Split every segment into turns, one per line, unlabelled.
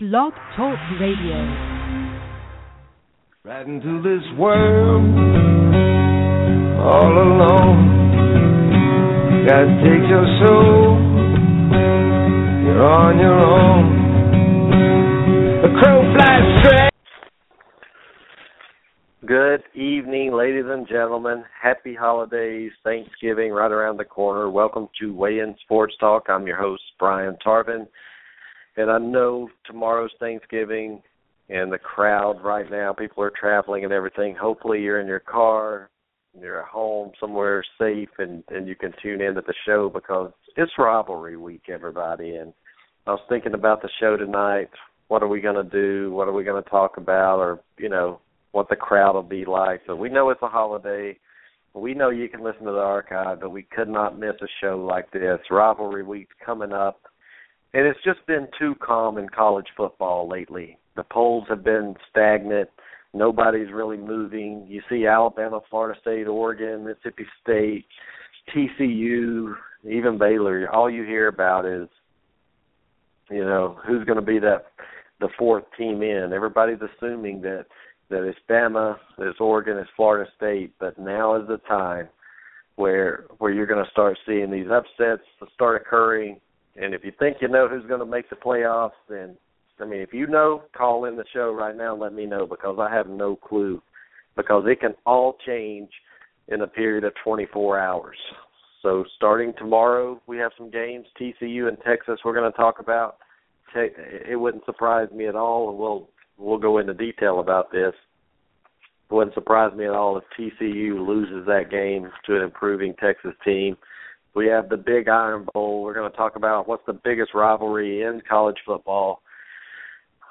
Blog Talk Radio.
Right into this world all alone. Gotta take your soul. You're on your own. The crow flies straight.
Good evening, ladies and gentlemen. Happy holidays, Thanksgiving right around the corner. Welcome to Weigh In Sports Talk. I'm your host, Brian Tarvin. And I know tomorrow's Thanksgiving and the crowd right now, people are traveling and everything. Hopefully you're in your car, you're at home somewhere safe and, and you can tune in to the show because it's rivalry week, everybody. And I was thinking about the show tonight. What are we going to do? What are we going to talk about? Or, you know, what the crowd will be like. So we know it's a holiday. We know you can listen to the archive, but we could not miss a show like this. Rivalry week coming up. And it's just been too calm in college football lately. The polls have been stagnant. Nobody's really moving. You see Alabama, Florida State, Oregon, Mississippi State, TCU, even Baylor. All you hear about is, you know, who's going to be that the fourth team in. Everybody's assuming that that it's Bama, it's Oregon, it's Florida State, but now is the time where where you're going to start seeing these upsets start occurring. And if you think you know who's going to make the playoffs, then I mean, if you know, call in the show right now and let me know because I have no clue. Because it can all change in a period of 24 hours. So starting tomorrow, we have some games. TCU and Texas, we're going to talk about. It wouldn't surprise me at all, and we'll we'll go into detail about this. It wouldn't surprise me at all if TCU loses that game to an improving Texas team. We have the Big Iron Bowl. We're going to talk about what's the biggest rivalry in college football.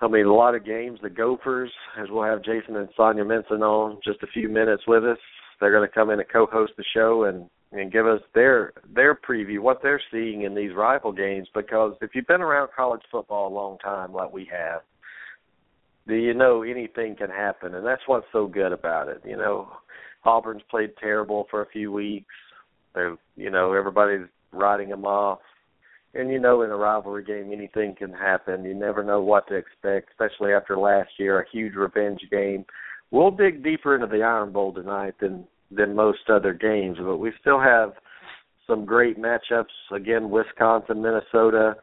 I mean, a lot of games. The Gophers, as we'll have Jason and Sonia Minson on just a few minutes with us. They're going to come in and co-host the show and and give us their their preview, what they're seeing in these rival games. Because if you've been around college football a long time, like we have, do you know anything can happen, and that's what's so good about it. You know, Auburn's played terrible for a few weeks. They're, you know, everybody's writing them off, and you know, in a rivalry game, anything can happen. You never know what to expect, especially after last year, a huge revenge game. We'll dig deeper into the Iron Bowl tonight than than most other games, but we still have some great matchups. Again, Wisconsin, Minnesota.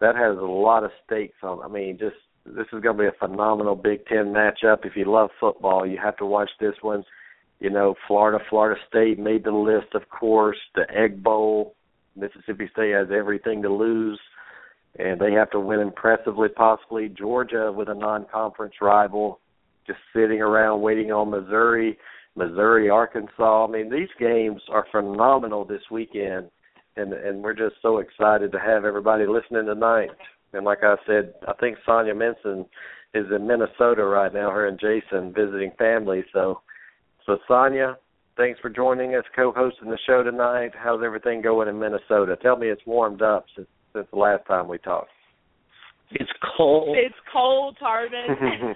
That has a lot of stakes on. I mean, just this is going to be a phenomenal Big Ten matchup. If you love football, you have to watch this one. You know, Florida, Florida State made the list, of course. The Egg Bowl, Mississippi State has everything to lose, and they have to win impressively. Possibly Georgia with a non-conference rival, just sitting around waiting on Missouri, Missouri, Arkansas. I mean, these games are phenomenal this weekend, and and we're just so excited to have everybody listening tonight. And like I said, I think Sonia Minson is in Minnesota right now, her and Jason visiting family. So, so Sonia, thanks for joining us, co-hosting the show tonight. How's everything going in Minnesota? Tell me it's warmed up since since the last time we talked.
It's cold.
It's cold, Tarvin.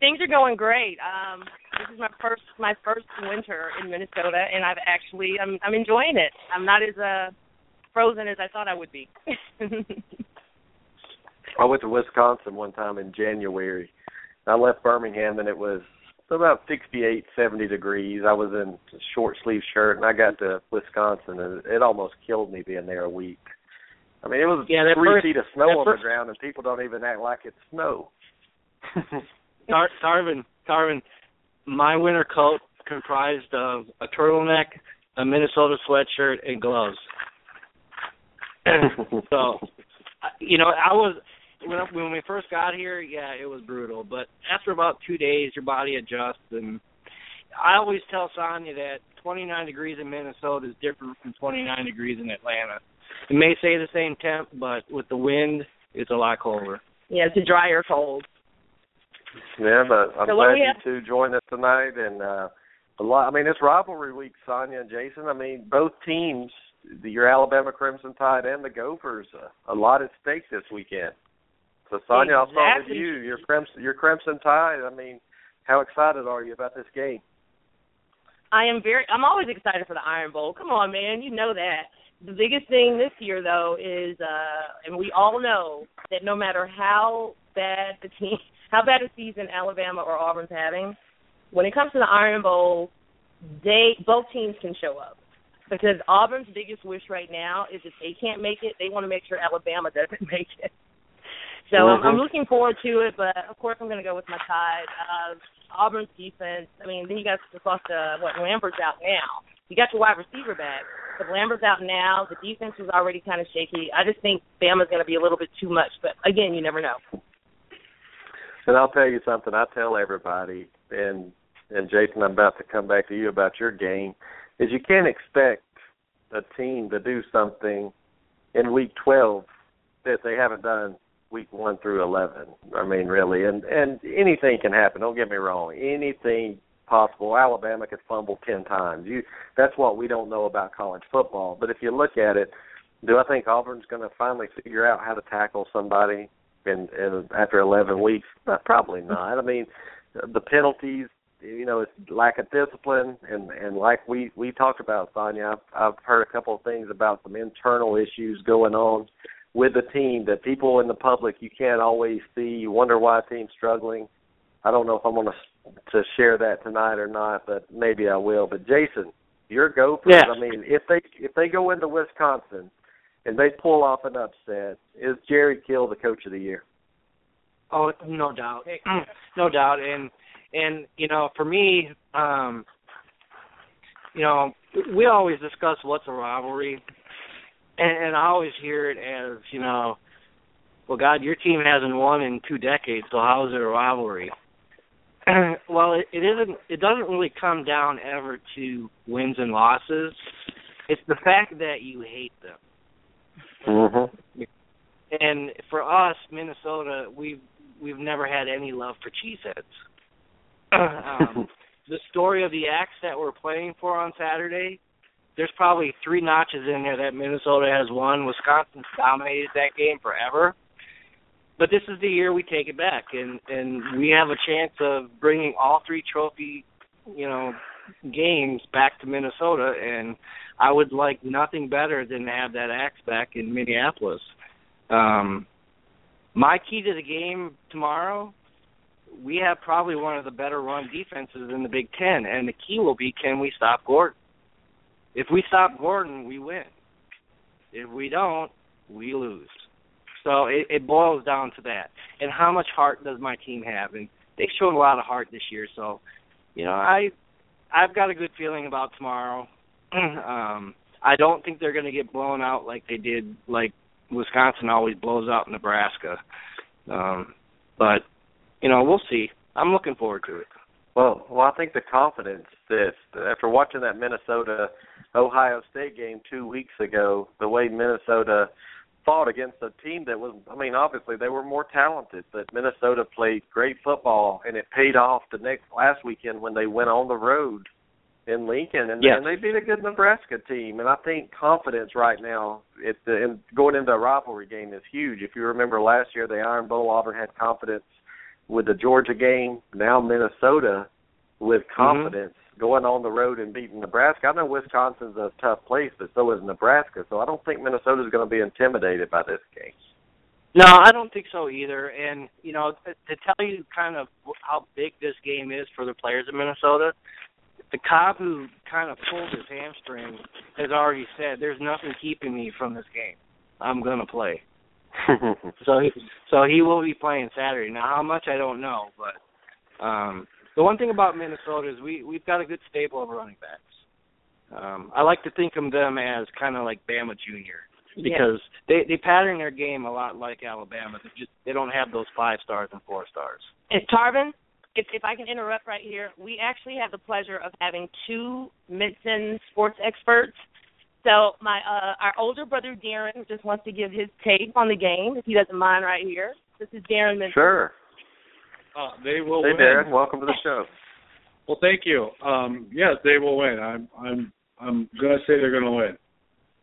Things are going great. Um, this is my first my first winter in Minnesota, and I've actually I'm I'm enjoying it. I'm not as uh frozen as I thought I would be.
I went to Wisconsin one time in January. I left Birmingham and it was about sixty-eight, seventy degrees. I was in a short sleeve shirt and I got to Wisconsin and it almost killed me being there a week. I mean, it was
yeah,
three
first,
feet of snow on
first,
the ground and people don't even act like it's snow.
Tar- Tarvin, Tarvin, my winter coat comprised of a turtleneck, a Minnesota sweatshirt, and gloves. so, you know, I was when when we first got here, yeah, it was brutal. But after about two days, your body adjusts, and I always tell Sonya that 29 degrees in Minnesota is different from 29 degrees in Atlanta. It may say the same temp, but with the wind, it's a lot colder.
Yeah, it's a drier cold.
Yeah, but I'm
So
glad
what do we
you
have-
two joined us tonight, and uh, a lot. I mean, it's rivalry week, Sonya and Jason. I mean, both teams, the, your Alabama Crimson Tide and the Gophers, uh, a lot at stake this weekend. So, Sonya, I'll start with you. Your Crimson, your Crimson Tide. I mean, how excited are you about this game?
I am very. I'm always excited for the Iron Bowl. Come on, man, you know that. The biggest thing this year, though, is, uh and we all know that no matter how bad the team, how bad a season Alabama or Auburn's having, when it comes to the Iron Bowl, they both teams can show up because Auburn's biggest wish right now is if they can't make it, they want to make sure Alabama doesn't make it. So mm-hmm. I'm, I'm looking forward to it, but of course I'm going to go with my Tide. Uh, Auburn's defense. I mean, then you got to talk to what Lambert's out now. You got your wide receiver back, but Lambert's out now. The defense was already kind of shaky. I just think Bama's going to be a little bit too much, but again, you never know.
And I'll tell you something. I tell everybody, and and Jason, I'm about to come back to you about your game. Is you can't expect a team to do something in week 12 that they haven't done week one through eleven. I mean, really, and and anything can happen. Don't get me wrong. Anything possible. Alabama could fumble ten times. You that's what we don't know about college football. But if you look at it, do I think Auburn's going to finally figure out how to tackle somebody in, in after eleven weeks? Uh, probably not. I mean, the penalties. You know, it's lack of discipline, and and like we we talked about, Sonia. I've, I've heard a couple of things about some internal issues going on with the team that people in the public you can't always see. You wonder why a team's struggling. I don't know if I'm going to to share that tonight or not, but maybe I will. But Jason, your Gophers.
Yes.
I mean, if they if they go into Wisconsin and they pull off an upset, is Jerry Kill the coach of the year?
Oh, no doubt, no doubt, and and you know, for me, um, you know, we always discuss what's a rivalry, and, and I always hear it as you know, well, God, your team hasn't won in two decades, so how is it a rivalry? well, it, it isn't. It doesn't really come down ever to wins and losses. It's the fact that you hate them.
Mm-hmm.
And for us, Minnesota, we've we've never had any love for cheeseheads. um, the story of the axe that we're playing for on Saturday there's probably three notches in there that Minnesota has won. Wisconsin dominated that game forever. But this is the year we take it back, and and we have a chance of bringing all three trophy, you know, games back to Minnesota. And I would like nothing better than to have that axe back in Minneapolis. Um, my key to the game tomorrow we have probably one of the better run defenses in the Big Ten, and the key will be can we stop Gordon? If we stop Gordon, we win. If we don't, we lose. So it, it boils down to that. And how much heart does my team have? And they've shown a lot of heart this year. So, you know, I I've got a good feeling about tomorrow. um, I don't think they're going to get blown out like they did, like Wisconsin always blows out Nebraska. Um, but you know, we'll see. I'm looking forward to it.
Well, well, I think the confidence that after watching that Minnesota Ohio State game two weeks ago, the way Minnesota fought against a team that was I mean, obviously they were more talented, but Minnesota played great football and it paid off the next last weekend when they went on the road in Lincoln and,
yes.
and they beat a good Nebraska team. And I think confidence right now it and going into a rivalry game is huge. If you remember last year the Iron Bowl Auburn had confidence with the Georgia game, now Minnesota with
Mm-hmm.
confidence. Going on the road and beating Nebraska. I know Wisconsin's a tough place, but so is Nebraska. So I don't think Minnesota's going to be intimidated by this game.
No, I don't think so either. And you know, to, to tell you kind of how big this game is for the players of Minnesota, the Cobb who kind of pulled his hamstring has already said, "There's nothing keeping me from this game. I'm going to play." so he, so he will be playing Saturday. Now, how much I don't know, but um the one thing about Minnesota is we we've got a good stable of running backs. Um, I like to think of them as kind of like Bama Junior because they they pattern their game a lot like Alabama. They just they don't have those five stars and four stars.
And Tarvin, if if I can interrupt right here, we actually have the pleasure of having two Minson sports experts. So my uh our older brother Darren just wants to give his take on the game, if he doesn't mind right here. This is Darren Minson.
Sure.
Uh, they will
hey,
win.
Darren, welcome to the show.
Well, thank you. Um, yes, they will win. I'm I'm I'm gonna say they're gonna win.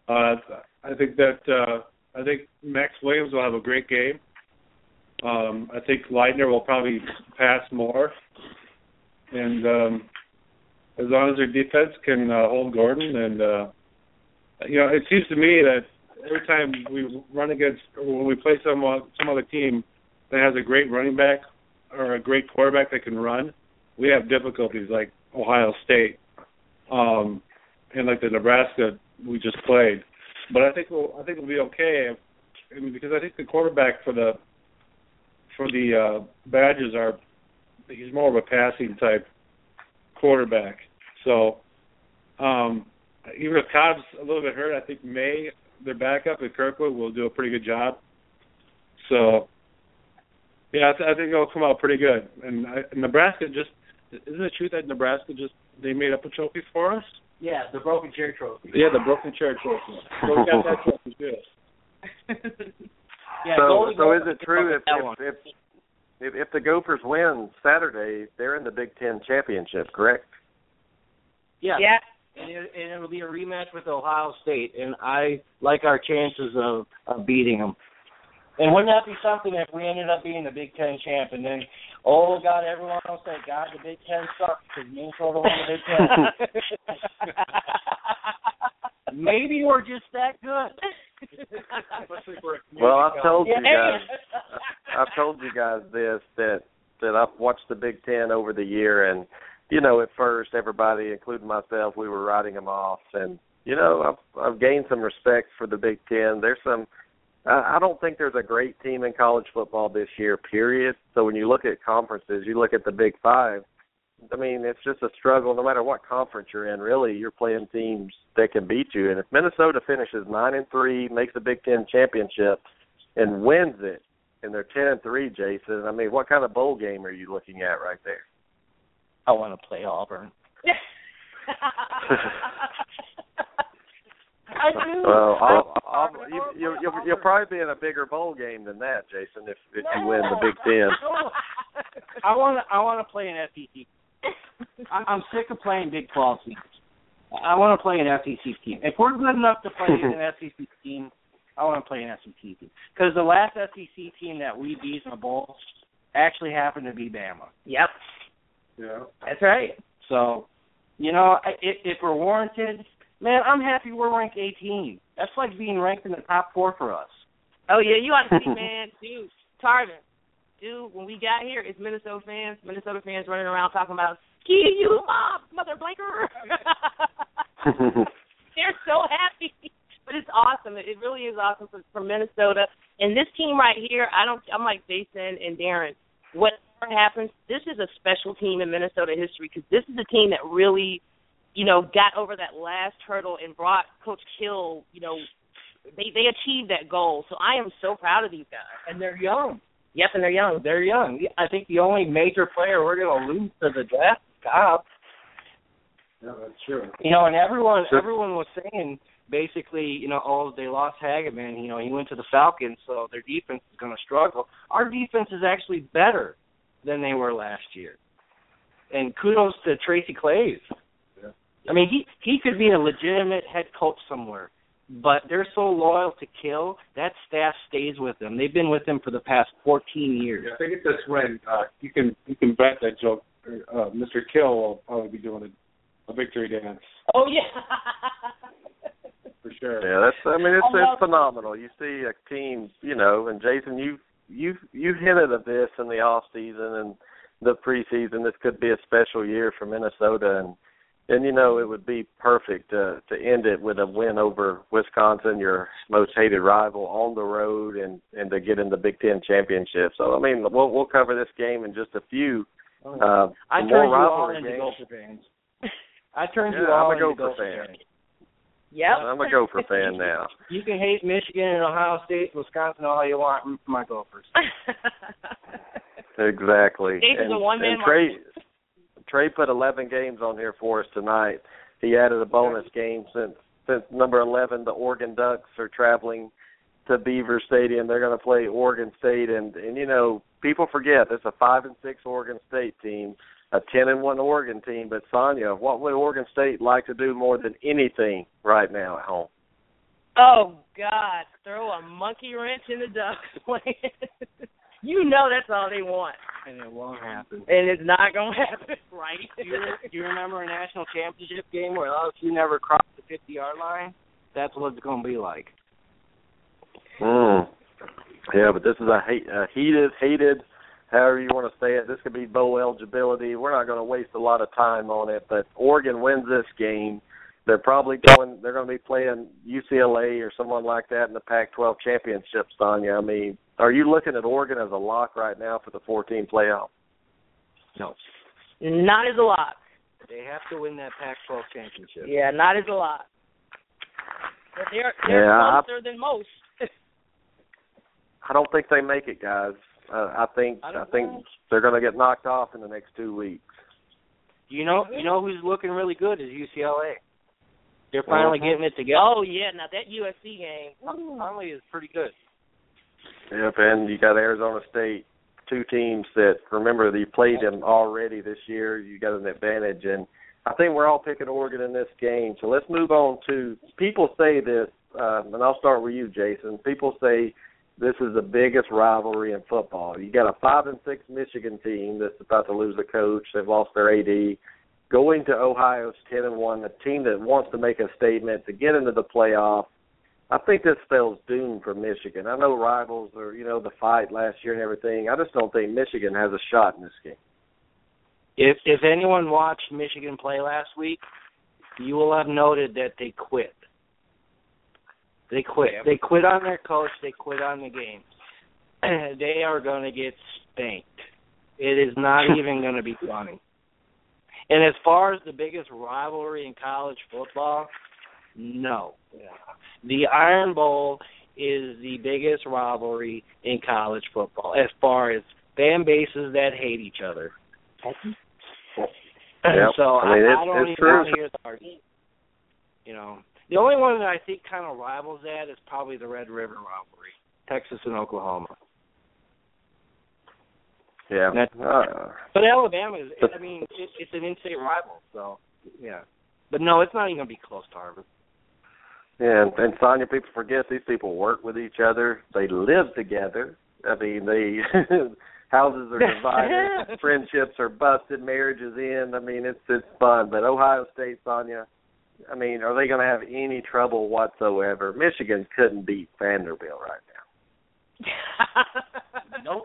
Uh, I think that uh, I think Maxx Williams will have a great game. Um, I think Leidner will probably pass more, and um, as long as their defense can uh, hold Gordon. And uh, you know, it seems to me that every time we run against or when we play some uh, some other team that has a great running back or a great quarterback that can run, we have difficulties like Ohio State, um, and like the Nebraska we just played. But I think we'll, I think it'll be okay. If, I mean, because I think the quarterback for the for the uh, Badgers are he's more of a passing type quarterback. So um, even if Cobb's a little bit hurt, I think May their backup at Kirkwood will do a pretty good job. So yeah, I, th- I think it'll come out pretty good. And I, Nebraska just isn't it true that Nebraska just they made up a trophy for us?
Yeah, the broken chair trophy.
Yeah, the broken chair trophy. So we got that trophy too.
yeah,
so so is it true if
that
if, if if if the Gophers win Saturday, they're in the Big Ten championship, correct?
Yeah.
Yeah.
And, it, and it'll be a rematch with Ohio State, and I like our chances of, of beating them. And wouldn't that be something if we ended up being the Big Ten champ, and then, oh God, everyone will say, God, the Big Ten sucks because Minnesota won the Big Ten. Maybe we're just that good.
Well, I've told you guys, I've told you guys this that that I've watched the Big Ten over the year, and you know, at first everybody, including myself, we were writing them off, and you know, I've I've gained some respect for the Big Ten. There's some. I I don't think there's a great team in college football this year. Period. So when you look at conferences, you look at the Big Five. I mean, it's just a struggle. No matter what conference you're in, really, you're playing teams that can beat you. And if Minnesota finishes nine and three, makes the Big Ten championship, and wins it, and they're ten and three, Jason. I mean, what kind of bowl game are you looking at right there?
I want to play Auburn.
I do.
Well,
I-
I'll, I'll, you, oh, you, you'll, oh, you'll oh. probably be in a bigger bowl game than that, Jason, if if you win the Big Ten.
I want to. I want to play an SEC. I- I'm sick of playing Big 12 teams. I want to play an SEC team. If we're good enough to play an SEC team, I want to play an SEC team. Because the last SEC team that we beat in the bowl actually happened to be Bama.
Yep.
Yeah.
That's right.
So, you know, I- if, if we're warranted, man, I'm happy we're ranked 18. That's like being ranked in the top four for us.
Oh yeah, you ought to see, man, dude, Tarvin, dude. When we got here, it's Minnesota fans, Minnesota fans running around talking about "Ski-U-Mah, mother blanker." They're so happy, but it's awesome. It it really is awesome for, for Minnesota and this team right here. I don't. I'm like Jason and Darren. Whatever happens, this is a special team in Minnesota history because this is a team that really, you know, got over that last hurdle and brought Coach Kill, you know, they they achieved that goal. So I am so proud of these guys.
And they're young.
Yep, and they're young.
They're young. I think the only major player we're going to lose to the draft is Cobb.
Yeah, that's true.
You know, and everyone
Sure.
everyone was saying basically, you know, oh, they lost Hageman. You know, he went to the Falcons, so their defense is going to struggle. Our defense is actually better than they were last year. And kudos to Tracy Claeys.
Yeah.
I mean, he he could be a legitimate head coach somewhere, but they're so loyal to Kill that staff stays with them. They've been with him for the past 14 years.
Yeah, I think that's when uh, you can you can bet that joke. Uh, Mr. Kill will probably be doing a, a victory dance
Oh yeah.
for sure.
Yeah, that's. I mean, it's
I
it's phenomenal. You see a team, you know, and Jason, you you you hinted at this in the off season and the preseason. This could be a special year for Minnesota, and and you know it would be perfect to to end it with a win over Wisconsin, your most hated rival, on the road, and and to get in the Big Ten championship. So I mean, we'll we'll cover this game in just a few. Uh,
I
some
turned
more
you all into
games.
Gopher fans. I turned
Yeah,
you all
I'm a
into
Gopher
Gopher
fan.
fans.
Yep.
I'm a Gopher fan now.
You can hate Michigan and Ohio State, Wisconsin all you want. root for my Gophers.
Exactly.
Jason's
and,
a one-man
and Trey put 11 games on here for us tonight. He added a bonus game since since number 11, the Oregon Ducks are traveling to Beaver Stadium. They're going to play Oregon State, and and you know people forget it's a five and six Oregon State team, a 10 and one Oregon team. But Sonya, what would Oregon State like to do more than anything right now at home?
oh God, throw a monkey wrench in the Ducks plan. You know that's all they want.
And it won't happen.
And it's not gonna happen, right?
do, you, do you remember a national championship game where LSU never crossed the 50 yard line? That's what it's going to be like.
Mm. Yeah, but this is a, hate, a heated, hated, however you want to say it. This could be bowl eligibility. We're not going to waste a lot of time on it. But Oregon wins this game. They're probably going. They're going to be playing UCLA or someone like that in the Pac-12 championship. Sonya, I mean, are you looking at Oregon as a lock right now for the 14 playoff?
No.
Not as a lot.
They have to win that Pac-12 championship.
Yeah, not as a lot. But they're they're
Yeah, I-
closer than most.
I don't think they make it, guys. Uh, I think
I
I, think
know.
they're going to get knocked off in the next two weeks.
You know, you know who's looking really good is UCLA. They're finally
Mhm.
getting it together.
oh yeah, now that USC game.
Conley is pretty good.
Yep, and you got Arizona State, two teams that remember that you played them already this year. You got an advantage, and I think we're all picking Oregon in this game. So let's move on to people say this, uh, and I'll start with you, Jason. People say this is the biggest rivalry in football. You got a five and six Michigan team that's about to lose a coach. They've lost their AD. Going to Ohio's ten and one, a team that wants to make a statement to get into the playoff. I think this spells doom for Michigan. I know rivals are, you know, the fight last year and everything. I just don't think Michigan has a shot in this game.
If if anyone watched Michigan play last week, you will have noted that they quit. They quit. They quit on their coach. They quit on the games. they are going to get spanked. It is not even going to be funny. And as far as the biggest rivalry in college football, no. The Iron Bowl is the biggest rivalry in college football as far as fan bases that hate each other.
Yep.
so
I mean,
I,
it's-
I don't
it's
even
true.
want to hear the argument. You know, the only one that I think kind of rivals that is probably the Red River rivalry, Texas and Oklahoma.
Yeah. Uh,
But Alabama is, I mean, it, it's an in-state rival, so yeah. But no, it's not even gonna be close to Harvard.
yeah, and, and Sonya, people forget these people work with each other. They live together. I mean, they houses are divided, friendships are busted, marriages end. I mean, it's it's fun. But Ohio State, Sonya, I mean, are they going to have any trouble whatsoever? Michigan couldn't beat Vanderbilt right now.
Nope.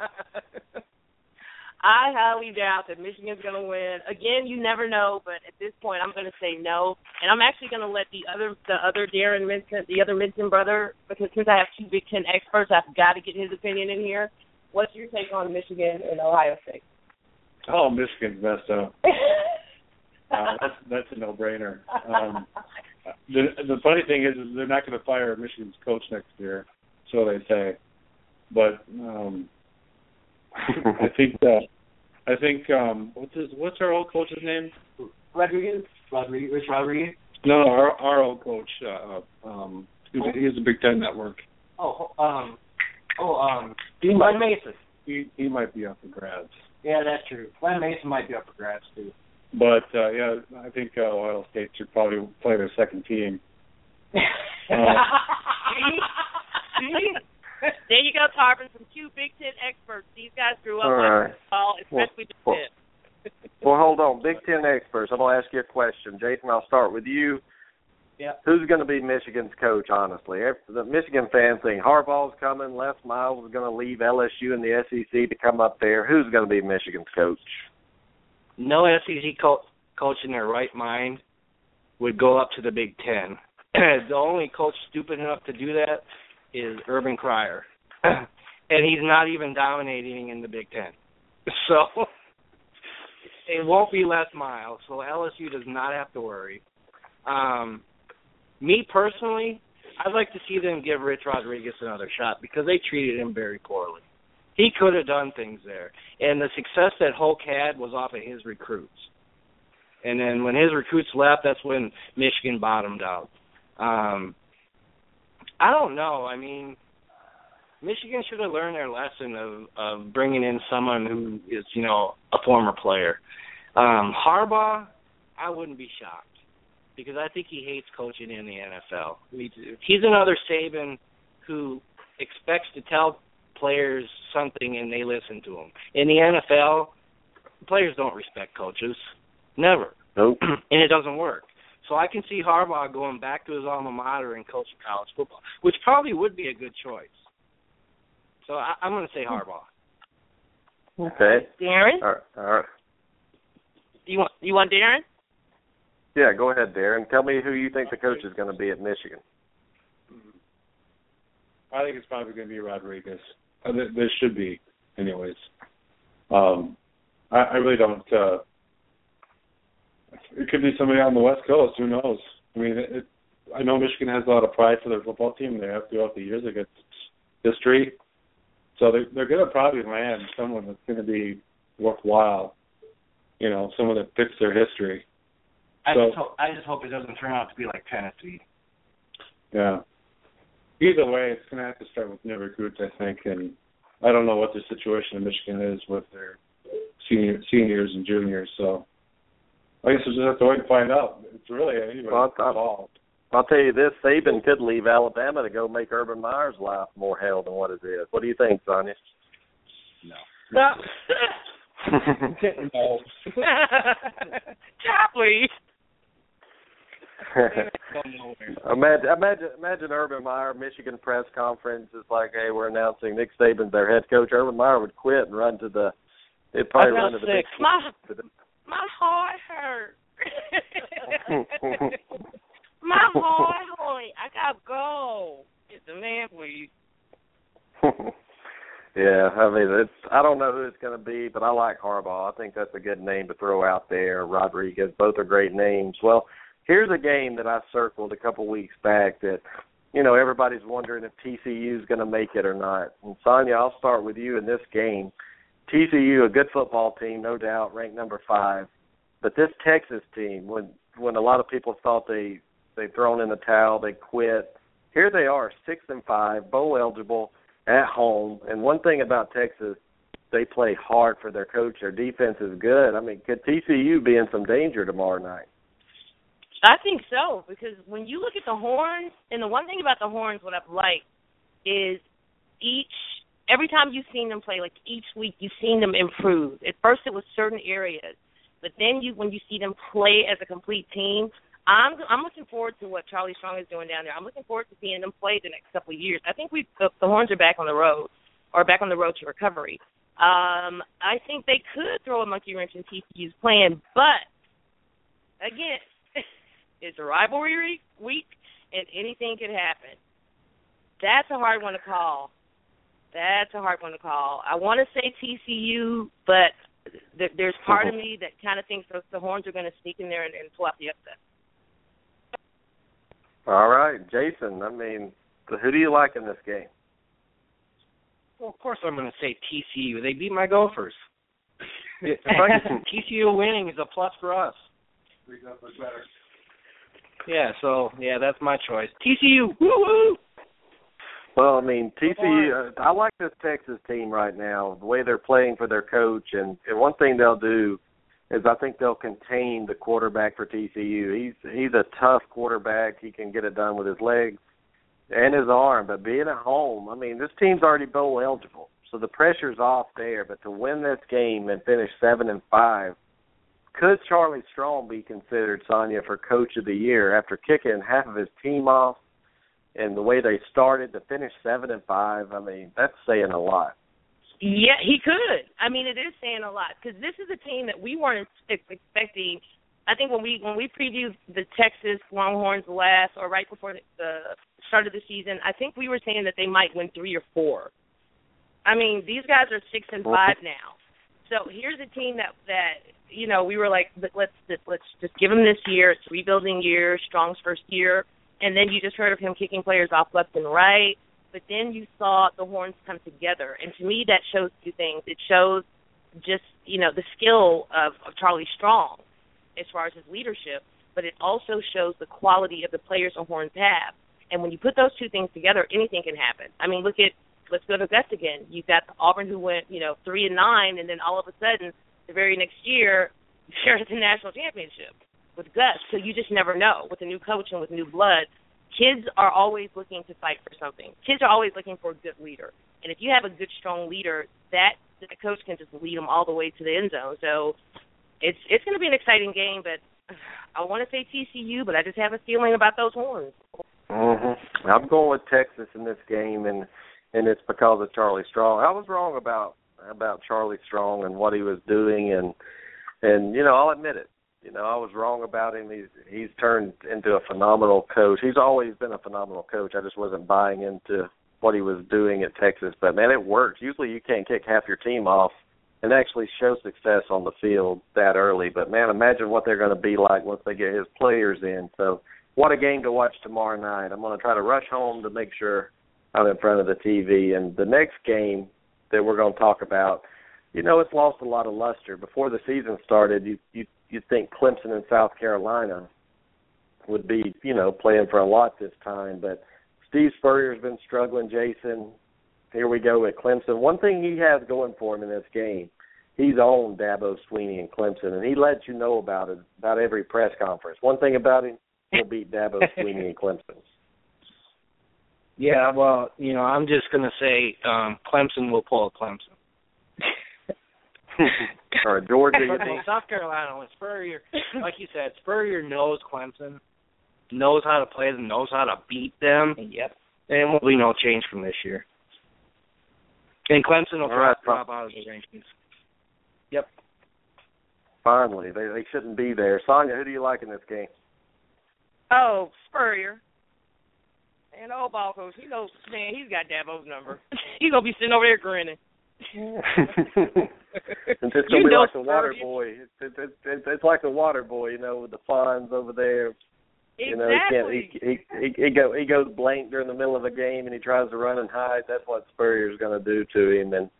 I highly doubt that Michigan's going to win. Again, you never know, but at this point, I'm going to say no, and I'm actually going to let the other the other Darren Minson, the other Minson brother, because since I have two Big Ten experts, I've got to get his opinion in here. What's your take on Michigan and Ohio State?
Oh, Michigan's messed up. Uh, that's that's a no-brainer. Um, the the funny thing is, is they're not going to fire Michigan's coach next year, so they say. But um, I think uh, I think um, what's his, what's our old coach's name?
Rodriguez, Rodriguez, Rich Rodriguez.
No, no, our our old coach. Uh, um, he was, he was the Big Ten Network.
Oh, um, oh, um, Glen Mason.
He he might be up for grabs.
Yeah, that's true. Glen Mason might be up for grabs too.
But uh, yeah, I think uh, Ohio State should probably play their second team.
See? there you go, Tarvin, from two Big Ten experts. These guys grew up
All
on
right.
football, especially the
well,
Pitt.
Well, hold on, Big Ten experts. I'm going to ask you a question, Jason. I'll start with you.
Yeah.
Who's going to be Michigan's coach? Honestly, If the Michigan fans think Harbaugh's coming. Les Miles is going to leave LSU and the SEC to come up there. Who's going to be Michigan's coach?
no SEC co- coach in their right mind would go up to the Big Ten. the only coach stupid enough to do that is Urban Cryer, and he's not even dominating in the Big Ten. So it won't be Les Miles. So LSU does not have to worry. Um, me personally, I'd like to see them give Rich Rodriguez another shot because they treated him very poorly. He could have done things there, and the success that Hoke had was off of his recruits. And then when his recruits left, that's when Michigan bottomed out. Um, I don't know. I mean, Michigan should have learned their lesson of of bringing in someone who is, you know, a former player. Um, Harbaugh, I wouldn't be shocked because I think he hates coaching in the NFL. He- He's another Saban who expects to tell players something and they listen to him. In the NFL, players don't respect coaches, never,
Nope.
and it doesn't work. So I can see Harbaugh going back to his alma mater and coaching college football, which probably would be a good choice. So I, I'm going to say Harbaugh.
Okay.
Darren,
All right. All right.
you want you want Darren?
Yeah, go ahead, Darren. Tell me who you think the coach is going to be at Michigan.
I think it's probably going to be Rodriguez. Uh, there, there should be, anyways. Um, I, I really don't. Uh, it could be somebody on the West Coast. Who knows? I mean, it, it, I know Michigan has a lot of pride for their football team. They have throughout the years against history. So they're, they're going to probably land someone that's going to be worthwhile. You know, someone that fits their history.
I
So-
just hope I just hope it doesn't turn out to be like Tennessee.
Yeah. Either way, it's going to have to start with new recruits, I think, and I don't know what the situation in Michigan is with their senior seniors and juniors. So I guess we'll just have to wait and find out. It's really anybody's
Well, I-
fault.
I'll tell you this: Saban could leave Alabama to go make Urban Meyer's life more hell than what it is. What do you think, Sonia?
No.
no.
Chapley.
imagine, imagine, imagine Urban Meyer Michigan press conference is like, "Hey, we're announcing Nick Saban's their head coach." Urban Meyer would quit and run to the. They'd probably
I'm
run
not
to the big.
My heart hurt. my heart hurt. I gotta go. Get the man, please.
yeah, I mean, it's. I don't know who it's going to be, but I like Harbaugh. I think that's a good name to throw out there. Rodriguez, both are great names. Well, here's a game that I circled a couple weeks back that, you know, everybody's wondering if TCU is going to make it or not. And Sonia, I'll start with you in this game. TCU, a good football team, no doubt, ranked number five. But this Texas team, when when a lot of people thought they they'd thrown in the towel, they quit. Here they are, six and five, bowl eligible at home. And one thing about Texas, they play hard for their coach. Their defense is good. I mean, could TCU be in some danger tomorrow night?
I think so because when you look at the horns, and the one thing about the horns, what I've liked is each every time you've seen them play, like each week you've seen them improve. At first it was certain areas, but then you when you see them play as a complete team, I'm I'm looking forward to what Charlie Strong is doing down there. I'm looking forward to seeing them play the next couple of years. I think we the, the horns are back on the road or back on the road to recovery. Um, I think they could throw a monkey wrench in TCU's plan, but again, it's a rivalry week and anything can happen. That's a hard one to call. That's a hard one to call. I want to say TCU, but th- there's part of uh-huh. me that kind of thinks the, the Horns are going to sneak in there and, and pull out the upset.
All right, Jason. I mean, who do you like in this game?
Well, of course I'm going to say TCU. They beat my Gophers. If I get TCU winning is a plus for us. Yeah, so yeah, that's my choice. TCU, woo woo.
Well, I mean, TCU. Uh, I like this Texas team right now. The way they're playing for their coach, and, and one thing they'll do is I think they'll contain the quarterback for TCU. He's he's a tough quarterback. He can get it done with his legs and his arm. But being at home, I mean, this team's already bowl eligible, so the pressure's off there. But to win this game and finish seven and five, could Charlie Strong be considered Sonia for Coach of the Year after kicking half of his team off? And the way they started to finish seven and five, I mean, that's saying a lot.
Yeah, he could. I mean, it is saying a lot because this is a team that we weren't ex- expecting. I think when we when we previewed the Texas Longhorns last or right before the, start of the season, I think we were saying that they might win three or four. I mean, these guys are six and five now. So here's a team that that you know we were like, let's let's just give them this year. It's a rebuilding year, Strong's first year, and then you just heard of him kicking players off left and right. But then you saw the horns come together, and to me that shows two things. It shows just you know the skill of, of Charlie Strong as far as his leadership, but it also shows the quality of the players the horns have. And when you put those two things together, anything can happen. I mean, look at let's go to Gus again. You've got Auburn who went, you know, three and nine, and then all of a sudden, the very next year, shared the national championship with Gus. So you just never know with a new coach and with new blood. kids are always looking to fight for something. Kids are always looking for a good leader, and if you have a good, strong leader, that that coach can just lead them all the way to the end zone. So it's it's going to be an exciting game, but I want to say TCU, but I just have a feeling about those horns.
Mhm. I'm going with Texas in this game, and and it's because of Charlie Strong. I was wrong about about Charlie Strong and what he was doing, and and you know I'll admit it. You know I was wrong about him. He's he's turned into a phenomenal coach. He's always been a phenomenal coach. I just wasn't buying into what he was doing at Texas. But man, it works. Usually you can't kick half your team off and actually show success on the field that early. But man, imagine what they're going to be like once they get his players in. So what a game to watch tomorrow night. I'm going to try to rush home to make sure I'm in front of the TV. And the next game that we're going to talk about, you know, it's lost a lot of luster. Before the season started, you you you think Clemson and South Carolina would be, you know, playing for a lot this time, but Steve Spurrier's been struggling, Jason. Here we go at Clemson. One thing he has going for him in this game, he's owned Dabo Swinney and Clemson, and he lets you know about it about every press conference. One thing about him, he'll beat Dabo Swinney and Clemson.
Yeah, well, you know, I'm just gonna say um Clemson will pull a Clemson.
or Georgia, you think?
South Carolina, when Spurrier, like you said, Spurrier knows Clemson, knows how to play them, knows how to beat them.
Yep.
And it won't be no change from this year. And Clemson will
All right,
drop, drop out of the rankings. Yep.
Finally, they they shouldn't be there. Sonya, who do you like in this game?
Oh, Spurrier. And oh, the old ball coach, he knows, man, he's got Dabo's number. he's going to be sitting over there grinning.
it's just gonna
You
be like the water boy. It's, it's it's it's like the water boy, you know, with the fawns over there. Exactly. You know, he can't. He, he he he go he goes blank during the middle of a game, and he tries to run and hide. That's what Spurrier's going to do to him. And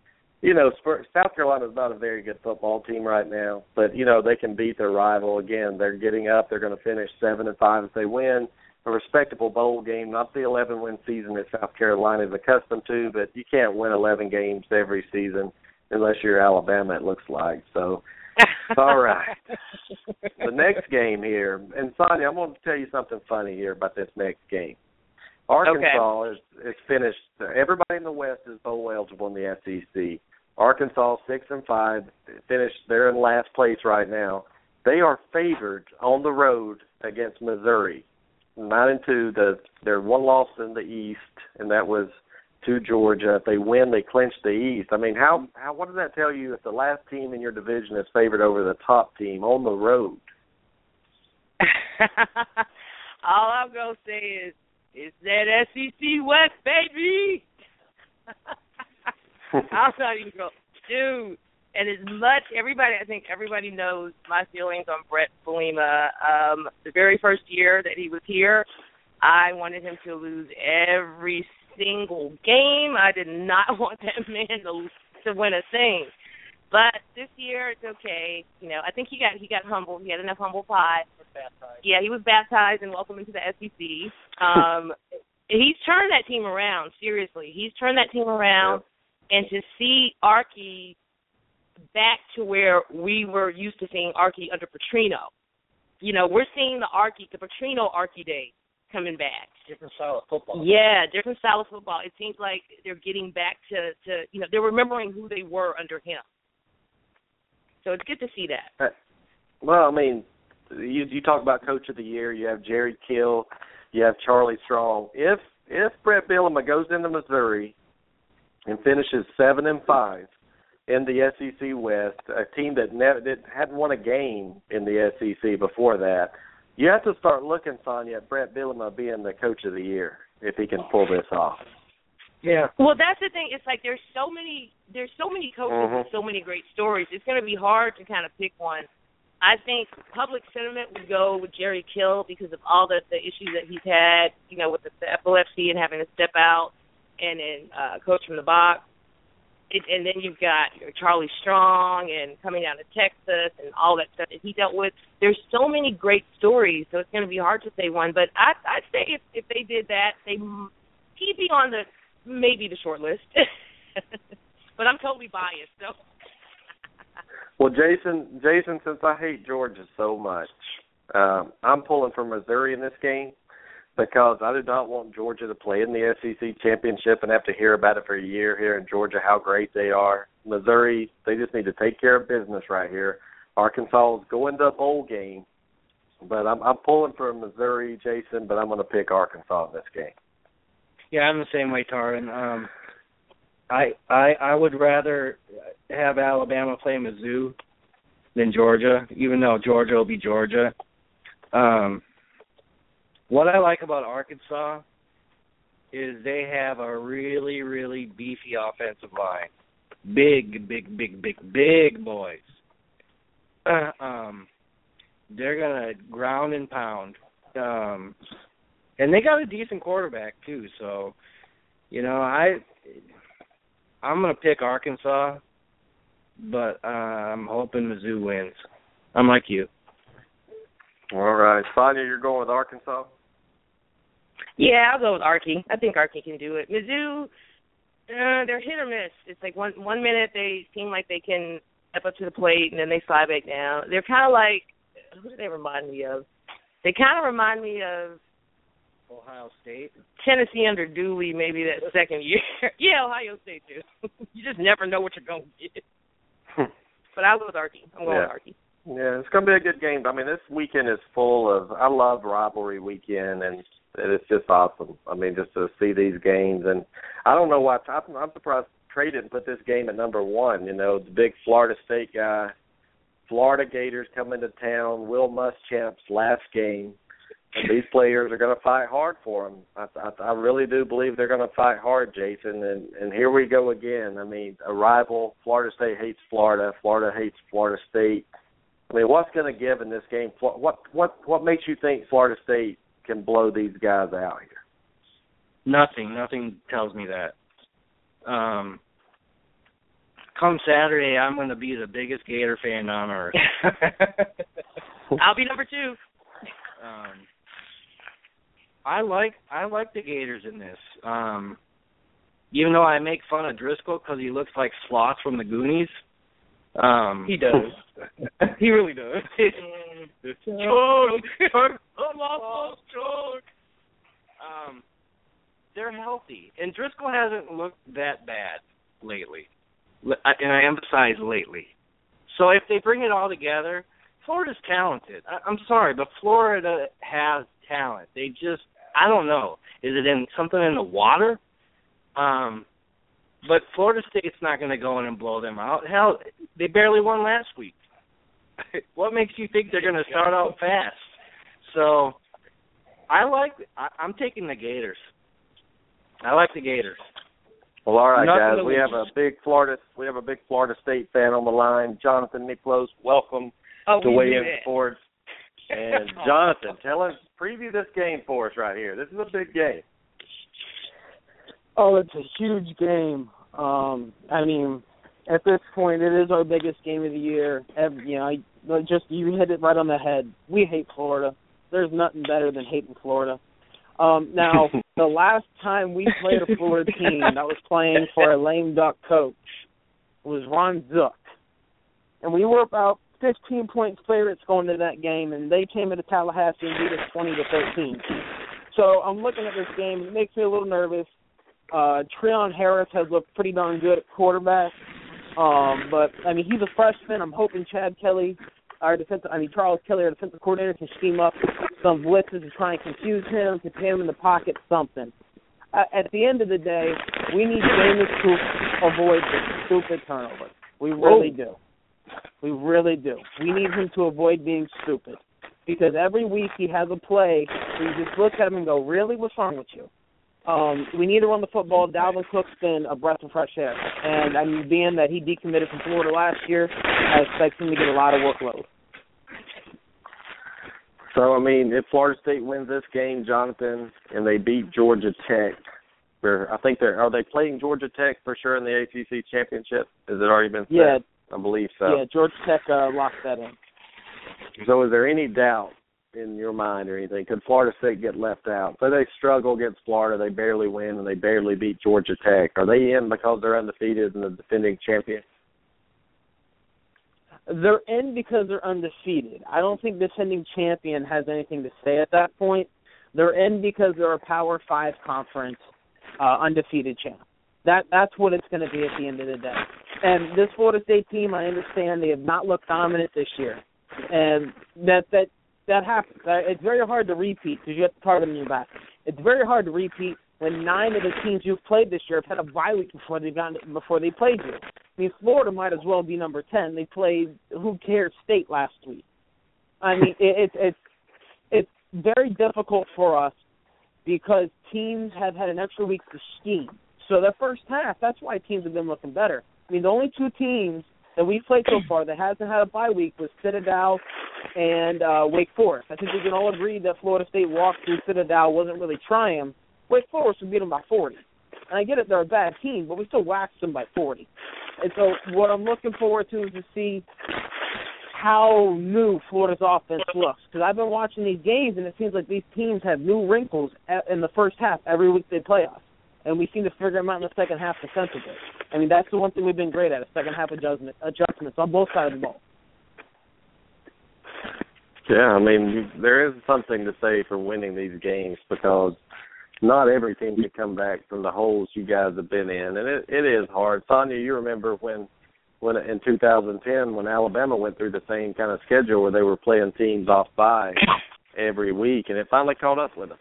you know, Spur, South Carolina's not a very good football team right now, but you know they can beat their rival again. They're getting up. They're going to finish seven and five if they win. A respectable bowl game, not the 11 win season that South Carolina is accustomed to, but you can't win 11 games every season unless you're Alabama. It looks like so. All right. the next game here, and Sonia, I'm going to tell you something funny here about this next game. Arkansas is is finished. Everybody in the West is bowl eligible in the SEC. Arkansas six and five finished. They're in last place right now. They are favored on the road against Missouri, nine and two. The they're one loss in the East, and that was to Georgia. If they win, they clinch the East. I mean, how how what does that tell you if the last team in your division is favored over the top team on the road?
All I'm gonna say is, it's that SEC West, baby. I'm not even going, dude. And as much everybody, I think everybody knows my feelings on Brett Bielema. Um, the very first year that he was here, I wanted him to lose every single game. I did not want that man to to win a thing. But this year it's okay. You know, I think he got he got humbled. He had enough humble pie. Yeah, he was baptized and welcomed into the SEC. Um, he's turned that team around. Seriously, he's turned that team around. And to see Archie back to where we were used to seeing Archie under Petrino, you know, we're seeing the Archie, the Petrino Archie days coming back.
Different style of football.
Yeah, different style of football. It seems like they're getting back to to you know they're remembering who they were under him. So it's good to see that.
Uh, well, I mean, you you talk about coach of the year. You have Jerry Kill, you have Charlie Strong. If if Brett Bielema goes into Missouri and finishes seven and five in the SEC West, a team that never that hadn't won a game in the SEC before that, you have to start looking, Sonya, at Brett Bielema being the coach of the year if he can pull this off.
Yeah.
Well, that's the thing. It's like there's so many there's so many coaches
Mhm.
with so many great stories. It's going to be hard to kind of pick one. I think public sentiment would go with Jerry Kill because of all the the issues that he's had, you know, with the, the epilepsy and having to step out, and then uh, coach from the box. It, and then you've got Charlie Strong and coming down to Texas and all that stuff that he dealt with. There's so many great stories, so it's going to be hard to say one. But I, I'd say if if they did that, they he'd be on the maybe the short list. but I'm totally biased, so.
Well, Jason, Jason, since I hate Georgia so much, um, I'm pulling for Missouri in this game. Because I do not want Georgia to play in the SEC championship and have to hear about it for a year here in Georgia how great they are. Missouri, they just need to take care of business right here. Arkansas is going to bowl game, but I'm I'm pulling for Missouri, Jason, but I'm going to pick Arkansas in this game.
Yeah, I'm the same way, Tarvin. Um, I I I would rather have Alabama play Mizzou than Georgia, even though Georgia will be Georgia. Um, what I like about Arkansas is they have a really, really beefy offensive line. Big, big, big, big, big boys. Uh, um, they're gonna ground and pound. Um, and they got a decent quarterback too. So, you know, I I'm gonna pick Arkansas, but uh, I'm hoping Mizzou wins. I'm like you.
All right, Sonia, you're going with Arkansas.
Yeah, I'll go with Arky. I think Arky can do it. Mizzou, uh, they're hit or miss. It's like one one minute they seem like they can step up to the plate and then they slide back down. They're kind of like who do they remind me of? They kind of remind me of
Ohio State.
Tennessee under Dooley, maybe that second year. yeah, Ohio State too. you just never know what you're gonna get. but I'll go with Arky. I'm going
Yeah.
with Arky.
Yeah, it's going to be a good game. I mean, this weekend is full of. I love rivalry weekend, and it's just awesome. I mean, just to see these games, and I don't know why. I'm, I'm surprised Trey didn't put this game at number one. You know, the big Florida State guy, Florida Gators coming to town. Will Muschamp's last game, and these players are going to fight hard for him. I, I, I really do believe they're going to fight hard, Jason. And and here we go again. I mean, a rival. Florida State hates Florida. Florida hates Florida State. I mean, what's going to give in this game? What what what makes you think Florida State can blow these guys out here?
Nothing. Nothing tells me that. Um, come Saturday, I'm going to be the biggest Gator fan on earth.
I'll be number two.
um, I like I like the Gators in this. Um, even though I make fun of Driscoll because he looks like Sloth from the Goonies. Um,
He does.
he really does. choke. Um, they're healthy, and Driscoll hasn't looked that bad lately, and I emphasize lately. So if they bring it all together, Florida's talented. I- I'm sorry, but Florida has talent. They just, I don't know, is it in something in the water? Um, but Florida State's not going to go in and blow them out. Hell, they barely won last week. what makes you think they're going to start out fast? So, I like. I, I'm taking the Gators. I like the Gators.
Well, all right,
Nothing
guys.
to
We have a big Florida. We have a big Florida State fan on the line, Jonathan Miklos. Welcome
Oh,
to
we
Weigh
knew
In. Sports. And Jonathan, tell us preview this game for us right here. This is a big game.
Oh, it's a huge game. Um, I mean, at this point, it is our biggest game of the year. Every, you know, I, just you hit it right on the head. We hate Florida. There's nothing better than hating Florida. Um, now, the last time we played a Florida team that was playing for a lame duck coach was Ron Zook, and we were about 15 point favorites going to that game, and they came into Tallahassee and beat us 20 to 13. So I'm looking at this game. It makes me a little nervous. Uh, Treon Harris has looked pretty darn good at quarterback. Um, but I mean, he's a freshman. I'm hoping Chad Kelly, our defensive, I mean Charles Kelly, our defensive coordinator, can scheme up some blitzes to try and confuse him, to put him in the pocket, something. Uh, at the end of the day, we need Jameis to avoid the stupid turnovers. We really do. We really do. We need him to avoid being stupid. Because every week he has a play where you just look at him and go, Really? What's wrong with you? Um, we need to run the football. Dalvin Cook's been a breath of fresh air. And I mean, being that he decommitted from Florida last year, I expect him to get a lot of workload.
So I mean, if Florida State wins this game, Jonathan, and they beat Georgia Tech, they're, I think they're are they playing Georgia Tech for sure in the ACC championship? Has it already been said?
Yeah,
I believe so.
yeah, Georgia Tech uh, locked that in.
So is there any doubt in your mind or anything? Could Florida State get left out? So they struggle against Florida, they barely win, and they barely beat Georgia Tech. Are they in because they're undefeated and the defending champion?
They're in because they're undefeated. I don't think defending champion has anything to say at that point. They're in because they're a Power Five conference uh, undefeated champ. That that's what it's going to be at the end of the day. And this Florida State team, I understand they have not looked dominant this year, and that that that happens. Uh, it's very hard to repeat because you have the target on your back. It's very hard to repeat when nine of the teams you've played this year have had a bye week before they got before they played you. I mean, Florida might as well be number ten. They played who cares State last week. I mean, it, it's it's it's very difficult for us because teams have had an extra week to scheme. So the first half, that's why teams have been looking better. I mean, the only two teams that we've played so far that hasn't had a bye week was Citadel and uh, Wake Forest. I think we can all agree that Florida State walked through Citadel, wasn't really trying. Wake Forest would beat them by 40. And I get it, they're a bad team, but we still waxed them by 40. And so what I'm looking forward to is to see how new Florida's offense looks. Because I've been watching these games, and it seems like these teams have new wrinkles in the first half every week they play us. And we seem to figure them out in the second half defensively. I mean, that's the one thing we've been great at, a second half adjustment, adjustments on both sides of the ball.
Yeah, I mean, there is something to say for winning these games because not every team can come back from the holes you guys have been in, and it it is hard. Sonia, you remember when when in 2010 when Alabama went through the same kind of schedule where they were playing teams off by every week, and it finally caught up with us.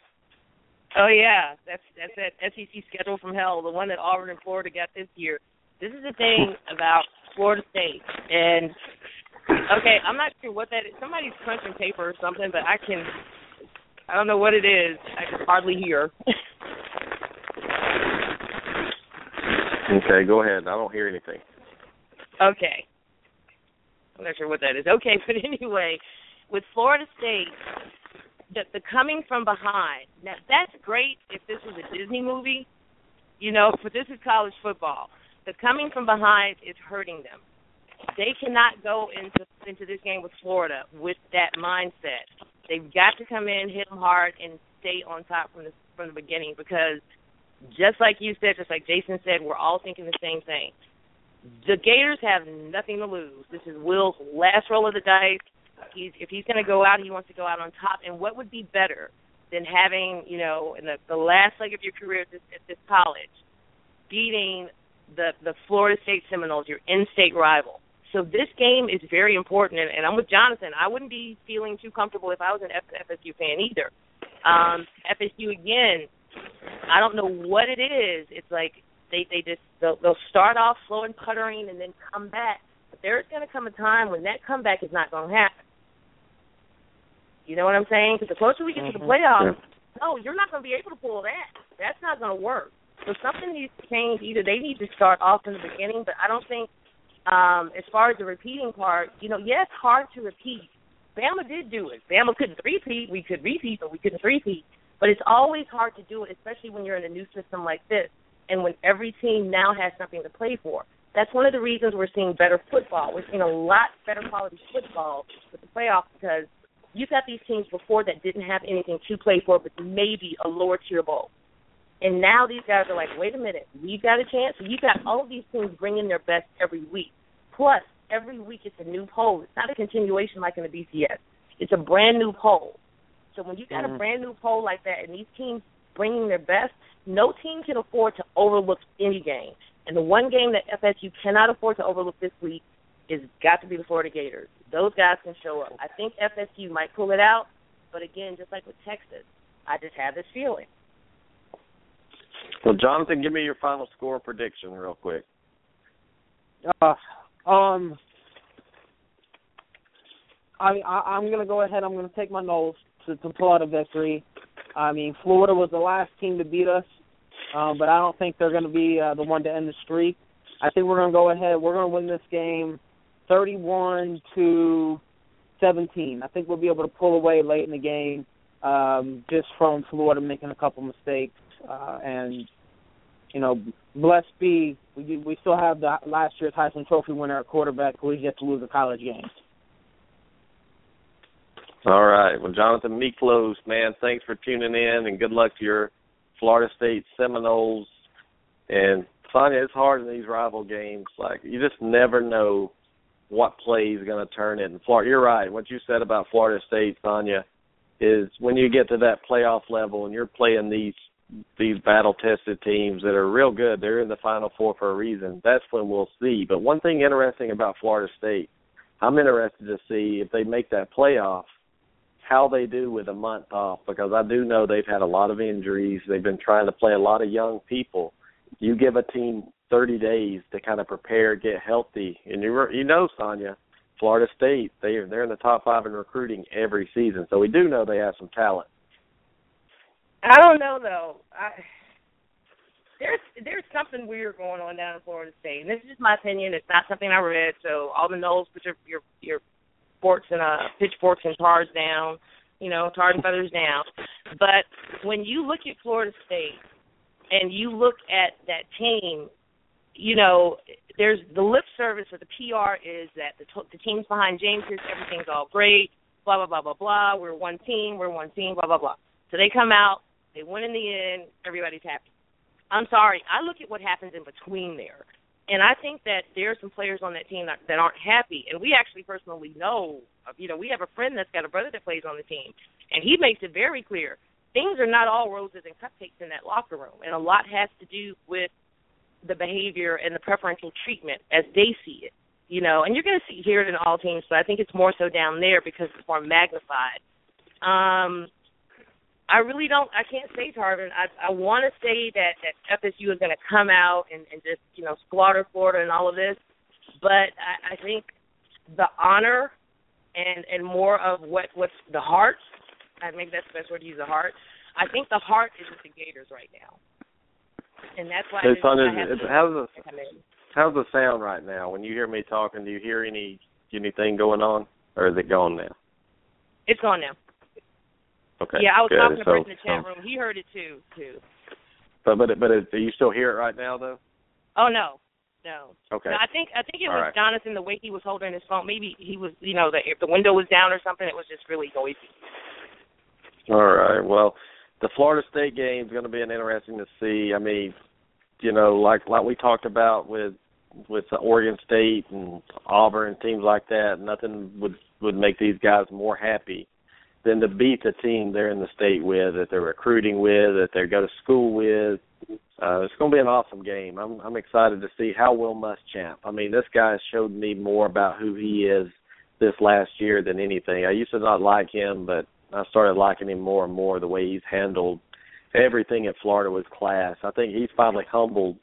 Oh yeah, that's that's that SEC schedule from hell, the one that Auburn and Florida got this year. This is the thing about Florida State, and okay, I'm not sure what that is. Somebody's crunching paper or something, but I can, I don't know what it is. I can hardly hear.
okay, go ahead. I don't hear anything.
Okay. I'm not sure what that is. Okay, but anyway, with Florida State, the, the coming from behind. Now that's great if this was a Disney movie, you know, but this is college football. The coming from behind is hurting them. They cannot go into into this game with Florida with that mindset. They've got to come in, hit them hard, and stay on top from the from the beginning because, just like you said, just like Jason said, we're all thinking the same thing. The Gators have nothing to lose. This is Will's last roll of the dice. He's if he's going to go out, he wants to go out on top. And what would be better than having you know in the the last leg of your career at this, at this college, beating the the Florida State Seminoles, your in-state rival. So this game is very important, and, and I'm with Jonathan. I wouldn't be feeling too comfortable if I was an F- FSU fan either. Um, FSU again, I don't know what it is. It's like they they just they'll, they'll start off slow and puttering and then come back. But there's going to come a time when that comeback is not going to happen. You know what I'm saying? Because the closer we get mm-hmm. to the mm-hmm. playoffs, yeah. no, you're not going to be able to pull that. That's not going to work. So something needs to change. Either they need to start off in the beginning, but I don't think, um, as far as the repeating part, you know, yes, hard to repeat. Bama did do it. Bama couldn't repeat. We could repeat, but we couldn't repeat. But it's always hard to do it, especially when you're in a new system like this, and when every team now has something to play for. That's one of the reasons we're seeing better football. We're seeing a lot better quality football with the playoffs because you've got these teams before that didn't have anything to play for, but maybe a lower tier bowl. And now these guys are like, wait a minute, we've got a chance. So you've got all of these teams bringing their best every week. Plus, every week it's a new poll. It's not a continuation like in the BCS. It's a brand new poll. So when you got mm-hmm. a brand new poll like that, and these teams bringing their best, no team can afford to overlook any game. And the one game that FSU cannot afford to overlook this week is got to be the Florida Gators. Those guys can show up. I think FSU might pull it out, but again, just like with Texas, I just have this feeling.
Well, Jonathan, give me your final score prediction real quick.
Uh, um, I, I I'm gonna go ahead. I'm gonna take my nose to, to pull out a victory. I mean, Florida was the last team to beat us, um, but I don't think they're going to be uh, the one to end the streak. I think we're going to go ahead. We're going to win this game 31 to 17. I think we'll be able to pull away late in the game um, just from Florida making a couple mistakes. Uh, and, you know, blessed be, we, we still have the last year's Heisman Trophy winner at quarterback who yet to lose a college game.
All right. Well, Jonathan Miklos, man, thanks for tuning in, and good luck to your Florida State Seminoles. And Sonia, it's hard in these rival games. Like you just never know what play is going to turn it. And Florida, you're right. What you said about Florida State, Sonia, is when you get to that playoff level and you're playing these these battle tested teams that are real good, they're in the final four for a reason. That's when we'll see. But one thing interesting about Florida State, I'm interested to see if they make that playoff, how they do with a month off because I do know they've had a lot of injuries. They've been trying to play a lot of young people. You give a team 30 days to kind of prepare, get healthy, and you you know, Sonya, Florida State they they're in the top five in recruiting every season, so we do know they have some talent.
I don't know though. I there's there's something weird going on down in Florida State, and this is just my opinion. It's not something I read. So all the Noles put your your your forks and uh pitchforks and tars down, you know, tar and feathers down. But when you look at Florida State and you look at that team, you know, there's the lip service or the PR is that the the team's behind Jameis everything's all great, blah blah blah blah blah. We're one team, we're one team, blah blah blah. So they come out, they win in the end, everybody's happy. I'm sorry, I look at what happens in between there. And I think that there are some players on that team that, that aren't happy. And we actually personally know, uh, you know, we have a friend that's got a brother that plays on the team, and he makes it very clear things are not all roses and cupcakes in that locker room, and a lot has to do with the behavior and the preferential treatment as they see it. You know, and you're going to see hear it in all teams, but I think it's more so down there because it's more magnified. Um, I really don't. I can't say Tarvin. I I want to say that that FSU is going to come out and and just you know slaughter Florida and all of this, but I, I think the honor and and more of what what's the heart. I think that's the best word to use. The heart. I think the heart is with the Gators right now, and that's why.
Hey, son,
I
is,
have
is, how's the how's the sound right now? When you hear me talking, do you hear any anything going on, or is it gone now?
It's gone now.
Okay.
yeah, I was
good.
talking to
so,
in the chat room. He heard it too. Too.
But but but do you still hear it right now though?
Oh no, no.
Okay.
No, I think I think it
All
was
right.
Jonathan the way he was holding his phone. Maybe he was, you know, the if the window was down or something. It was just really noisy.
All right. Well, the Florida State game is going to be an interesting to see. I mean, you know, like like we talked about with with the Oregon State and Auburn teams like that, nothing would would make these guys more happy than to beat the team they're in the state with, that they're recruiting with, that they go to school with. Uh, it's going to be an awesome game. I'm I'm excited to see how Will Muschamp. I mean, this guy showed me more about who he is this last year than anything. I used to not like him, but I started liking him more and more. The way he's handled everything at Florida with class. I think he's finally humbled,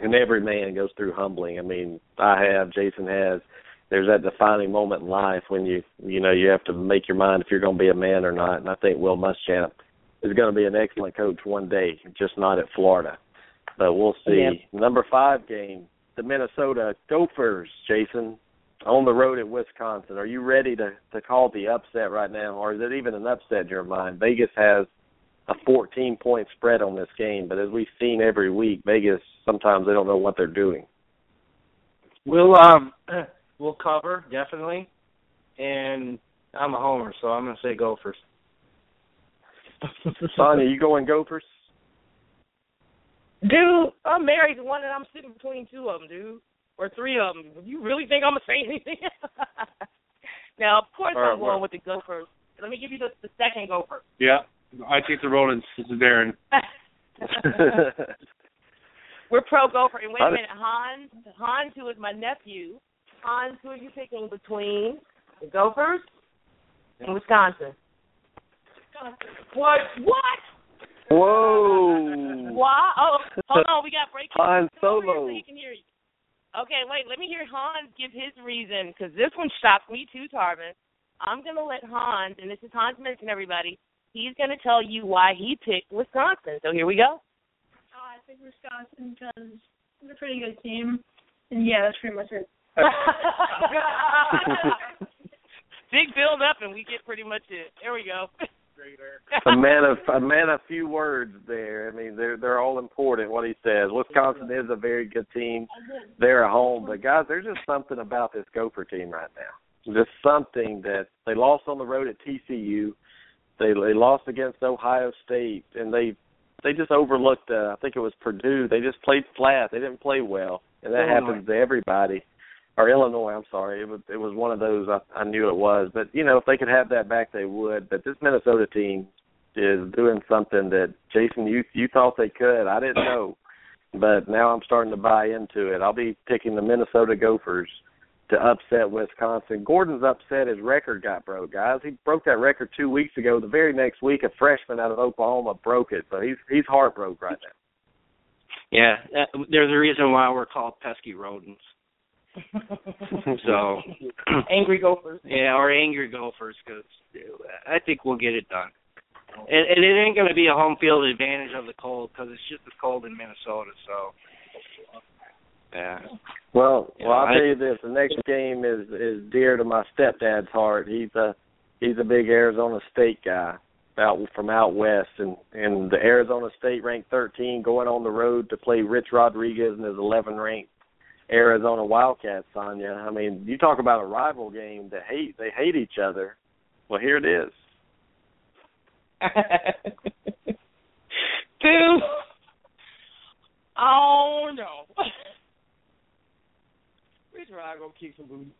and every man goes through humbling. I mean, I have, Jason has. There's that defining moment in life when you you know you have to make your mind if you're going to be a man or not. And I think Will Muschamp is going to be an excellent coach one day, just not at Florida. But we'll see. Number five game, the Minnesota Gophers, Jason, on the road at Wisconsin. Are you ready to to call the upset right now, or is it even an upset in your mind? Vegas has a 14 point spread on this game, but as we've seen every week, Vegas sometimes they don't know what they're doing.
We'll um we'll cover definitely, and I'm a homer, so I'm gonna say Gophers.
Sonya, you going Gophers?
Dude, I'm married to one, and I'm sitting between two of them, dude, or three of them. You really think I'm gonna say anything? now, of course,
All right,
I'm going
well-
with the Gophers. Let me give you the, the second Gopher.
Yeah, I take the Rollins. This is Darren.
We're pro Gopher. And wait a minute, Hans, Hans, who is my nephew, Hans, who are you picking between the Gophers and Wisconsin? What? What?
Whoa!
Why? Oh, hold on. We got breaking.
Han
Come over here
Solo.
So he can hear you. Okay, wait. Let me hear Hans give his reason because this one shocked me too, Tarvin. I'm gonna let Hans, and this is Hans mention everybody. He's gonna tell you why he picked Wisconsin. So here we go.
Oh, I think Wisconsin because they're a pretty good team. And yeah, that's pretty much it.
Big build up, and we get pretty much it. There we go.
a man of a man of few words there. I mean, they're they're all important. What he says. Wisconsin is a very good team. They're at home, but guys, there's just something about this Gopher team right now. Just something that they lost on the road at TCU. They they lost against Ohio State, and they they just overlooked. Uh, I think it was Purdue. They just played flat. They didn't play well, and that
Illinois.
happens to everybody. Or Illinois. I'm sorry, it was it was one of those. I, I knew it was, but you know, if they could have that back, they would. But this Minnesota team is doing something that Jason, you you thought they could. I didn't know, but now I'm starting to buy into it. I'll be picking the Minnesota Gophers to upset Wisconsin. Gordon's upset his record got broke, guys. He broke that record two weeks ago. The very next week, a freshman out of Oklahoma broke it, so he's he's heartbroken right now.
Yeah, there's a reason why we're called pesky rodents. so
angry gophers.
Yeah, or angry gophers because I think we'll get it done. And, and it ain't going to be a home field advantage of the cold because it's just as cold in Minnesota. So yeah.
Well,
Yeah,
well, I'll
I-
tell you this: the next game is is dear to my stepdad's heart. He's a he's a big Arizona State guy out from out west, and and the Arizona State ranked 13, going on the road to play Rich Rodriguez and his 11 ranked Arizona Wildcats. Sonya, I mean, you talk about a rival game that hate they hate each other. Well, here it is.
Dude. Oh no. Rich Rod gonna kick some booty.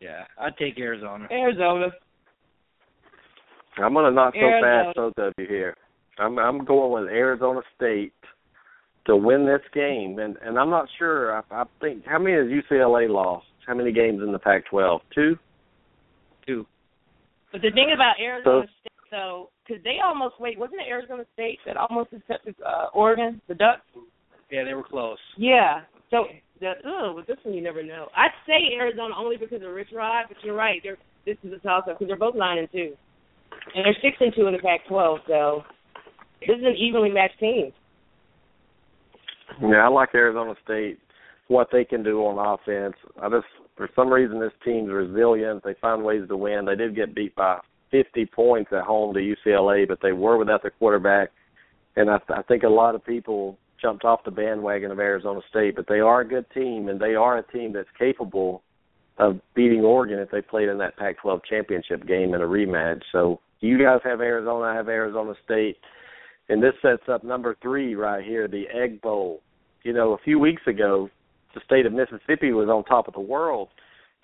Yeah, I'd take Arizona.
Arizona.
I'm gonna knock so
Arizona.
fast both of you here. I'm I'm going with Arizona State to win this game, and and I'm not sure. I, I think how many has UCLA lost? How many games in the Pac-12? Two.
Two.
But the thing about Arizona
So-
State, though, because they almost wait, wasn't it Arizona State that almost accepted uh, Oregon, the Ducks?
Yeah, they were close.
Yeah. So the oh, but this one you never know. I'd say Arizona only because of Rich Rod, but you're right. They're this is a toss up because they're both nine and two, and they're six and two in the Pac-12. So this is an evenly matched team.
Yeah, I like Arizona State. What they can do on offense. I just for some reason this team's resilient. They find ways to win. They did get beat by 50 points at home to UCLA, but they were without their quarterback. And I, I think a lot of people jumped off the bandwagon of Arizona State, but they are a good team, and they are a team that's capable of beating Oregon if they played in that Pac-12 championship game in a rematch. So you guys have Arizona, I have Arizona State, and this sets up number three right here, the Egg Bowl. You know, a few weeks ago, the state of Mississippi was on top of the world,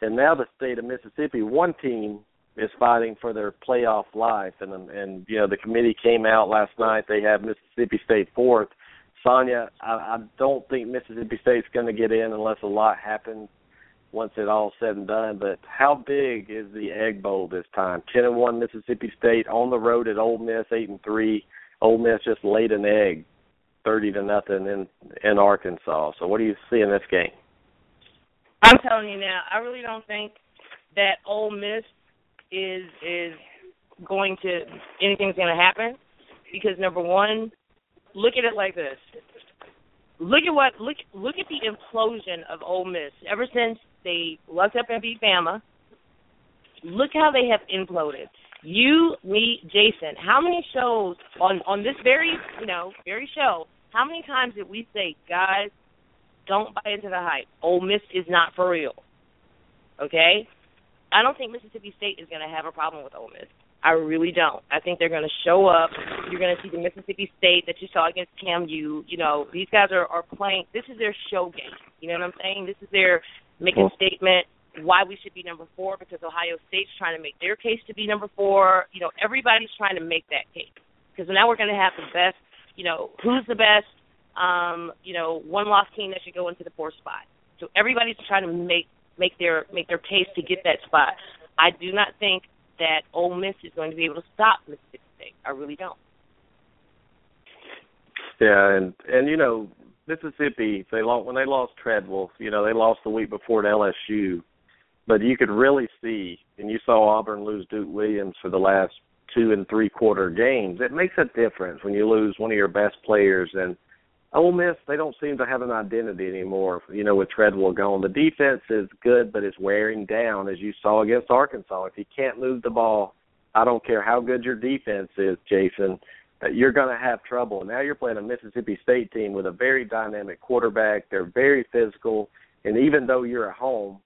and now the state of Mississippi, one team is fighting for their playoff life, and and you know the committee came out last night. They have Mississippi State fourth. Sonia, I, I don't think Mississippi State's going to get in unless a lot happens once it all said and done. But how big is the Egg Bowl this time? Ten and one Mississippi State on the road at Ole Miss, eight and three. Ole Miss just laid an egg, thirty to nothing in in Arkansas. So what do you see in this game?
I'm telling you now, I really don't think that Ole Miss is is going to anything's going to happen because number one, look at it like this. Look at what look look at the implosion of Ole Miss ever since they lucked up and beat Bama. Look how they have imploded. You, me, Jason. How many shows on on this very you know very show? How many times did we say, guys, don't buy into the hype. Ole Miss is not for real. Okay? I don't think Mississippi State is going to have a problem with Ole Miss. I really don't. I think they're going to show up. You're going to see the Mississippi State that you saw against CAMU. You know, these guys are are playing. This is their show game. You know what I'm saying? This is their making a statement why we should be number four because Ohio State's trying to make their case to be number four. You know, everybody's trying to make that case because now we're going to have the best. You know, who's the best? Um, you know, one loss team that should go into the fourth spot. So everybody's trying to make make their make their case to get that spot. I do not think that Ole Miss is going to be able to stop Mississippi State. I really don't.
Yeah, and and you know Mississippi, they lost when they lost Treadwell. You know they lost the week before to LSU, but you could really see, and you saw Auburn lose Duke Williams for the last two and three quarter games. It makes a difference when you lose one of your best players. And Ole Miss, they don't seem to have an identity anymore. You know, with Treadwell gone, the defense is good, but it's wearing down, as you saw against Arkansas. If you can't move the ball, I don't care how good your defense is, Jason uh, you're going to have trouble. Now you're playing a Mississippi State team with a very dynamic quarterback. They're very physical, and even though you're at home,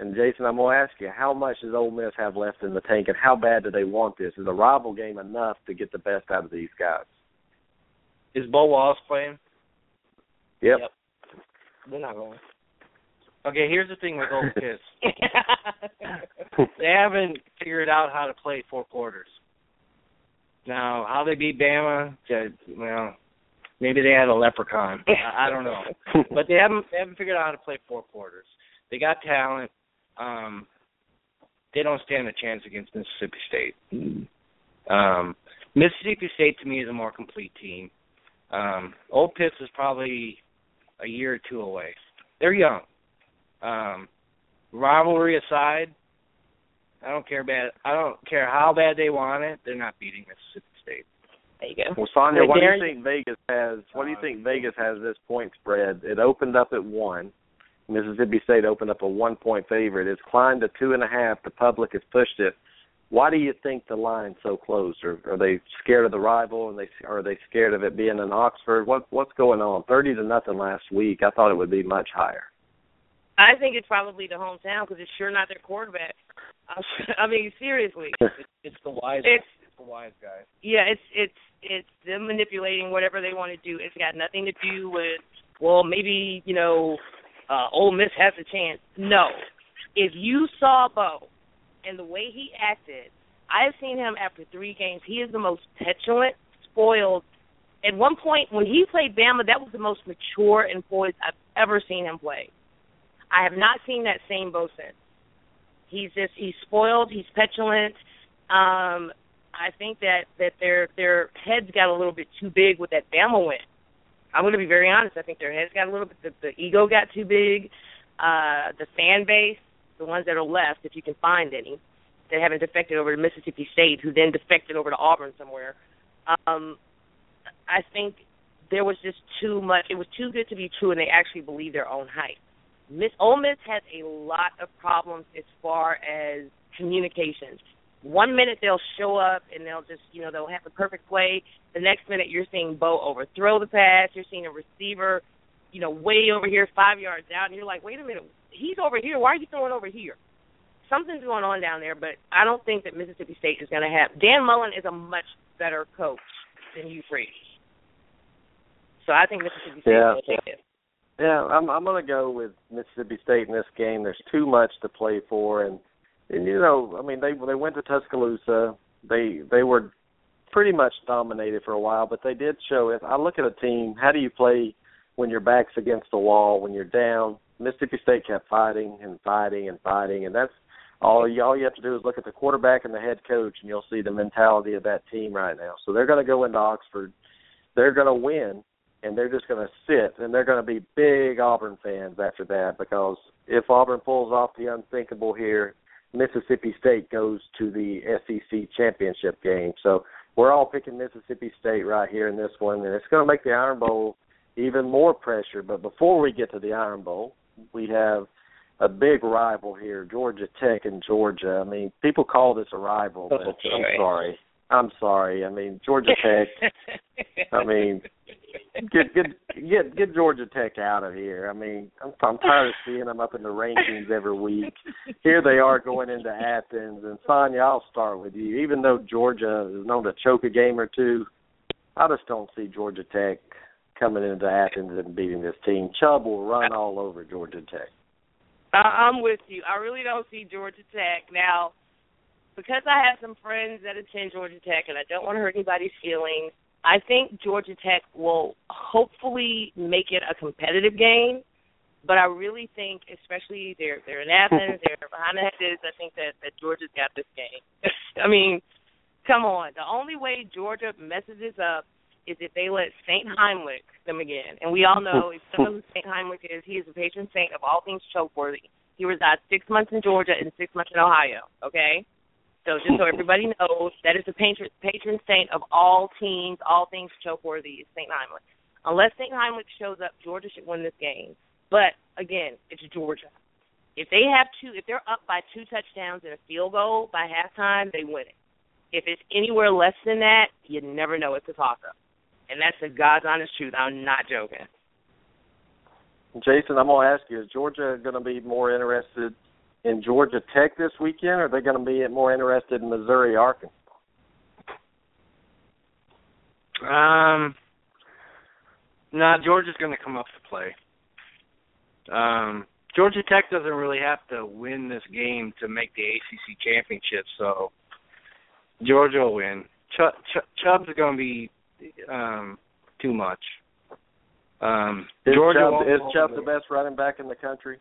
and Jason, I'm going to ask you, how much does Ole Miss have left in the tank, and how bad do they want this? Is a rival game enough to get the best out of these guys?
Is Bo Wallace playing?
Yep.
They're not going.
Okay, here's the thing with Old Piss. they haven't figured out how to play four quarters. Now, how they beat Bama, to, well, maybe they had a leprechaun. I, I don't know, but they haven't they haven't figured out how to play four quarters. They got talent. Um, they don't stand a chance against Mississippi State. Um, Mississippi State to me is a more complete team. Um, Old Piss is probably a year or two away. They're young. Um, rivalry aside, I don't care bad. I don't care how bad they want it. They're not beating Mississippi State.
There you go.
Well, Sonia, what do you think Vegas has? What do you think Vegas has this point spread? It opened up at one. Mississippi State opened up a one point favorite. It's climbed to two and a half. The public has pushed it. Why do you think the line's so close? Or are they scared of the rival, and they or are they scared of it being in Oxford? What what's going on? Thirty to nothing last week. I thought it would be much higher.
I think it's probably the hometown because it's sure not their quarterback. I mean, seriously,
It's the wise.
it's
it's the wise guy.
yeah, it's it's it's them manipulating whatever they want to do. It's got nothing to do with well, maybe you know, uh, Ole Miss has a chance. No, if you saw Bo and the way he acted, I've seen him after three games. He is the most petulant, spoiled. At one point, when he played Bama, that was the most mature and poised I've ever seen him play. I have not seen that same Bo since. He's just he's spoiled. He's petulant. Um, I think that that their their heads got a little bit too big with that Bama win. I'm going to be very honest. I think their heads got a little bit. The, the ego got too big. Uh, the fan base, the ones that are left, if you can find any, that haven't defected over to Mississippi State, who then defected over to Auburn somewhere. Um, I think there was just too much. It was too good to be true, and they actually believed their own hype. Miss Ole Miss has a lot of problems as far as communications. One minute they'll show up and they'll just, you know, they'll have the perfect play. The next minute you're seeing Bo overthrow the pass. You're seeing a receiver, you know, way over here, five yards out, and you're like, wait a minute, he's over here. Why are you throwing over here? Something's going on down there, but I don't think that Mississippi State is going to have. Dan Mullen is a much better coach than Hugh Freeze. So I think Mississippi State
Yeah.
will take it.
Yeah, I'm I'm gonna go with Mississippi State in this game. There's too much to play for, and and you know, I mean, they they went to Tuscaloosa. They they were pretty much dominated for a while, but they did show. If I look at a team, how do you play when your back's against the wall, when you're down? Mississippi State kept fighting and fighting and fighting, and that's all you all you have to do is look at the quarterback and the head coach, and you'll see the mentality of that team right now. So they're going to go into Oxford. They're going to win and they're just going to sit and they're going to be big Auburn fans after that because if Auburn pulls off the unthinkable here, Mississippi State goes to the SEC championship game. So we're all picking Mississippi State right here in this one, and it's going to make the Iron Bowl even more pressure. But before we get to the Iron Bowl, we have a big rival here, Georgia Tech and Georgia. I mean, people call this a rival, but I'm sorry. I'm sorry. I mean, Georgia Tech. I mean, get get get get Georgia Tech out of here. I mean, I'm I'm tired of seeing them up in the rankings every week. Here they are going into Athens, and Sonya, I'll start with you. Even though Georgia is known to choke a game or two, I just don't see Georgia Tech coming into Athens and beating this team. Chubb will run all over Georgia Tech.
I'm with you. I really don't see Georgia Tech now because I have some friends that attend Georgia Tech, and I don't want to hurt anybody's feelings. I think Georgia Tech will hopefully make it a competitive game, but I really think, especially they're they're in Athens, they're behind the hedges. I think that that Georgia's got this game. I mean, come on. The only way Georgia messes this up is if they let Saint Heimlich them again. And we all know if you who Saint Heimlich is, he is the patron saint of all things choke worthy. He resides six months in Georgia and six months in Ohio. Okay, so just so everybody knows, that is the patron patron saint of all teams, all things choke worthy is Saint Heimlich. Unless Saint Heimlich shows up, Georgia should win this game. But again, it's Georgia. If they have two, if they're up by two touchdowns and a field goal by halftime, they win it. If it's anywhere less than that, you never know. It's a toss up. And that's the God's honest truth. I'm not joking.
Jason, I'm to ask you: Is Georgia to be more interested in Georgia Tech this weekend, or are they going to be more interested in Missouri, Arkansas?
Um, no, Georgia's going to come up to play. Um, Georgia Tech doesn't really have to win this game to make the ACC championship, so Georgia will win. Ch- Ch- Chubb's going to be um, too much. Um,
Is
Georgia
Chubb, is Chubb the best running back in the country?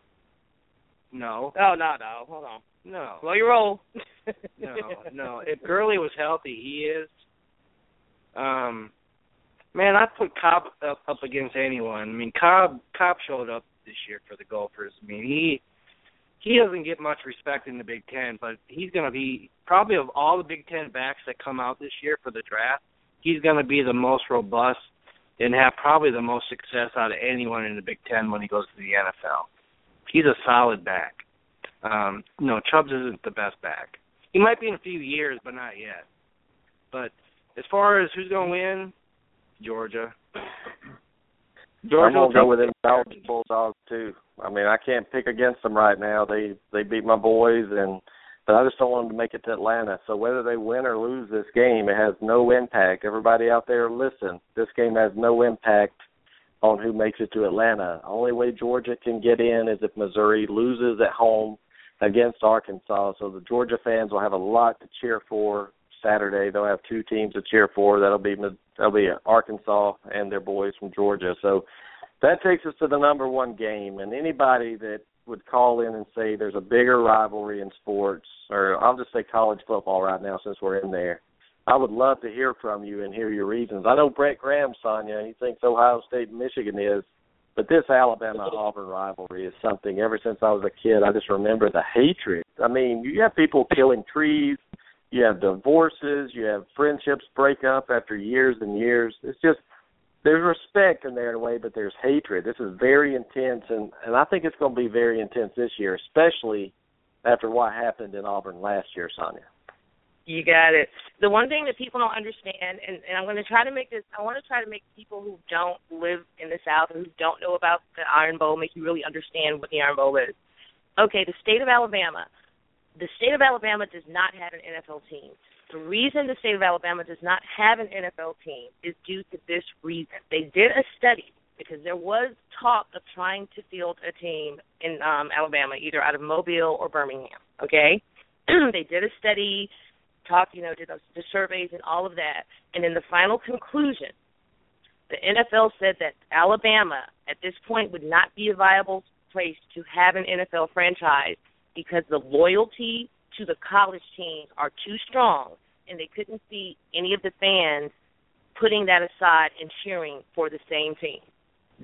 No,
Oh no, no, hold on.
no,
Slow your roll.
no, no. If Gurley was healthy, he is. Um, man, I put Cobb up, up against anyone. I mean, Cobb Cobb showed up this year for the Gophers. I mean, he he doesn't get much respect in the Big Ten, but he's going to be probably of all the Big Ten backs that come out this year for the draft, he's going to be the most robust and have probably the most success out of anyone in the Big Ten when he goes to the NFL. He's a solid back. Um, no, Chubbs isn't the best back. He might be in a few years, but not yet. But as far as who's going to win, Georgia.
I'm gonna go with
the
them Dallas Bulldogs too. I mean, I can't pick against them right now. They they beat my boys, and but I just don't want them to make it to Atlanta. So whether they win or lose this game, it has no impact. Everybody out there, listen. This game has no impact on who makes it to Atlanta. Only way Georgia can get in is if Missouri loses at home against Arkansas. So the Georgia fans will have a lot to cheer for Saturday. They'll have two teams to cheer for. That'll be that'll be Arkansas and their boys from Georgia. So that takes us to the number one game. And anybody that would call in and say there's a bigger rivalry in sports, or I'll just say college football right now since we're in there. I would love to hear from you and hear your reasons. I know Brett Graham, Sonia, he thinks Ohio State and Michigan is, but this Alabama Auburn rivalry is something ever since I was a kid. I just remember the hatred. I mean, you have people killing trees, you have divorces, you have friendships break up after years and years. It's just there's respect in there in a way, but there's hatred. This is very intense, and and I think it's going to be very intense this year, especially after what happened in Auburn last year, Sonia.
You got it. The one thing that people don't understand, and, and I'm going to try to make this, I want to try to make people who don't live in the South and who don't know about the Iron Bowl make you really understand what the Iron Bowl is. Okay, the state of Alabama, the state of Alabama does not have an NFL team. The reason the state of Alabama does not have an NFL team is due to this reason. They did a study because there was talk of trying to field a team in um Alabama, either out of Mobile or Birmingham. Okay, they did a study talked, you know, did the, the surveys and all of that. And in the final conclusion, the NFL said that Alabama at this point would not be a viable place to have an NFL franchise because the loyalty to the college teams are too strong and they couldn't see any of the fans putting that aside and cheering for the same team.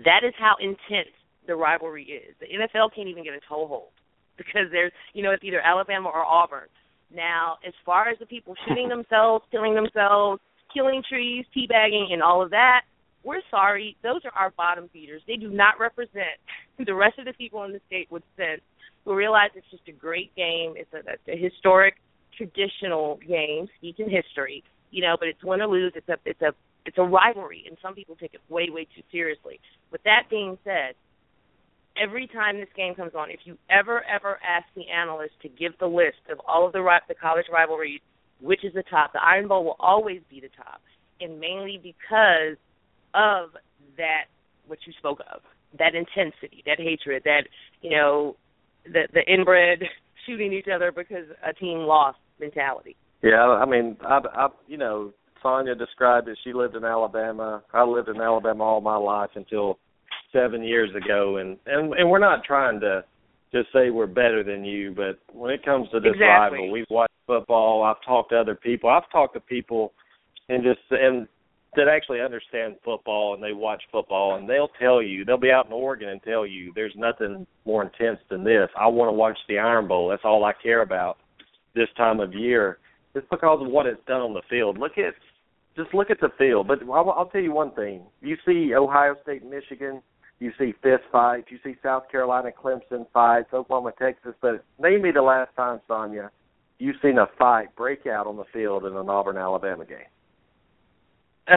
That is how intense the rivalry is. The NFL can't even get a toehold because there's, you know, it's either Alabama or Auburn. Now, as far as the people shooting themselves, killing themselves, killing trees, teabagging, and all of that, we're sorry. Those are our bottom feeders. They do not represent the rest of the people in the state with sense who realize it's just a great game. It's a, it's a historic, traditional game, in history. You know, but it's win or lose. It's a it's a it's a rivalry, and some people take it way way too seriously. With that being said, every time this game comes on, if you ever ever ask the analyst to give the list of all of the the college rivalries, which is the top, the Iron Bowl will always be the top, and mainly because of that what you spoke of, that intensity, that hatred, that you know, the the inbred shooting each other because a team lost mentality.
Yeah, I mean, I, I, you know, Sonia described it. She lived in Alabama. I lived in Alabama all my life until seven years ago, and and and we're not trying to just say we're better than you, but when it comes to this
Exactly.
rival, we've watched football. I've talked to other people. I've talked to people, and just and that actually understand football and they watch football, and they'll tell you they'll be out in Oregon and tell you there's nothing more intense than this. I want to watch the Iron Bowl. That's all I care about this time of year. It's because of what it's done on the field. Look at just look at the field. But I'll, I'll tell you one thing: you see Ohio State, Michigan, you see fist fights, you see South Carolina, Clemson fights, Oklahoma, Texas. But name me the last time, Sonia, you've seen a fight break out on the field in an Auburn Alabama game.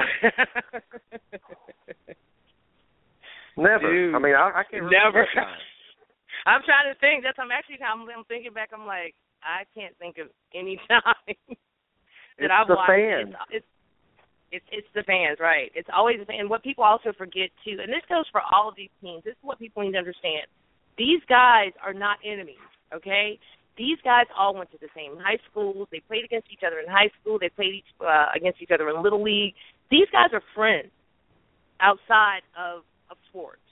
Never.
Dude,
I mean, I, I can't remember
never. I'm trying to think. That's I'm actually I'm, I'm thinking back. I'm like I can't think of any time that
It's
I've
the
watched.
fans.
It's, it's it's it's the fans, right? It's always the fans. And what people also forget too, and this goes for all of these teams. This is what people need to understand. These guys are not enemies, okay? These guys all went to the same high schools. They played against each other in high school. They played each, uh, against each other in little league. These guys are friends outside of of sports.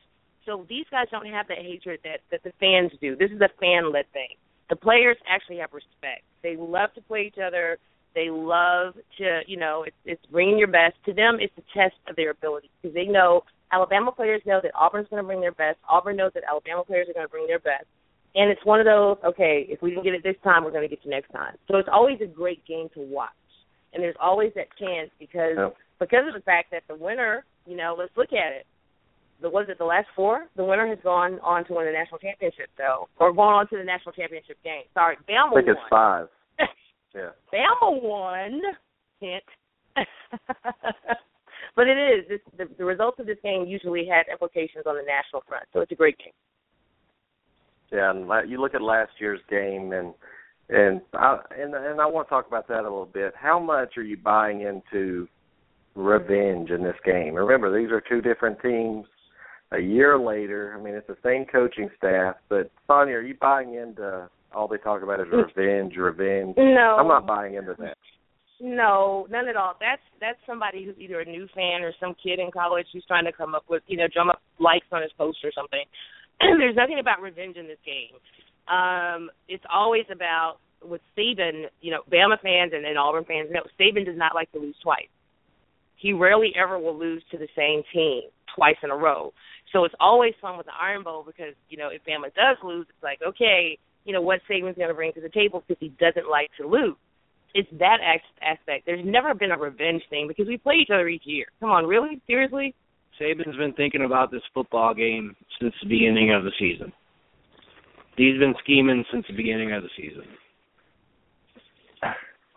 So these guys don't have that hatred that that the fans do. This is a fan led thing. The players actually have respect. They love to play each other. They love to, you know, it's, it's bringing your best. To them, it's a test of their ability because they know Alabama players know that Auburn's going to bring their best. Auburn knows that Alabama players are going to bring their best. And it's one of those, okay, if we didn't get it this time, we're going to get you next time. So it's always a great game to watch. And there's always that chance because
Yep.
because of the fact that the winner, you know, let's look at it. The was it the last four? The winner has gone on to win the national championship though. Or gone on to the national championship game. Sorry, Bama
I think it's
won.
five. Yeah.
Bama won. Hint. but it is. This, the, the results of this game usually had implications on the national front, so it's a great game.
Yeah, and you look at last year's game, and and I and and I want to talk about that a little bit. How much are you buying into revenge in this game? Remember, these are two different teams. A year later, I mean, it's the same coaching staff, but Sonia, are you buying into all they talk about is revenge, revenge?
No,
I'm not buying into that.
No, none at all. That's that's somebody who's either a new fan or some kid in college who's trying to come up with, you know, drum up likes on his post or something. There's nothing about revenge in this game. Um, it's always about with Saban, you know, Bama fans and then Auburn fans know Saban does not like to lose twice. He rarely ever will lose to the same team twice in a row. So it's always fun with the Iron Bowl because, you know, if Bama does lose, it's like, okay, you know, what Saban's going to bring to the table because he doesn't like to lose. It's that aspect. There's never been a revenge thing because we play each other each year. Come on, really? Seriously?
Saban's been thinking about this football game since the beginning of the season. He's been scheming since the beginning of the season.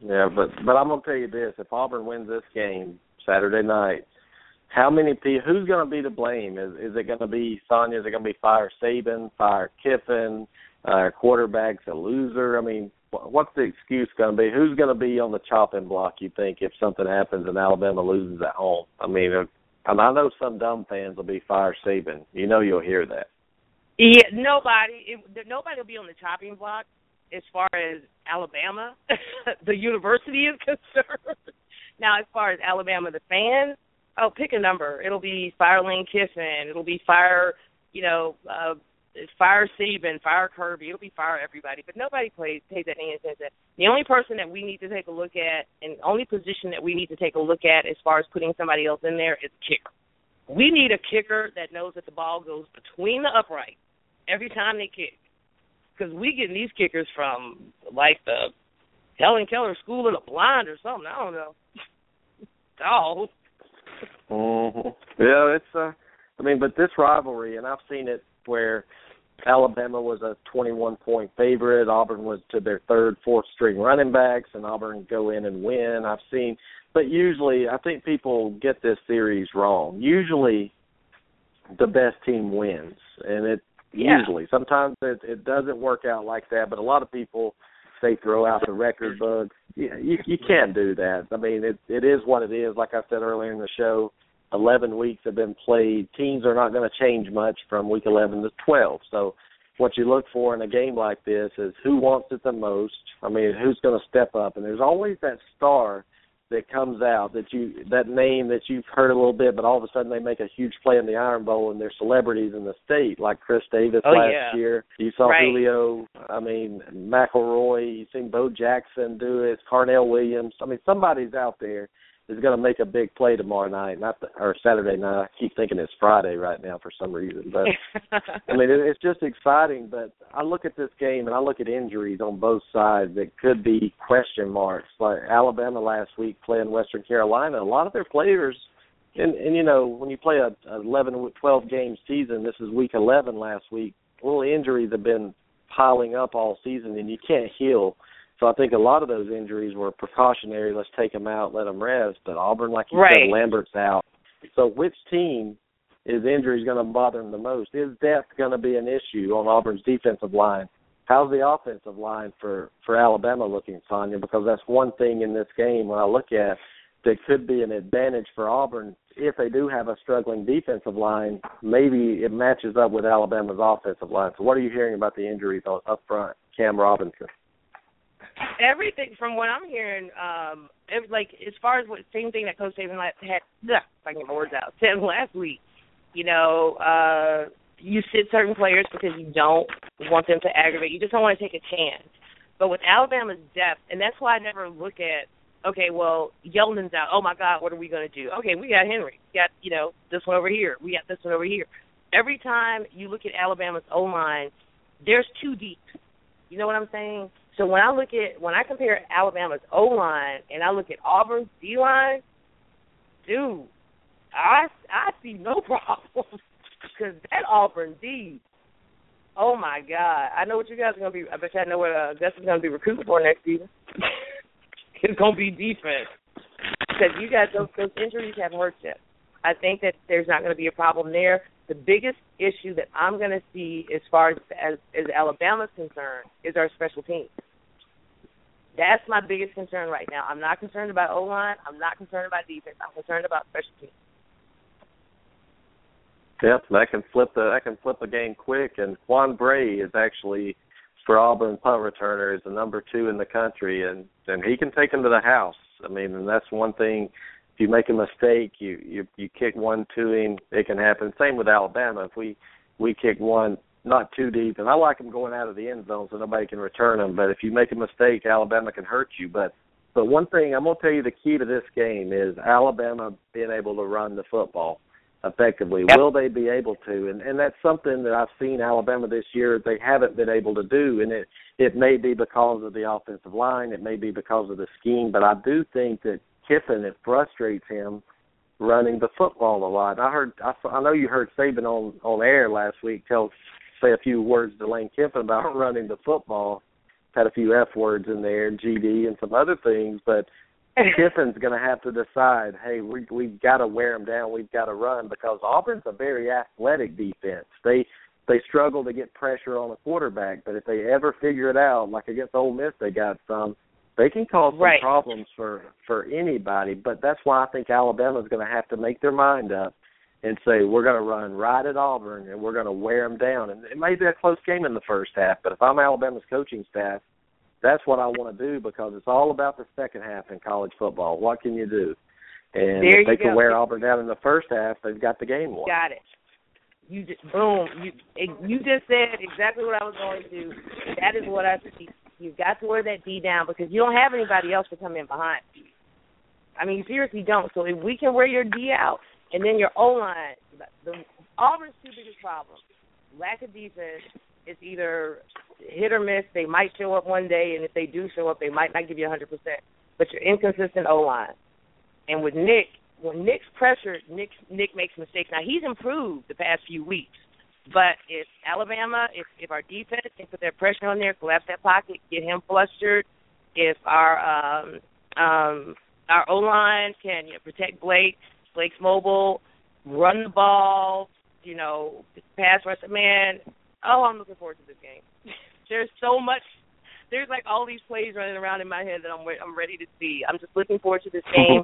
Yeah, but but I'm gonna tell you this: if Auburn wins this game Saturday night, how many people? Who's gonna be to blame? Is is it gonna be Sonya? Is it gonna be fire Saban, fire Kiffin? Uh, quarterback's a loser. I mean, what's the excuse gonna be? Who's gonna be on the chopping block? You think if something happens and Alabama loses at home? I mean, uh, and I know some dumb fans will be fire Saban. You know, you'll hear that.
Yeah, nobody. It, nobody will be on the chopping block as far as Alabama, the university is concerned. now, as far as Alabama, the fans, oh, pick a number. It'll be Fire Lane Kiffin. It'll be Fire, you know, uh, Fire Saban, Fire Kirby. It'll be Fire everybody. But nobody plays pays that any attention. The only person that we need to take a look at, and the only position that we need to take a look at as far as putting somebody else in there is kicker. We need a kicker that knows that the ball goes between the uprights every time they kick. Because we getting these kickers from like the Helen Keller School of the Blind or something. I don't know. Oh,
hmm Yeah, it's uh I mean, but this rivalry and I've seen it where Alabama was a 21 point favorite, Auburn was to their third, fourth string running backs and Auburn go in and win. I've seen but usually I think people get this series wrong. Usually the best team wins and it
Yeah.
usually sometimes it it doesn't work out like that, but a lot of people they throw out the record books. Yeah, you you can't do that. I mean, it it is what it is. Like I said earlier in the show, eleven weeks have been played. Teams are not going to change much from week eleven to twelve. So, what you look for in a game like this is who wants it the most. I mean, who's going to step up? And there's always that star that comes out that you that name that you've heard a little bit, but all of a sudden they make a huge play in the Iron Bowl and they're celebrities in the state, like Chris Davis
Oh,
last
yeah.
year. You saw
Right.
Julio. I mean McElroy. You've seen Bo Jackson do it. Carnell Williams. I mean somebody's out there is going to make a big play tomorrow night, not the, or Saturday night. I keep thinking it's Friday right now for some reason, but I mean, it, it's just exciting. But I look at this game and I look at injuries on both sides that could be question marks. Like Alabama last week playing Western Carolina, a lot of their players, and and you know when you play a, a 11, 12 game season, this is week 11 last week. Little injuries have been piling up all season, and you can't heal. So I think a lot of those injuries were precautionary. Let's take them out, let them rest. But Auburn, like you
Right.
said, Lambert's out. So which team is injuries going to bother them the most? Is depth going to be an issue on Auburn's defensive line? How's the offensive line for for Alabama looking, Sonya? Because that's one thing in this game when I look at that could be an advantage for Auburn if they do have a struggling defensive line. Maybe it matches up with Alabama's offensive line. So, what are you hearing about the injuries up front, Cam Robinson?
Everything from what I'm hearing, um, it, like as far as what same thing that Coach Saban had, ugh, I get my words out, said last week. You know, uh, you sit certain players because you don't want them to aggravate. You just don't want to take a chance. But with Alabama's depth, and that's why I never look at okay, well, Yeldon's out. Oh my God, what are we going to do? Okay, we got Henry. We got you know this one over here. We got this one over here. Every time you look at Alabama's O line, there's two deep. You know what I'm saying? So when I look at when I compare Alabama's O line and I look at Auburn's D line, dude, I I see no problem because that Auburn D. Oh my God! I know what you guys are gonna be. I bet you I know what uh, Gus is gonna be recruiting for next season. it's gonna be defense because you guys those those injuries have hurt you. I think that there's not going to be a problem there. The biggest issue that I'm going to see as far as, as as Alabama's concerned is our special teams. That's my biggest concern right now. I'm not concerned about O line. I'm not concerned about defense. I'm concerned about special teams.
Yep, that can flip the that can flip the game quick. And Quan Bray is actually for Auburn punt returner is the number two in the country, and and he can take him to the house. I mean, and that's one thing. If you make a mistake, you you you kick one to him, it can happen. Same with Alabama. If we we kick one not too deep, and I like them going out of the end zone so nobody can return them. But if you make a mistake, Alabama can hurt you. But but one thing I'm gonna tell you the key to this game is Alabama being able to run the football effectively. Yep. Will they be able to? And and that's something that I've seen Alabama this year they haven't been able to do. And it it may be because of the offensive line, it may be because of the scheme, but I do think that Kiffin it frustrates him running the football a lot. I heard I, I know you heard Saban on on air last week tell say a few words to Lane Kiffin about running the football. Had a few F words in there, GD and some other things, but Kiffin's going to have to decide, hey, we we've got to wear them down. We've got to run because Auburn's a very athletic defense. They they struggle to get pressure on the quarterback, but if they ever figure it out, like against Ole Miss, they got some. They can cause some
right.
problems for for anybody, but that's why I think Alabama's going to have to make their mind up and say we're going to run right at Auburn and we're going to wear them down. And it may be a close game in the first half, but if I'm Alabama's coaching staff, that's what I want to do because it's all about the second half in college football. What can you do? And
there
if they can
go.
wear Auburn down in the first half, they've got the game won.
Got it. You just boom. You you just said exactly what I was going to. Do. That is what I see. You've got to wear that D down because you don't have anybody else to come in behind. I mean, you seriously don't. So if we can wear your D out, and then your O line, the Auburn's two biggest problems: lack of defense. It's either hit or miss. They might show up one day, and if they do show up, they might not give you a 100%. But you're inconsistent O line. And with Nick, when Nick's pressured, Nick Nick makes mistakes. Now he's improved the past few weeks, but if Alabama, if if our defense can put their pressure on there, collapse that pocket, get him flustered, if our um um our O line can you know, protect Blake, Blake's mobile, run the ball, you know, pass rush. Man, oh, I'm looking forward to this game. There's so much. There's like all these plays running around in my head that I'm I'm ready to see. I'm just looking forward to this game.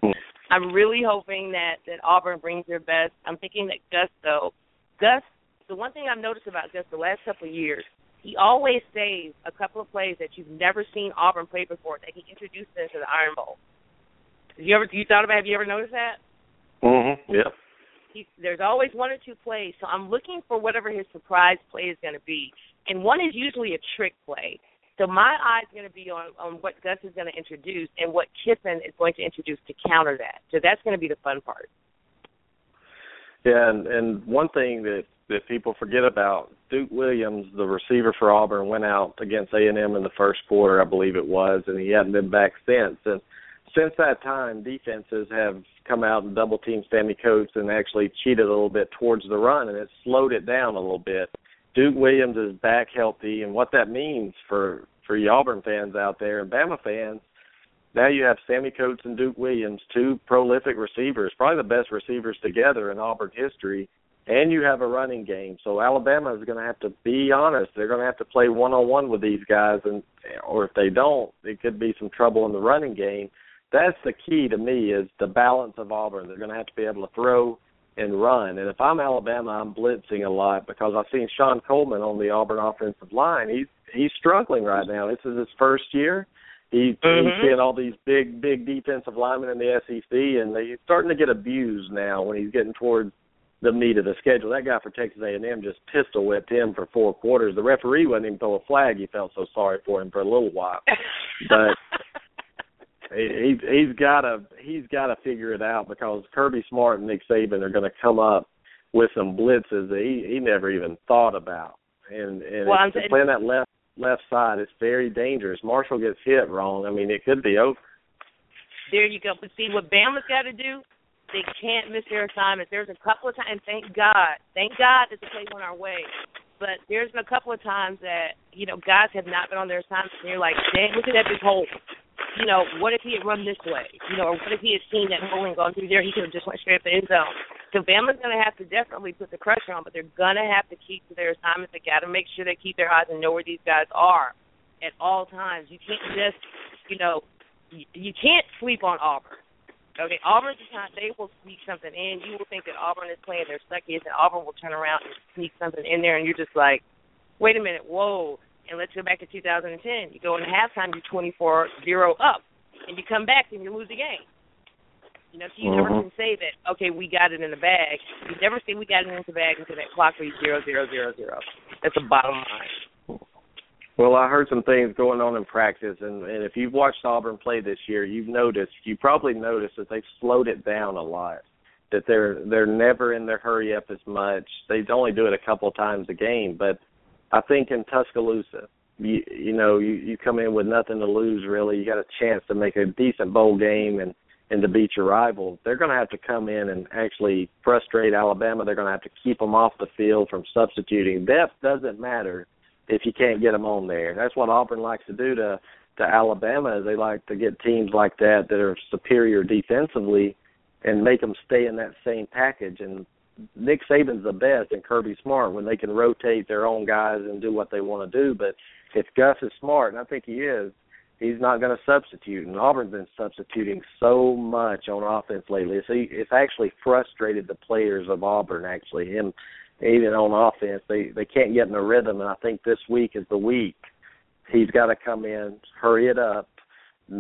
I'm really hoping that that Auburn brings their best. I'm thinking that Gus though, Gus. The one thing I've noticed about Gus the last couple of years, he always saves a couple of plays that you've never seen Auburn play before that he introduced into the Iron Bowl. Have you ever you thought about? Have you ever noticed that?
Mhm. Yeah.
He, there's always one or two plays, so I'm looking for whatever his surprise play is going to be, and one is usually a trick play. So my eye's going to be on on what Gus is going to introduce and what Kiffin is going to introduce to counter that. So that's going to be the fun part.
Yeah, and and one thing that that people forget about Duke Williams, the receiver for Auburn, went out against A and M in the first quarter, I believe it was, and he hadn't been back since. And since that time, defenses have come out and double teamed Sammie Coates and actually cheated a little bit towards the run, and it slowed it down a little bit. Duke Williams is back healthy, and what that means for for Auburn fans out there and Bama fans, now you have Sammie Coates and Duke Williams, two prolific receivers, probably the best receivers together in Auburn history, and you have a running game. So Alabama is going to have to be honest; they're going to have to play one on one with these guys, and or if they don't, it could be some trouble in the running game that's the key to me is the balance of Auburn. They're going to have to be able to throw and run. And if I'm Alabama, I'm blitzing a lot because I've seen Shon Coleman on the Auburn offensive line. He's he's struggling right now. This is his first year. He,
Mhm.
He's seeing all these big, big defensive linemen in the SEC, and they're starting to get abused now when he's getting towards the meat of the schedule. That guy for Texas A&M just pistol whipped him for four quarters. The referee wouldn't even throw a flag. He felt so sorry for him for a little while. But he he- he's got to he's got to figure it out because Kirby Smart and Nick Saban are going to come up with some blitzes that he he never even thought about. And and
Well,
they're playing that left left side, it's very dangerous. Marshall gets hit wrong. I mean, it could be over.
there you go. But see, what Bama's got to do, they can't miss their assignments. There's a couple of times, thank God, thank God that the play went our way. But there's been a couple of times that you know guys have not been on their assignments, and you're like, dang, look at that big hole. You know, what if he had run this way? You know, or what if he had seen that hole and gone through there? He could have just went straight up the end zone. So Bama's going to have to definitely put the pressure on, but they're going to have to keep to their assignments. They got to make sure they keep their eyes and know where these guys are at all times. You can't just, you know, you, you can't sleep on Auburn. Okay, Auburn's the time they will sneak something in. You will think that Auburn is playing their suckiest, and Auburn will turn around and sneak something in there, and you're just like, wait a minute, whoa. And let's go back to 2010. You go into halftime, you're 24-0 up, and you come back and you lose the game. You know, so you never
Mhm.
can say that, okay, we got it in the bag. You never say we got it in the bag until that clock reads zero zero zero zero. That's the bottom line.
Well, I heard some things going on in practice, and, and if you've watched Auburn play this year, you've noticed, you probably noticed that they've slowed it down a lot. That they're they're never in their hurry up as much. They only do it a couple times a game, but I think in Tuscaloosa, you you know, you you come in with nothing to lose really. You got a chance to make a decent bowl game and and to beat your rival. They're going to have to come in and actually frustrate Alabama. They're going to have to keep them off the field from substituting. Depth doesn't matter if you can't get them on there. That's what Auburn likes to do to to Alabama. Is they like to get teams like that that are superior defensively and make them stay in that same package. And Nick Saban's the best and Kirby Smart when they can rotate their own guys and do what they want to do. But if Gus is smart, and I think he is, he's not going to substitute. And Auburn's been substituting so much on offense lately. So it's actually frustrated the players of Auburn. Actually, him even on offense, they they can't get in a rhythm. And I think this week is the week he's got to come in, hurry it up.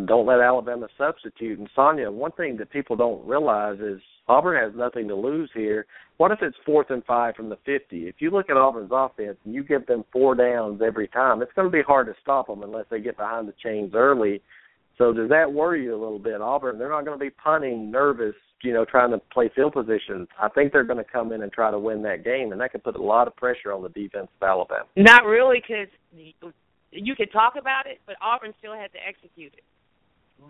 Don't let Alabama substitute. And Sonia, one thing that people don't realize is Auburn has nothing to lose here. What if it's fourth and five from the 50? If you look at Auburn's offense and you give them four downs every time, it's going to be hard to stop them unless they get behind the chains early. So does that worry you a little bit? Auburn, they're not going to be punting, nervous, you know, trying to play field positions. I think they're going to come in and try to win that game, and that could put a lot of pressure on the defense of Alabama.
Not really, because you can talk about it, but Auburn still had to execute it.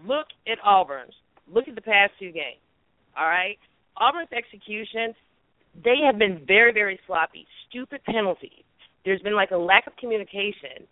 Look at Auburn's. Look at the past two games. All right, Auburn's execution. They have been very, very sloppy. Stupid penalties. There's been like a lack of communication.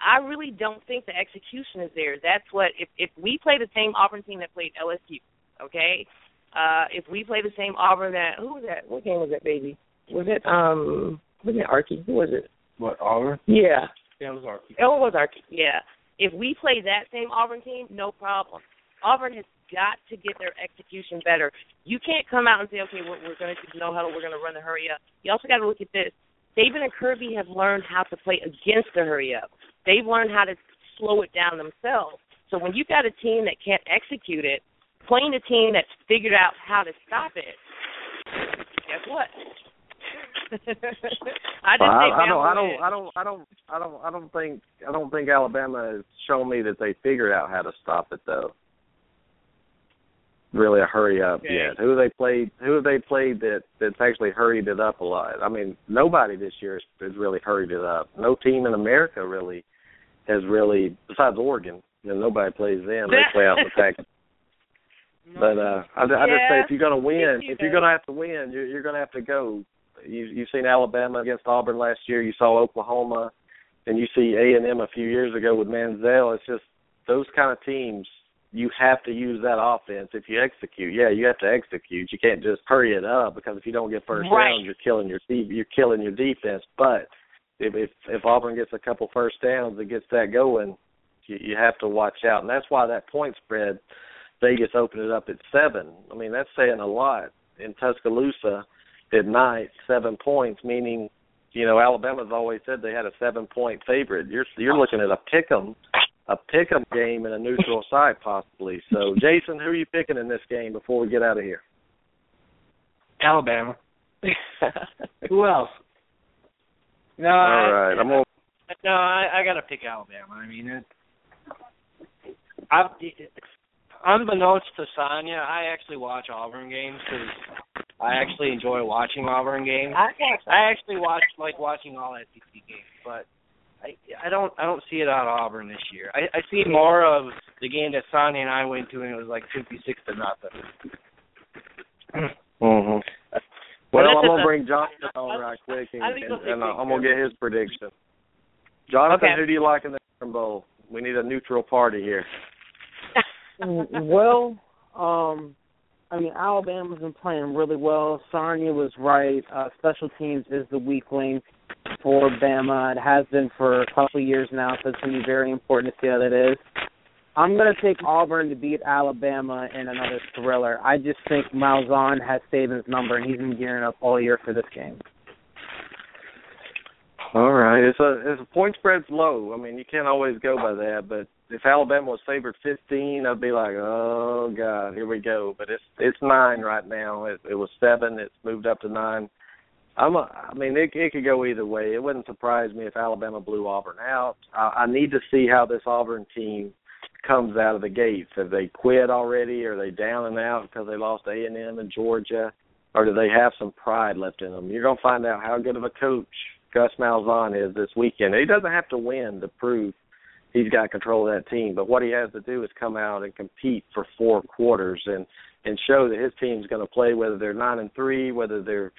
I really don't think the execution is there. That's what if if we play the same Auburn team that played LSU, okay? Uh if we play the same Auburn that who was that? What game was that, baby? Was it um was it Archie? Who was it?
What Auburn?
Yeah.
Yeah, it was Archie.
Oh, it was Archie. Yeah. If we play that same Auburn team, no problem. Auburn has got to get their execution better. You can't come out and say, okay, we're, we're going to do no huddle, we're going to run the hurry up. You also got to look at this. Saban and Kirby have learned how to play against the hurry up. They've learned how to slow it down themselves. So when you've got a team that can't execute it, playing a team that's figured out how to stop it, guess what? I
Well,
think
I, I don't, I don't. I don't, I don't, I don't, I don't think, I don't think Alabama has shown me that they figured out how to stop it though. Really, a hurry up
Okay.
yet? Who they played? Who have they played that that's actually hurried it up a lot? I mean, nobody this year has, has really hurried it up. No team in America really has really, besides Oregon. You know, nobody plays them. They play out the pack. But uh, I, I just say if you're going to win, if you're going to have to win, you're, you're going to have to go. You, you've seen Alabama against Auburn last year. You saw Oklahoma, and you see A and M a few years ago with Manziel. It's just those kind of teams. You have to use that offense if you execute. Yeah, you have to execute. You can't just hurry it up because if you don't get first
Right.
downs, you're killing your you're killing your defense. But if if if Auburn gets a couple first downs and gets that going, you, you have to watch out, and that's why that point spread Vegas opened it up at seven. I mean, that's saying a lot. In Tuscaloosa, at night, seven points, meaning, you know, Alabama's always said they had a seven point favorite. You're you're looking at a pick'em, a pick'em game in a neutral site possibly. So, Jason, who are you picking in this game before we get out of here?
Alabama. Who else? No,
All
I,
right, I'm gonna.
No, I, I gotta pick Alabama. I mean, it, I've, unbeknownst to Sonya, I actually watch Auburn games because I actually enjoy watching Auburn games. I, I actually watch like watching all SEC games, but I I don't I don't see it on Auburn this year. I, I see more of the game that Sonya and I went to, and it was like fifty six to nothing.
Mm-hmm. Well, I'm gonna
a-
bring Jonathan on right quick, and,
I think
and,
they'll
and
take
I'm gonna get his prediction. Jonathan,
Okay.
who do you like in the Iron Bowl? We need a neutral party here.
well, um, I mean, Alabama's been playing really well. Sarnia was right. Uh, special teams is the weak link for Bama. It has been for a couple of years now, so it's going to be very important to see how that is. I'm going to take Auburn to beat Alabama in another thriller. I just think Malzahn has Saban's number, and he's been gearing up all year for this game.
All right, it's a it's a point spread's low. I mean, you can't always go by that, but if Alabama was favored 15, I'd be like, oh god, here we go. But it's it's nine right now. It, it was seven. It's moved up to nine. I'm a, I mean, it it could go either way. It wouldn't surprise me if Alabama blew Auburn out. I, I need to see how this Auburn team comes out of the gates. Have they quit already? Are they down and out because they lost A and M and Georgia, or do they have some pride left in them? You're gonna find out how good of a coach Gus Malzahn is this weekend. He doesn't have to win to prove he's got control of that team, but what he has to do is come out and compete for four quarters and and show that his team's going to play whether they're nine and three, whether they're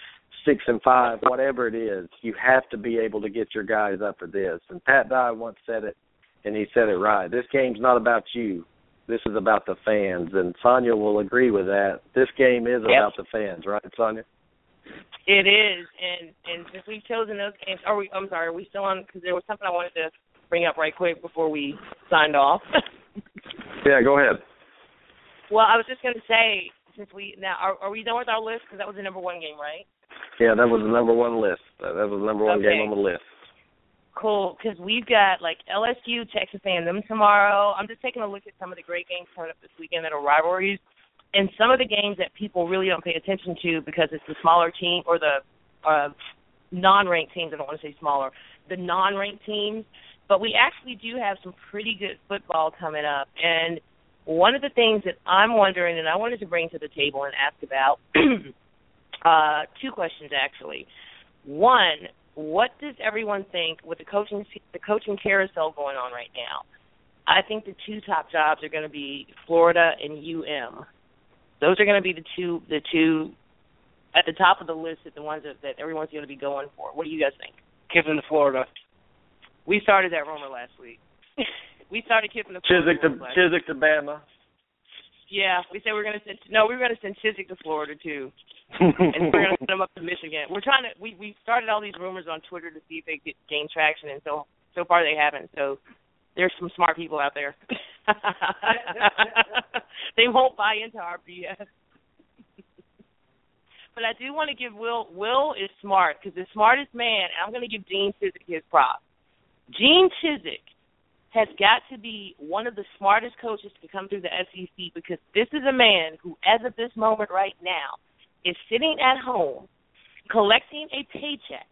six and five, whatever it is. You have to be able to get your guys up for this. And Pat Dye once said it, and he said it right. This game's not about you. This is about the fans, and Sonya will agree with that. This game is about the fans, right, Sonya?
It is, and and since we've chosen those games, are we? I'm sorry, are we still on? Because there was something I wanted to bring up right quick before we signed off.
Yeah, go ahead.
well, I was just going to say, since we now are, are we done with our list? Because that was the number one game, right?
Yeah, that was the number one list. That was the number one
Okay.
game on the list.
Cool, because we've got like LSU, Texas A&M tomorrow. I'm just taking a look at some of the great games coming up this weekend that are rivalries, and some of the games that people really don't pay attention to because it's the smaller team or the uh, non-ranked teams. I don't want to say smaller, the non-ranked teams. But we actually do have some pretty good football coming up, and one of the things that I'm wondering, and I wanted to bring to the table and ask about, uh, two questions actually. One, what does everyone think with the coaching the coaching carousel going on right now? I think the two top jobs are going to be Florida and UM. Those are going to be the two the two at the top of the list of the ones that, that everyone's going to be going for. What do you guys think?
Kiffin to Florida.
We started that rumor last week. we started Kiffin the
Chizik to Chizik to Bama.
Yeah, we said we going to send. No, we were going to send Chizik to Florida too, and we're going to send him up to Michigan. We're trying to. We we started all these rumors on Twitter to see if they get gain traction, and so so far they haven't. So there's some smart people out there. they won't buy into our BS. but I do want to give Will. Will is smart because the smartest man. I'm going to give Gene Chizik his props. Gene Chizik has got to be one of the smartest coaches to come through the SEC because this is a man who, as of this moment right now, is sitting at home collecting a paycheck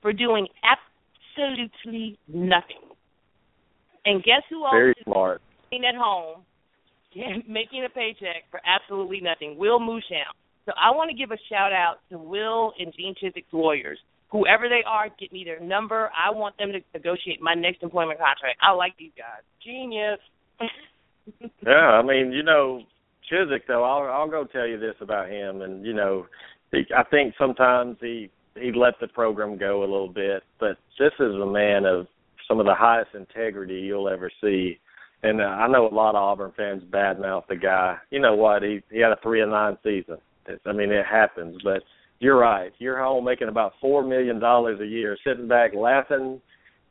for doing absolutely nothing. And guess who else
Very
is
smart.
sitting at home making a paycheck for absolutely nothing? Will Muschamp. So I want to give a shout out to Will and Gene Chizik's lawyers. Whoever they are, get me their number. I want them to negotiate my next employment contract. I like these guys. Genius.
Yeah, I mean, you know, Chizik though, I'll I'll go tell you this about him, and you know, he, I think sometimes he he let the program go a little bit, but this is a man of some of the highest integrity you'll ever see. And uh, I know a lot of Auburn fans badmouth the guy. You know what? He he had a three and nine season. It's, I mean, it happens, but you're right. You're home making about four million dollars a year, sitting back laughing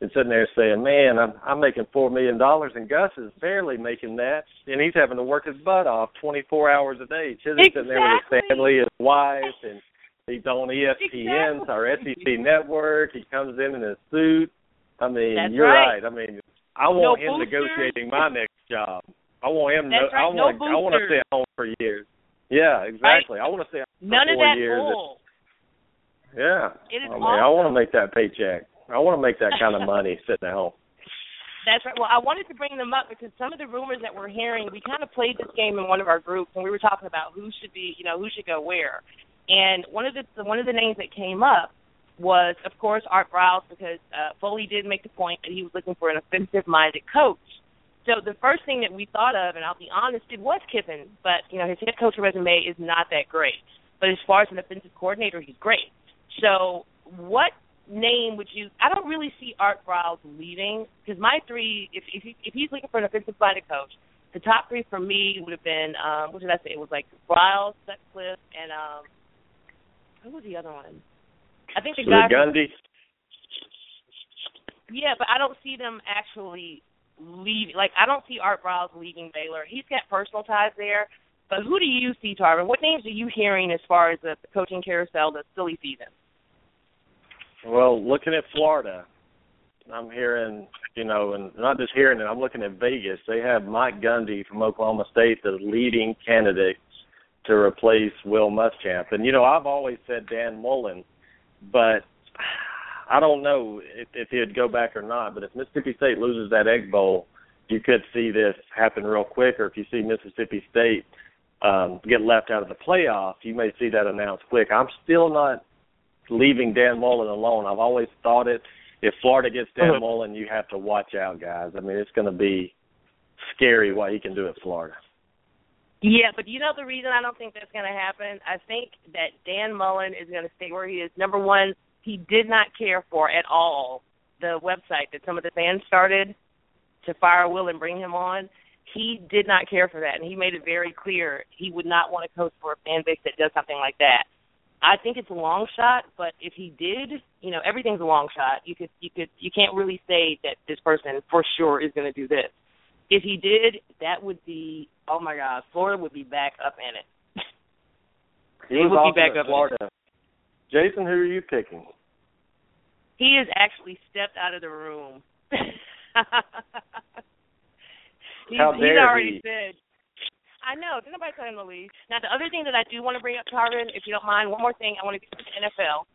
and sitting there saying, "Man, I'm I'm making four million dollars, and Gus is barely making that, and he's having to work his butt off 24 hours a day. Chizik's
exactly.
sitting there with his family, his wife, and he's on ESPN,
Exactly.
our SEC network. He comes in in a suit. I mean,
That's
you're
right.
I mean, I want
No
him
boosters.
negotiating my next job. I want him.
That's
to,
right,
I
no
want. I want to stay at home for years. Yeah, exactly. I want to stay at home
None
for
of
four
that
years.
bull.
Yeah.
It is
I mean, I want to make that paycheck. I want to make that kind of money sitting at home.
That's right. Well, I wanted to bring them up because some of the rumors that we're hearing, we kind of played this game in one of our groups, and we were talking about who should be, you know, who should go where. And one of the one of the names that came up was, of course, Art Briles, because uh, Foley did make the point that he was looking for an offensive-minded coach. So the first thing that we thought of, and I'll be honest, it was Kiffin, but you know his head coach resume is not that great. But as far as an offensive coordinator, he's great. So what name would you? I don't really see Art Briles leaving because my three, if if, he, if he's looking for an offensive-minded coach, the top three for me would have been um, what did I say? It was like Briles, Sutcliffe, and um, who was the other one? I think the guy.
the Gundy.
Yeah, but I don't see them actually leaving. Like I don't see Art Briles leaving Baylor. He's got personal ties there. But who do you see, Tarvin? What names are you hearing as far as the coaching carousel, the silly season?
Well, looking at Florida, I'm hearing, you know, and not just hearing it, I'm looking at Vegas. They have Mike Gundy from Oklahoma State, the leading candidate to replace Will Muschamp. And you know, I've always said Dan Mullen, but I don't know if, if he'd go back or not. But if Mississippi State loses that Egg Bowl, you could see this happen real quick. Or if you see Mississippi State um, get left out of the playoff, you may see that announced quick. I'm still not leaving Dan Mullen alone. I've always thought it. If Florida gets Dan uh-huh. Mullen, you have to watch out, guys. I mean, it's going to be scary what he can do at Florida.
Yeah, but you know the reason I don't think that's going to happen? I think that Dan Mullen is going to stay where he is. Number one, he did not care for at all the website that some of the fans started to fire Will and bring him on. He did not care for that, and he made it very clear he would not want to coach for a fan base that does something like that. I think it's a long shot, but if he did, you know, everything's a long shot. You could, you could, you can't really say that this person for sure is going to do this. If he did, that would be, oh my God, Florida would be back up in it.
He
would be back up in
Florida. Jason, who are you picking?
He has actually stepped out of the room. he's,
How
he's already
he.
said. I know. Did nobody tell him to leave? Now, the other thing that I do want to bring up, Tarvin, if you don't mind, one more thing. I want to get to the NFL.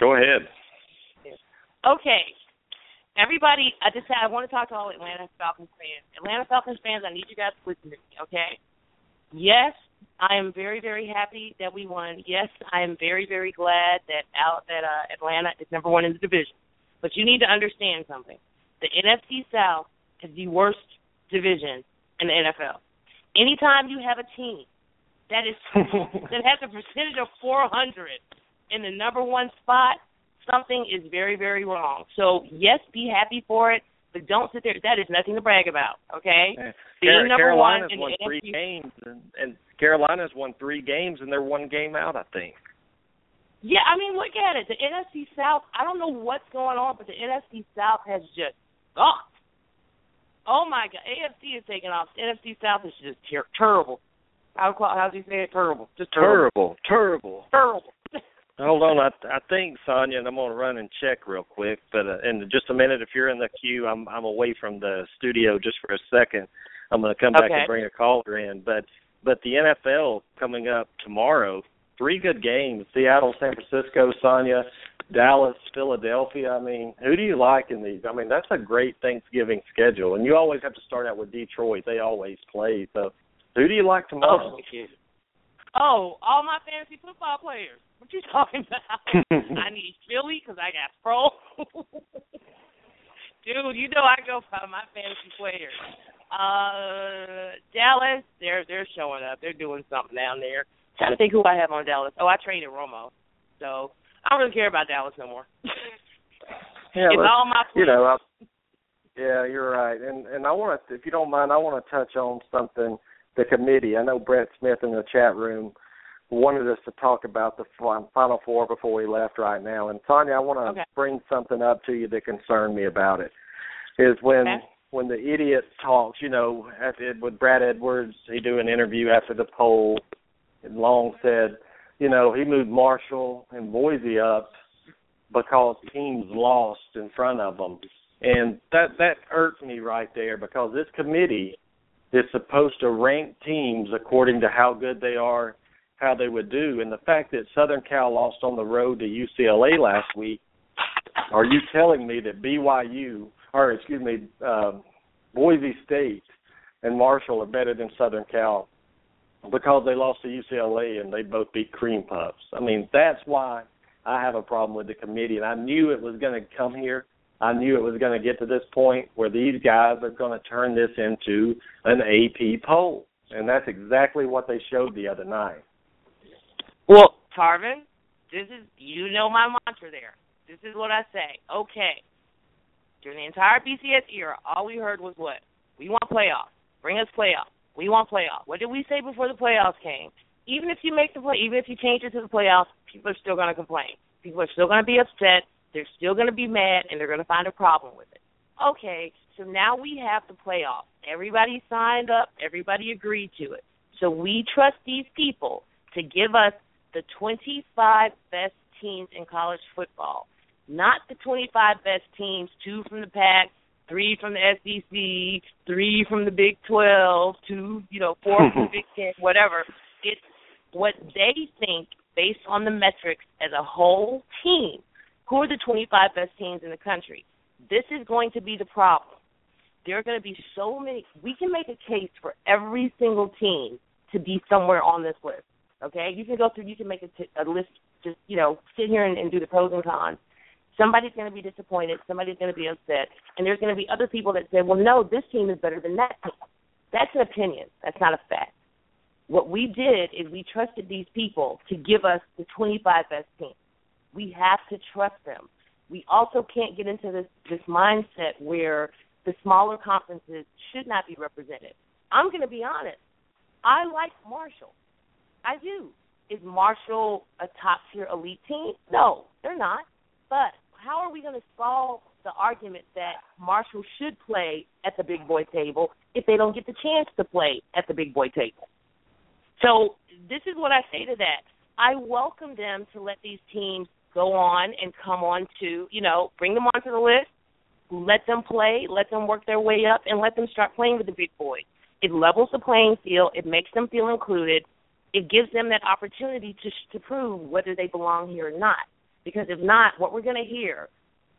Go ahead.
Okay. Everybody, I just I want to talk to all Atlanta Falcons fans. Atlanta Falcons fans, I need you guys to listen to me, okay? Yes, I am very, very happy that we won. Yes, I am very, very glad that out that uh, Atlanta is number one in the division. But you need to understand something. The NFC South is the worst division in the NFL. Anytime you have a team that is that has a percentage of 400 in the number one spot, something is very, very wrong. So yes, be happy for it, but don't sit there. That is nothing to brag about. Okay. Being
Car-
number
Carolina's won three
NFC
games, and, and Carolina's won three games, and they're one game out, I think.
Yeah, I mean, look at it. The NFC South. I don't know what's going on, but the NFC South has just sucked. Oh my God, AFC is taking off. NFC South is just ter- terrible. How how do you say it? Terrible. Just terrible.
Terrible, terrible.
Terrible.
Hold on, I I think Sonia, and I'm gonna run and check real quick. But uh, in just a minute, if you're in the queue, I'm I'm away from the studio just for a second. I'm gonna come back
Okay.
and bring a caller in. But but the NFL coming up tomorrow, three good games: Seattle, San Francisco, Sonia, Dallas, Philadelphia. I mean, who do you like in these? I mean, that's a great Thanksgiving schedule, and you always have to start out with Detroit. They always play. So, who do you like tomorrow?
Oh, all my fantasy football players. What you talking about? I need Philly because I got pro. Dude, you know I go by my fantasy players. Uh, Dallas, they're they're showing up. They're doing something down there. trying to think who I have on Dallas. Oh, I traded Romo, so I don't really care about Dallas no more.
Yeah,
it's all my
you know, I, yeah, you're right. And and I want to, if you don't mind, I want to touch on something. The committee. I know Brett Smith in the chat room wanted us to talk about the Final Four before we left right now. And Tanya, I want to
Okay.
bring something up to you that concerned me about it. Is when
Okay.
when the idiot talks, you know, after, with Brad Edwards, he do an interview after the poll, and Long said, you know, he moved Marshall and Boise up because teams lost in front of them, and that that irked me right there because this committee is supposed to rank teams according to how good they are, how they would do, and the fact that Southern Cal lost on the road to UCLA last week, are you telling me that BYU or excuse me, um, Boise State and Marshall are better than Southern Cal because they lost to UCLA and they both beat Cream Puffs. I mean, that's why I have a problem with the committee, and I knew it was going to come here. I knew it was going to get to this point where these guys are going to turn this into an AP poll, and that's exactly what they showed the other night.
Well, Tarvin, this is you know my mantra there. This is what I say. Okay. During the entire BCS era, all we heard was what? We want playoffs. Bring us playoffs. We want playoffs. What did we say before the playoffs came? Even if you make the play, even if you change it to the playoffs, people are still going to complain. People are still going to be upset. They're still going to be mad, and they're going to find a problem with it. Okay, so now we have the playoffs. Everybody signed up. Everybody agreed to it. So we trust these people to give us the 25 best teams in college football, not the 25 best teams, two from the Pac, three from the SEC, three from the Big 12, two, you know, four from the Big 10, whatever. It's what they think based on the metrics as a whole team. Who are the 25 best teams in the country? This is going to be the problem. There are going to be so many. We can make a case for every single team to be somewhere on this list. Okay, you can go through. You can make a, t- a list. Just you know, sit here and, and do the pros and cons. Somebody's going to be disappointed. Somebody's going to be upset, and there's going to be other people that say, "Well, no, this team is better than that team." That's an opinion. That's not a fact. What we did is we trusted these people to give us the 25 best teams. We have to trust them. We also can't get into this this mindset where the smaller conferences should not be represented. I'm going to be honest. I like Marshall. I do. Is Marshall a top tier elite team? No, they're not. But how are we going to solve the argument that Marshall should play at the big boy table if they don't get the chance to play at the big boy table? So this is what I say to that. I welcome them to let these teams go on and come on to, you know, bring them onto the list, let them play, let them work their way up, and let them start playing with the big boys. It levels the playing field. It makes them feel included. It gives them that opportunity to to prove whether they belong here or not. Because if not, what we're going to hear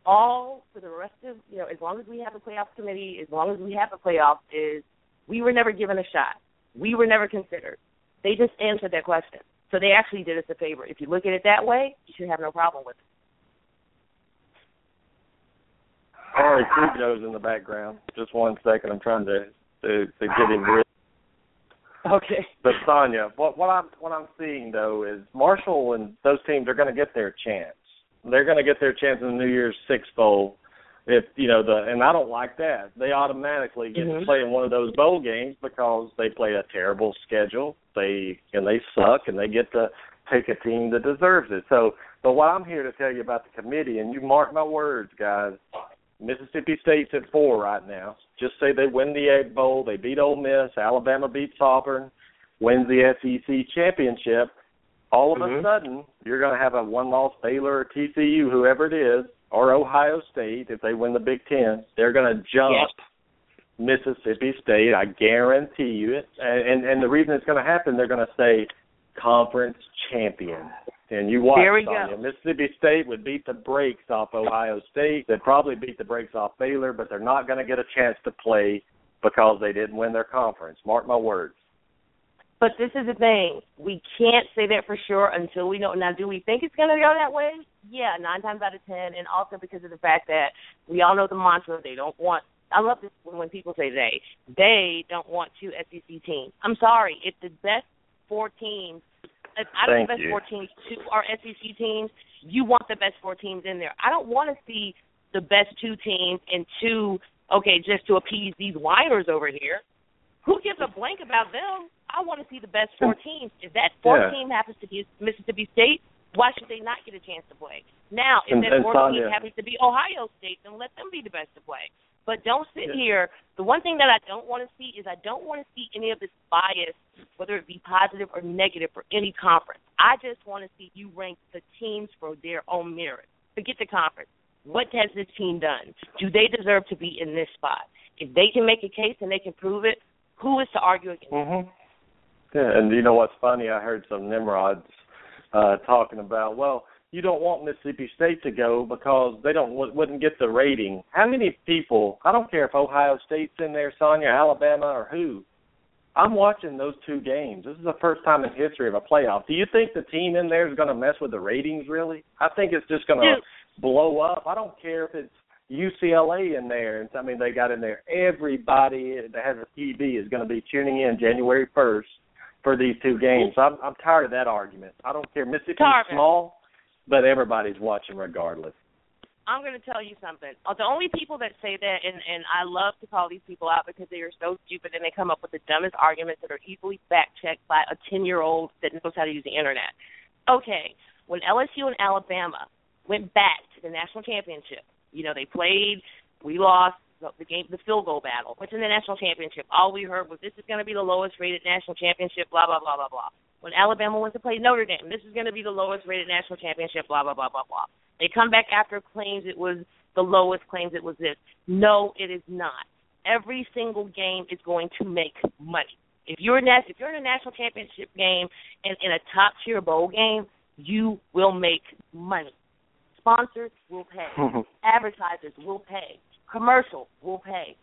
all for the rest of you know, as long as we have a playoff committee, as long as we have a playoff, is we were never given a shot. We were never considered. They just answered that question. So they actually did us a favor. If you look at it that way, you should have no problem with it.
All right, Cujo's in the background. Just one second. I'm trying to to, to get him real.
Okay.
But Sonya, what what I'm what I'm seeing though is Marshall and those teams are going to get their chance. They're going to get their chance in the New Year's Six Bowl. If you know the, and I don't like that. They automatically get
Mhm.
to play in one of those bowl games because they play a terrible schedule. They and they suck, and they get to take a team that deserves it. So, but what I'm here to tell you about the committee, and you mark my words, guys. Mississippi State's at four right now. Just say they win the Egg Bowl, they beat Ole Miss, Alabama beats Auburn, wins the SEC championship. All of
Mhm.
a sudden, you're going to have a one-loss Baylor or TCU, whoever it is, or Ohio State if they win the Big Ten. They're going to jump
Yes.
Mississippi State. I guarantee you it. And and, and the reason it's going to happen, they're going to say conference champion. And you watch,
go.
Mississippi State would beat the brakes off Ohio State. They'd probably beat the brakes off Baylor, but they're not going to get a chance to play because they didn't win their conference. Mark my words.
But this is the thing. We can't say that for sure until we know. Now, do we think it's going to go that way? Yeah, nine times out of ten. And also because of the fact that we all know the mantra they don't want. I love this when people say they. They don't want two SEC teams. I'm sorry. If the best four teams, if out of
Thank
the best
you.
four teams, to are SEC teams, you want the best four teams in there. I don't want to see the best two teams and two, okay, just to appease these whiners over here. Who gives a blank about them? I want to see the best four hmm. teams. If that fourth
Yeah.
team happens to be Mississippi State, why should they not get a chance to play? Now, if
And-
that fourth team happens to be Ohio State, then let them be the best to play. But don't sit here. The one thing that I don't want to see is I don't want to see any of this bias, whether it be positive or negative, for any conference. I just want to see you rank the teams for their own merit. Forget the conference. What has this team done? Do they deserve to be in this spot? If they can make a case and they can prove it, who is to argue against?
Mhm. Yeah, and you know what's funny? I heard some Nimrods uh talking about, well, you don't want Mississippi State to go because they don't wouldn't get the rating. How many people? I don't care if Ohio State's in there, Sonia, Alabama, or who. I'm watching those two games. This is the first time in history of a playoff. Do you think the team in there is going to mess with the ratings? Really? I think it's just going to
Dude.
blow up. I don't care if it's UCLA in there. And I mean, they got in there. Everybody that has a TV is going to be tuning in January 1st for these two games. So I'm, I'm tired of that argument. I don't care. Mississippi's
Tarvin.
small, but everybody's watching regardless.
I'm going to tell you something. Uh, The only people that say that, and and I love to call these people out because they are so stupid and they come up with the dumbest arguments that are easily fact checked by a ten year old that knows how to use the internet. Okay, when LSU and Alabama went back to the national championship, you know they played, we lost the, game, the field goal battle, went to the national championship. All we heard was this is going to be the lowest rated national championship, blah blah blah blah blah. When Alabama went to play Notre Dame, this is going to be the lowest rated national championship, blah blah blah blah blah. They come back after claims it was the lowest, claims it was this. No, it is not. Every single game is going to make money. If you're nas- if you're in a national championship game and in a top tier bowl game, you will make money. Sponsors will pay. Advertisers will pay. Commercials will pay.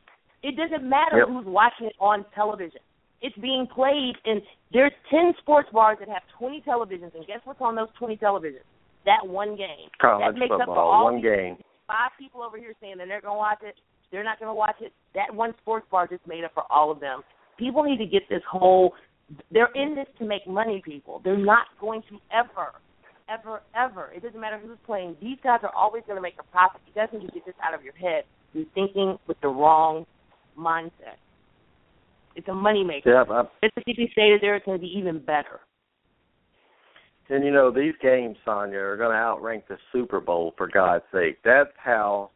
It doesn't matter
Yep.
who's watching it on television. It's being played in there's ten sports bars that have twenty televisions and guess what's on those twenty televisions? That one game.
College
that makes up for
football,
all
one game.
five people over here saying that they're going to watch it. They're not going to watch it. That one sports bar just made up for all of them. People need to get this whole. They're in this to make money, people. They're not going to ever, ever, ever. It doesn't matter who's playing. These guys are always going to make a profit. You guys need to get this out of your head. You're thinking with the wrong mindset. It's a money maker.
Yeah,
Mississippi State is there. It's going to be even better.
And you know these games, Sonya, are going to outrank the Super Bowl for God's sake. That's how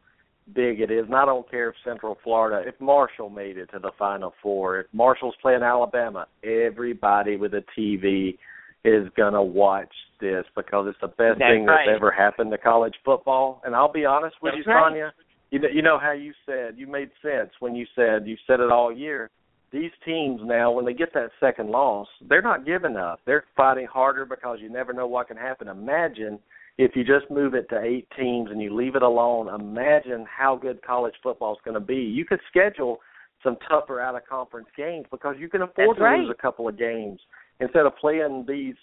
big it is. And I don't care if Central Florida, if Marshall made it to the Final Four, if Marshall's playing Alabama, everybody with a TV is going to watch this because it's the best
That's
thing that's
right.
ever happened to college football. And I'll be honest with
That's
you,
right.
Sonya. You know, you know how you said you made sense when you said you said it all year these teams now, when they get that second loss, they're not giving up. They're fighting harder because you never know what can happen. Imagine if you just move it to eight teams and you leave it alone. Imagine how good college football is going to be. You could schedule some tougher out of conference games because you can afford
That's
to
right.
lose a couple of games instead of playing these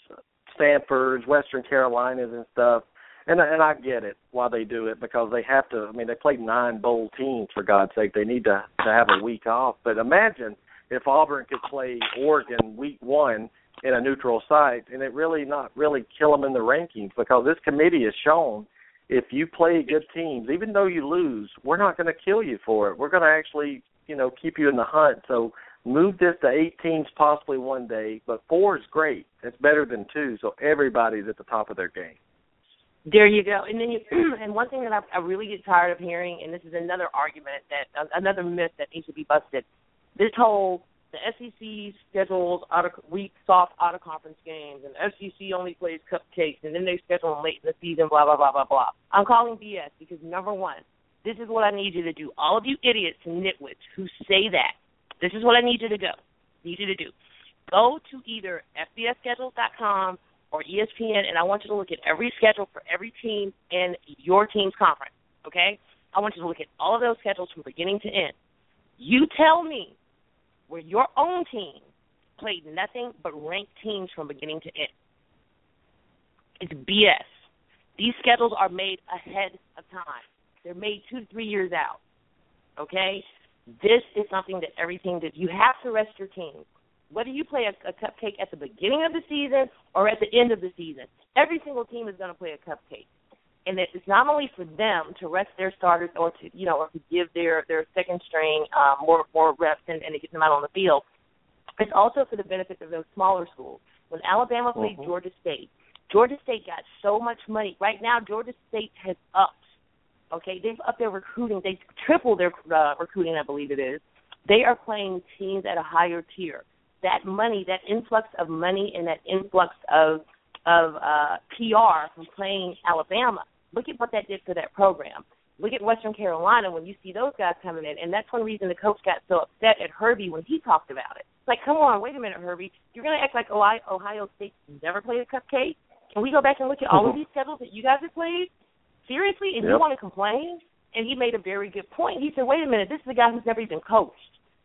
Stanfords, Western Carolinas, and stuff. And and I get it why they do it because they have to. I mean, they played nine bowl teams for God's sake. They need to to have a week off. But imagine if Auburn could play Oregon week one in a neutral site and it really not really kill them in the rankings because this committee has shown if you play good teams, even though you lose, we're not going to kill you for it. We're going to actually, you know, keep you in the hunt. So move this to eight teams possibly one day, but four is great. It's better than two, so everybody's at the top of their game.
There you go. And then you, and one thing that I, I really get tired of hearing, and this is another argument that another myth that needs to be busted. This whole the SEC schedules out of week soft out of conference games, and SEC only plays cupcakes, and then they schedule them late in the season. Blah blah blah blah blah. I'm calling BS because number one, this is what I need you to do. All of you idiots and nitwits who say that, this is what I need you to go. Need you to do. Go to either FBSschedules.com or ESPN, and I want you to look at every schedule for every team in your team's conference. Okay? I want you to look at all of those schedules from beginning to end. You tell me where your own team played nothing but ranked teams from beginning to end. It's BS. These schedules are made ahead of time. They're made two to three years out. Okay? This is something that every team does. You have to rest your team whether you play a, a cupcake at the beginning of the season or at the end of the season, every single team is going to play a cupcake. And that it's not only for them to rest their starters or to you know or to give their their second string um, more more reps and, and to get them out on the field. It's also for the benefit of those smaller schools. When Alabama played
Mhm.
Georgia State, Georgia State got so much money. Right now, Georgia State has upped. Okay, they've upped their recruiting. They've tripled their uh, recruiting, I believe it is. They are playing teams at a higher tier. That money, that influx of money, and that influx of of uh, PR from playing Alabama. Look at what that did for that program. Look at Western Carolina when you see those guys coming in, and that's one reason the coach got so upset at Herbie when he talked about it. It's like, come on, wait a minute, Herbie, you're going to act like Ohio, Ohio State never played a cupcake? Can we go back and look at all of these schedules that you guys have played? Seriously, and you want to complain? And he made a very good point. He said, wait a minute, this is a guy who's never even coached.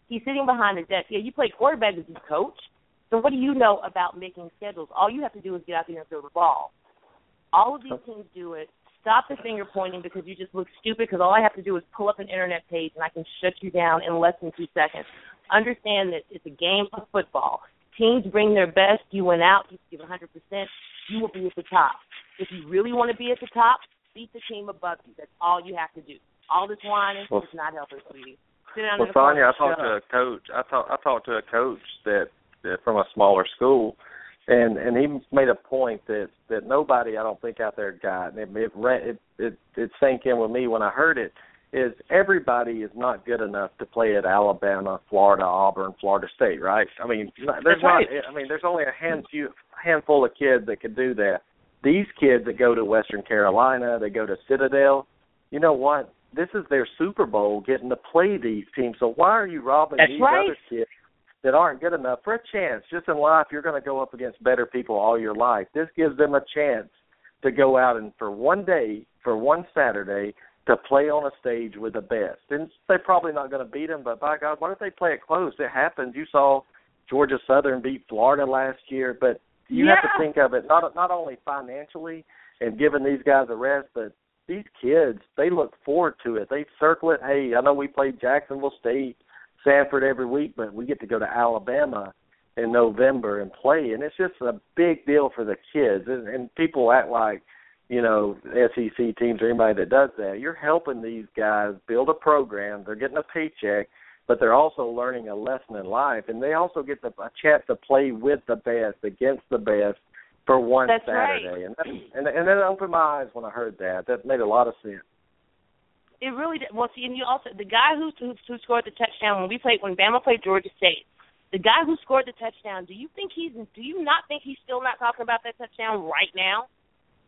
He's sitting behind the desk. Yeah, you play quarterback as you coach. So what do you know about making schedules? All you have to do is get out there and throw the ball. All of these teams do it. Stop the finger pointing because you just look stupid because all I have to do is pull up an internet page and I can shut you down in less than two seconds. Understand that it's a game of football. Teams bring their best. You went out. You give 100%. You will be at the top. If you really want to be at the top, beat the team above you. That's all you have to do. All this whining
Well-
is not helping, sweetie. Sit down
Well,
in the corner
Sonia, I talked to a coach. I talked I talked to a coach that, that from a smaller school, and and he made a point that that nobody I don't think out there got, and it it it it, it sank in with me when I heard it. Is everybody is not good enough to play at Alabama, Florida, Auburn, Florida State, right? I mean, there's
That's
not. I mean, there's only a handful handful of kids that can do that. These kids that go to Western Carolina, they go to Citadel. You know what? This is their Super Bowl, getting to play these teams. So why are you robbing
That's
these
right.
other kids that aren't good enough for a chance? Just in life, you're going to go up against better people all your life. This gives them a chance to go out and for one day, for one Saturday, to play on a stage with the best. And they're probably not going to beat them, but by God, why don't they play it close? It happens. You saw Georgia Southern beat Florida last year, but you have to think of it not not only financially and giving these guys a rest, but these kids they look forward to it. They circle it. Hey, I know we played Jacksonville State, Samford every week, but we get to go to Alabama in November and play, and it's just a big deal for the kids. And, and people act like you know SEC teams or anybody that does that. You're helping these guys build a program. They're getting a paycheck but they're also learning a lesson in life, and they also get the, a chance to play with the best, against the best, for one
That's right.
And that, and and that opened my eyes when I heard that. That made a lot of sense.
It really did. Well, see, and you also the guy who who, who scored the touchdown when we played when Bama played Georgia State. The guy who scored the touchdown. Do you think he's? Do you not think he's still not talking about that touchdown right now?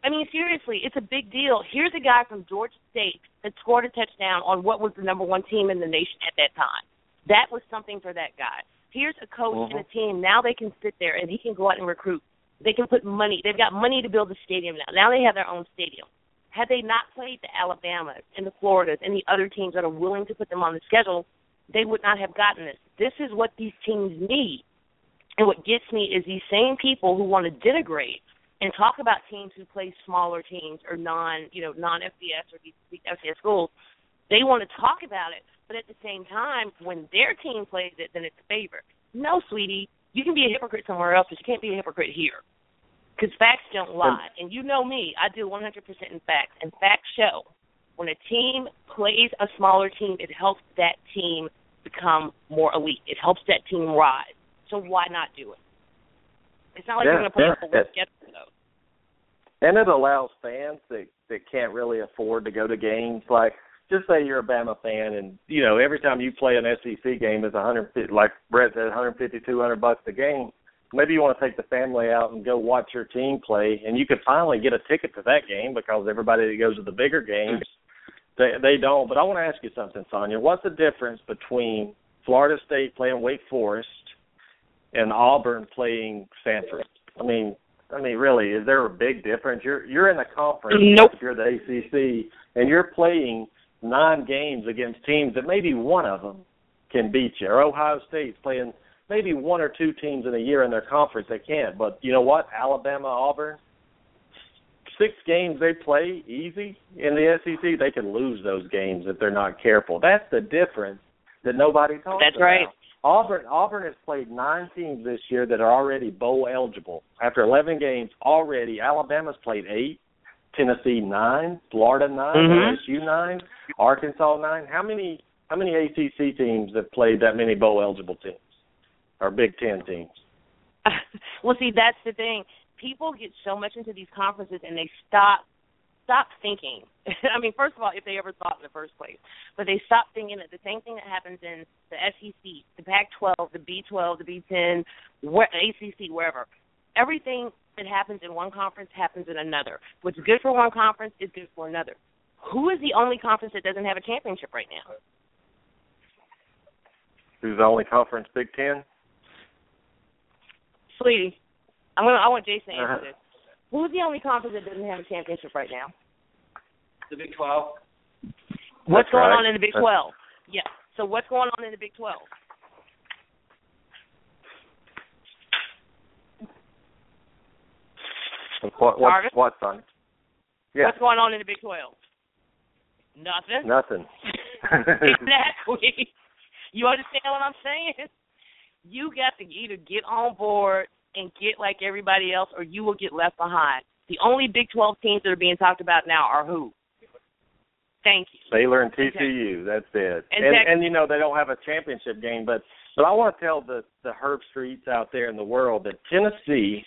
I mean, seriously, it's a big deal. Here's a guy from Georgia State that scored a touchdown on what was the number one team in the nation at that time. That was something for that guy. Here's a coach and a uh-huh. team. Now they can sit there and he can go out and recruit. They can put money. They've got money to build a stadium now. Now they have their own stadium. Had they not played the Alabamas and the Floridas and the other teams that are willing to put them on the schedule, they would not have gotten this. This is what these teams need. And what gets me is these same people who want to denigrate and talk about teams who play smaller teams or non, you know, non FBS or these FCS schools. They want to talk about it, but at the same time, when their team plays it, then it's favored. No, sweetie, you can be a hypocrite somewhere else, but you can't be a hypocrite here. Because facts don't lie. And you know me, I do 100% in facts. And facts show when a team plays a smaller team, it helps that team become more elite. It helps that team rise. So why not do it? It's not like
Yeah,
you're going to play
yeah.
a full schedule, though.
And it allows fans that that can't really afford to go to games like just say you're a Bama fan and you know every time you play an SEC game is 150 like Brett said 150 200 bucks a game. Maybe you want to take the family out and go watch your team play and you could finally get a ticket to that game because everybody that goes to the bigger games they they don't. But I want to ask you something, Sonia. What's the difference between Florida State playing Wake Forest and Auburn playing Samford? I mean, I mean, really, is there a big difference? You're you're in a conference.
Nope.
If you're the ACC, and you're playing nine games against teams that maybe one of them can beat you. Or Ohio State's playing maybe one or two teams in a year in their conference that can't. But you know what? Alabama, Auburn, six games they play easy in the SEC, they can lose those games if they're not careful. That's the difference that nobody talks about.
That's
about.
right.
Auburn Auburn has played nine teams this year that are already bowl eligible. After eleven games already, Alabama's played eight, Tennessee nine, Florida 9
Mhm.
LSU nine, Arkansas nine. How many how many ACC teams have played that many bowl eligible teams? Or Big Ten teams.
well, see, that's the thing. People get so much into these conferences and they stop stop thinking. I mean, first of all, if they ever thought in the first place, but they stop thinking that the same thing that happens in the SEC, the Pac-12, the B12, the B10, where, ACC, wherever, everything that happens in one conference happens in another. What's good for one conference is good for another. Who is the only conference that doesn't have a championship right now?
Who's the only conference? Big Ten.
Sweetie, I'm gonna. I want Jason to answer
Uh-huh.
this. Who's the only conference that doesn't have a championship right now?
The Big Twelve.
What's
That's
going
right.
on in the Big
That's-
12? Yeah. So what's going on in the Big 12?
What,
Jarvis?
what, what, son? Yeah,
What's going on in the Big 12? Nothing.
nothing.
exactly. You understand what I'm saying? You got to either get on board and get like everybody else, or you will get left behind. The only Big 12 teams that are being talked about now are who? Thank you.
Baylor and TCU. That's it.
And
And, and you know they don't have a championship game, but but I want to tell the the Herb Streets out there in the world that Tennessee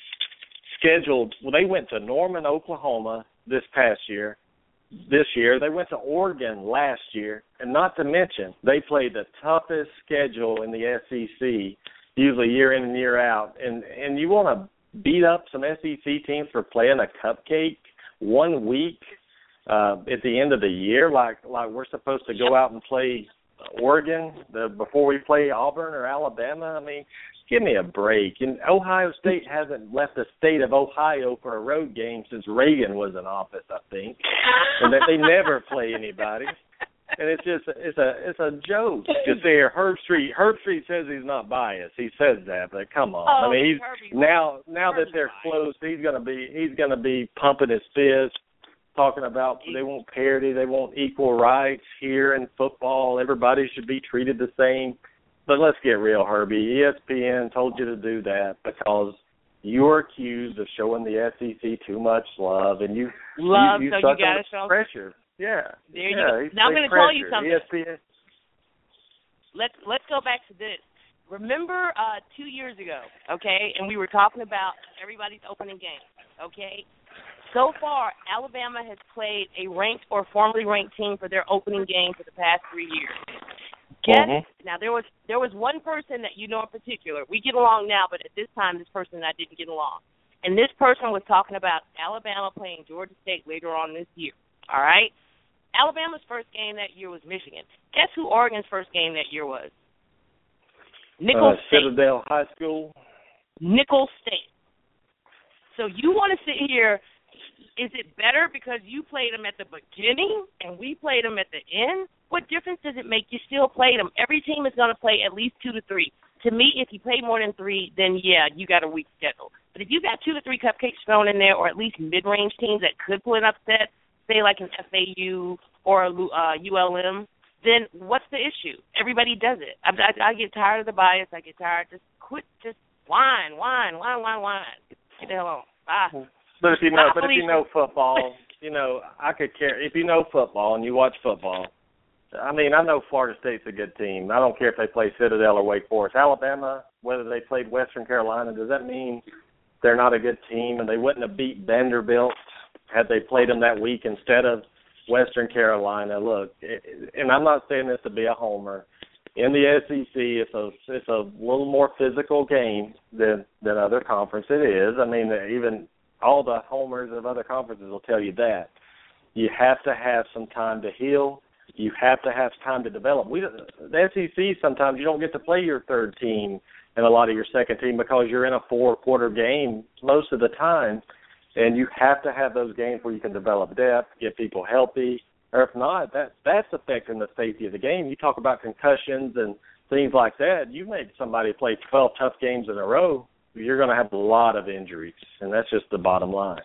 scheduled. Well, they went to Norman, Oklahoma this past year. This year they went to Oregon last year, and not to mention they played the toughest schedule in the SEC, usually year in and year out. And and you want to beat up some SEC teams for playing a cupcake one week uh, at the end of the year, like like we're supposed to go out and play Oregon the before we play Auburn or Alabama. I mean, give me a break. And Ohio State mm-hmm. hasn't left the state of Ohio for a road game since Reagan was in office, I think, and that they never play anybody. And it's just it's a it's a joke to say Herbstreit. Herb Street says he's not biased. He says that, but come on.
Oh,
I mean, he's
Herbie.
now now that they're
biased.
close, he's gonna be he's gonna be pumping his fist, talking about they want parity, they want equal rights here in football. Everybody should be treated the same. But let's get real, Herbie. ESPN told you to do that because you were accused of showing the SEC too much love, and you
Love,
you, you
so you gotta show-
pressure. Yeah,
There you
yeah.
go. Now I'm gonna tell you something.
ESPN.
let's let's go back to this. Remember uh two years ago, okay, and we were talking about everybody's opening game, okay? So far, Alabama has played a ranked or formerly ranked team for their opening game for the past three years. Guess
Mhm.
now there was there was one person that you know in particular. We get along now, but at this time this person and I didn't get along. And this person was talking about Alabama playing Georgia State later on this year. All right? Alabama's first game that year was Michigan. Guess who Oregon's first game that year was? Nicholls
uh,
State.
Citadel High School.
Nicholls State. So you want to sit here? Is it better because you played them at the beginning and we played them at the end? What difference does it make? You still played them. Every team is going to play at least two to three. To me, if you play more than three, then yeah, you got a weak schedule. But if you got two to three cupcakes thrown in there, or at least mid-range teams that could pull an upset, say like an FAU or a uh, ULM, then what's the issue? Everybody does it. I, I, I get tired of the bias. I get tired. Just quit. Just whine, whine, whine, whine, whine. Get the hell on. Ah.
But if you know, but if you know football, you know I could care. If you know football and you watch football, I mean I know Florida State's a good team. I don't care if they play Citadel or Wake Forest, Alabama, whether they played Western Carolina. Does that mean they're not a good team and they wouldn't have beat Vanderbilt had they played them that week instead of Western Carolina? Look, and I'm not saying this to be a homer. In the SEC, it's a it's a little more physical game than than other conference. It is. I mean, even all the homers of other conferences will tell you that. You have to have some time to heal. You have to have time to develop. We the SEC sometimes you don't get to play your third team and a lot of your second team because you're in a four quarter game most of the time, and you have to have those games where you can develop depth, get people healthy. Or if not, that that's affecting the safety of the game. You talk about concussions and things like that. You make somebody play 12 tough games in a row, you're going to have a lot of injuries, and that's just the bottom line.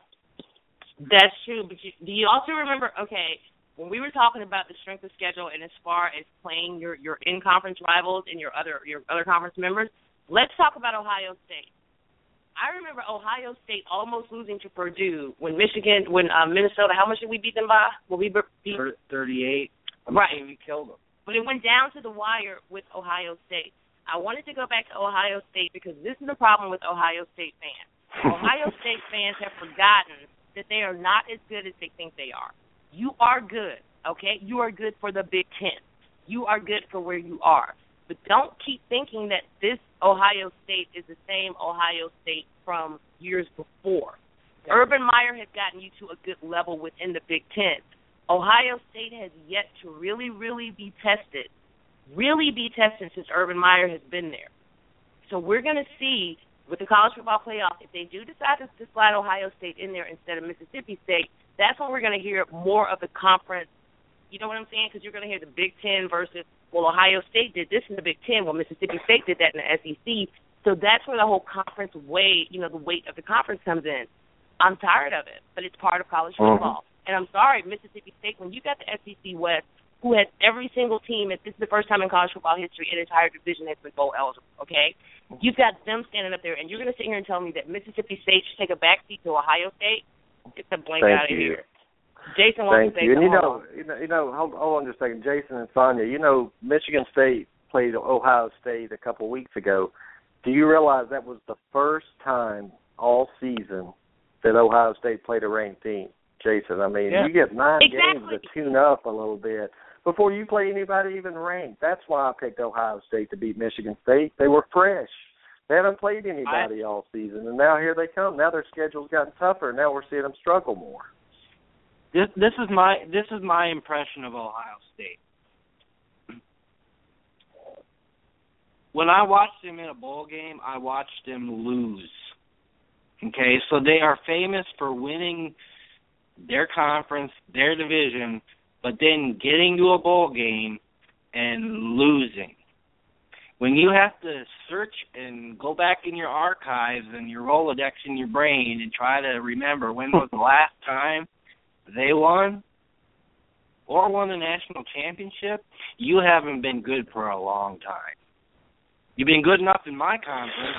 That's true. But you, do you also remember? Okay, when we were talking about the strength of schedule and as far as playing your your in conference rivals and your other your other conference members, let's talk about Ohio State. I remember Ohio State almost losing to Purdue when Michigan, when uh, Minnesota. How much did we beat them by? Well, we beat
Thirty-eight.
Right.
We killed them.
but it went down to the wire with Ohio State. I wanted to go back to Ohio State because this is the problem with Ohio State fans. Ohio State fans have forgotten that they are not as good as they think they are. You are good, okay? You are good for the Big Ten. You are good for where you are. But don't keep thinking that this Ohio State is the same Ohio State from years before. Urban Meyer has gotten you to a good level within the Big Ten. Ohio State has yet to really, really be tested, really be tested since Urban Meyer has been there. So we're going to see with the college football playoff, if they do decide to, to slide Ohio State in there instead of Mississippi State, that's when we're going to hear more of the conference. You know what I'm saying? Because you're going to hear the Big Ten versus, well, Ohio State did this in the Big Ten, well, Mississippi State did that in the SEC. So that's where the whole conference weight, you know, the weight of the conference comes in. I'm tired of it, but it's part of college
Mhm.
football. And I'm sorry, Mississippi State, when you got the SEC West, who has every single team, If this is the first time in college football history, an entire division has been bowl eligible, okay? You've got them standing up there, and you're going to sit here and tell me that Mississippi State should take a backseat to Ohio State? Get the blank
Thank
out of
you.
here. Jason wants
Thank
to
you. And you know, you know, you know, hold, hold on just a second, Jason and Sonia. You know, Michigan State played Ohio State a couple of weeks ago. Do you realize that was the first time all season that Ohio State played a ranked team? Jason, I mean,
Yeah.
you get nine
Exactly.
games to tune up a little bit before you play anybody even ranked. That's why I picked Ohio State to beat Michigan State. They were fresh. They haven't played anybody all season, and now here they come. Now their schedule's gotten tougher. Now we're seeing them struggle more.
This this is my this is my impression of Ohio State. When I watched them in a bowl game, I watched them lose. Okay, so they are famous for winning their conference, their division, but then getting to a bowl game and losing. When you have to search and go back in your archives and your Rolodex in your brain and try to remember when was the last time they won or won a national championship, you haven't been good for a long time. You've been good enough in my conference,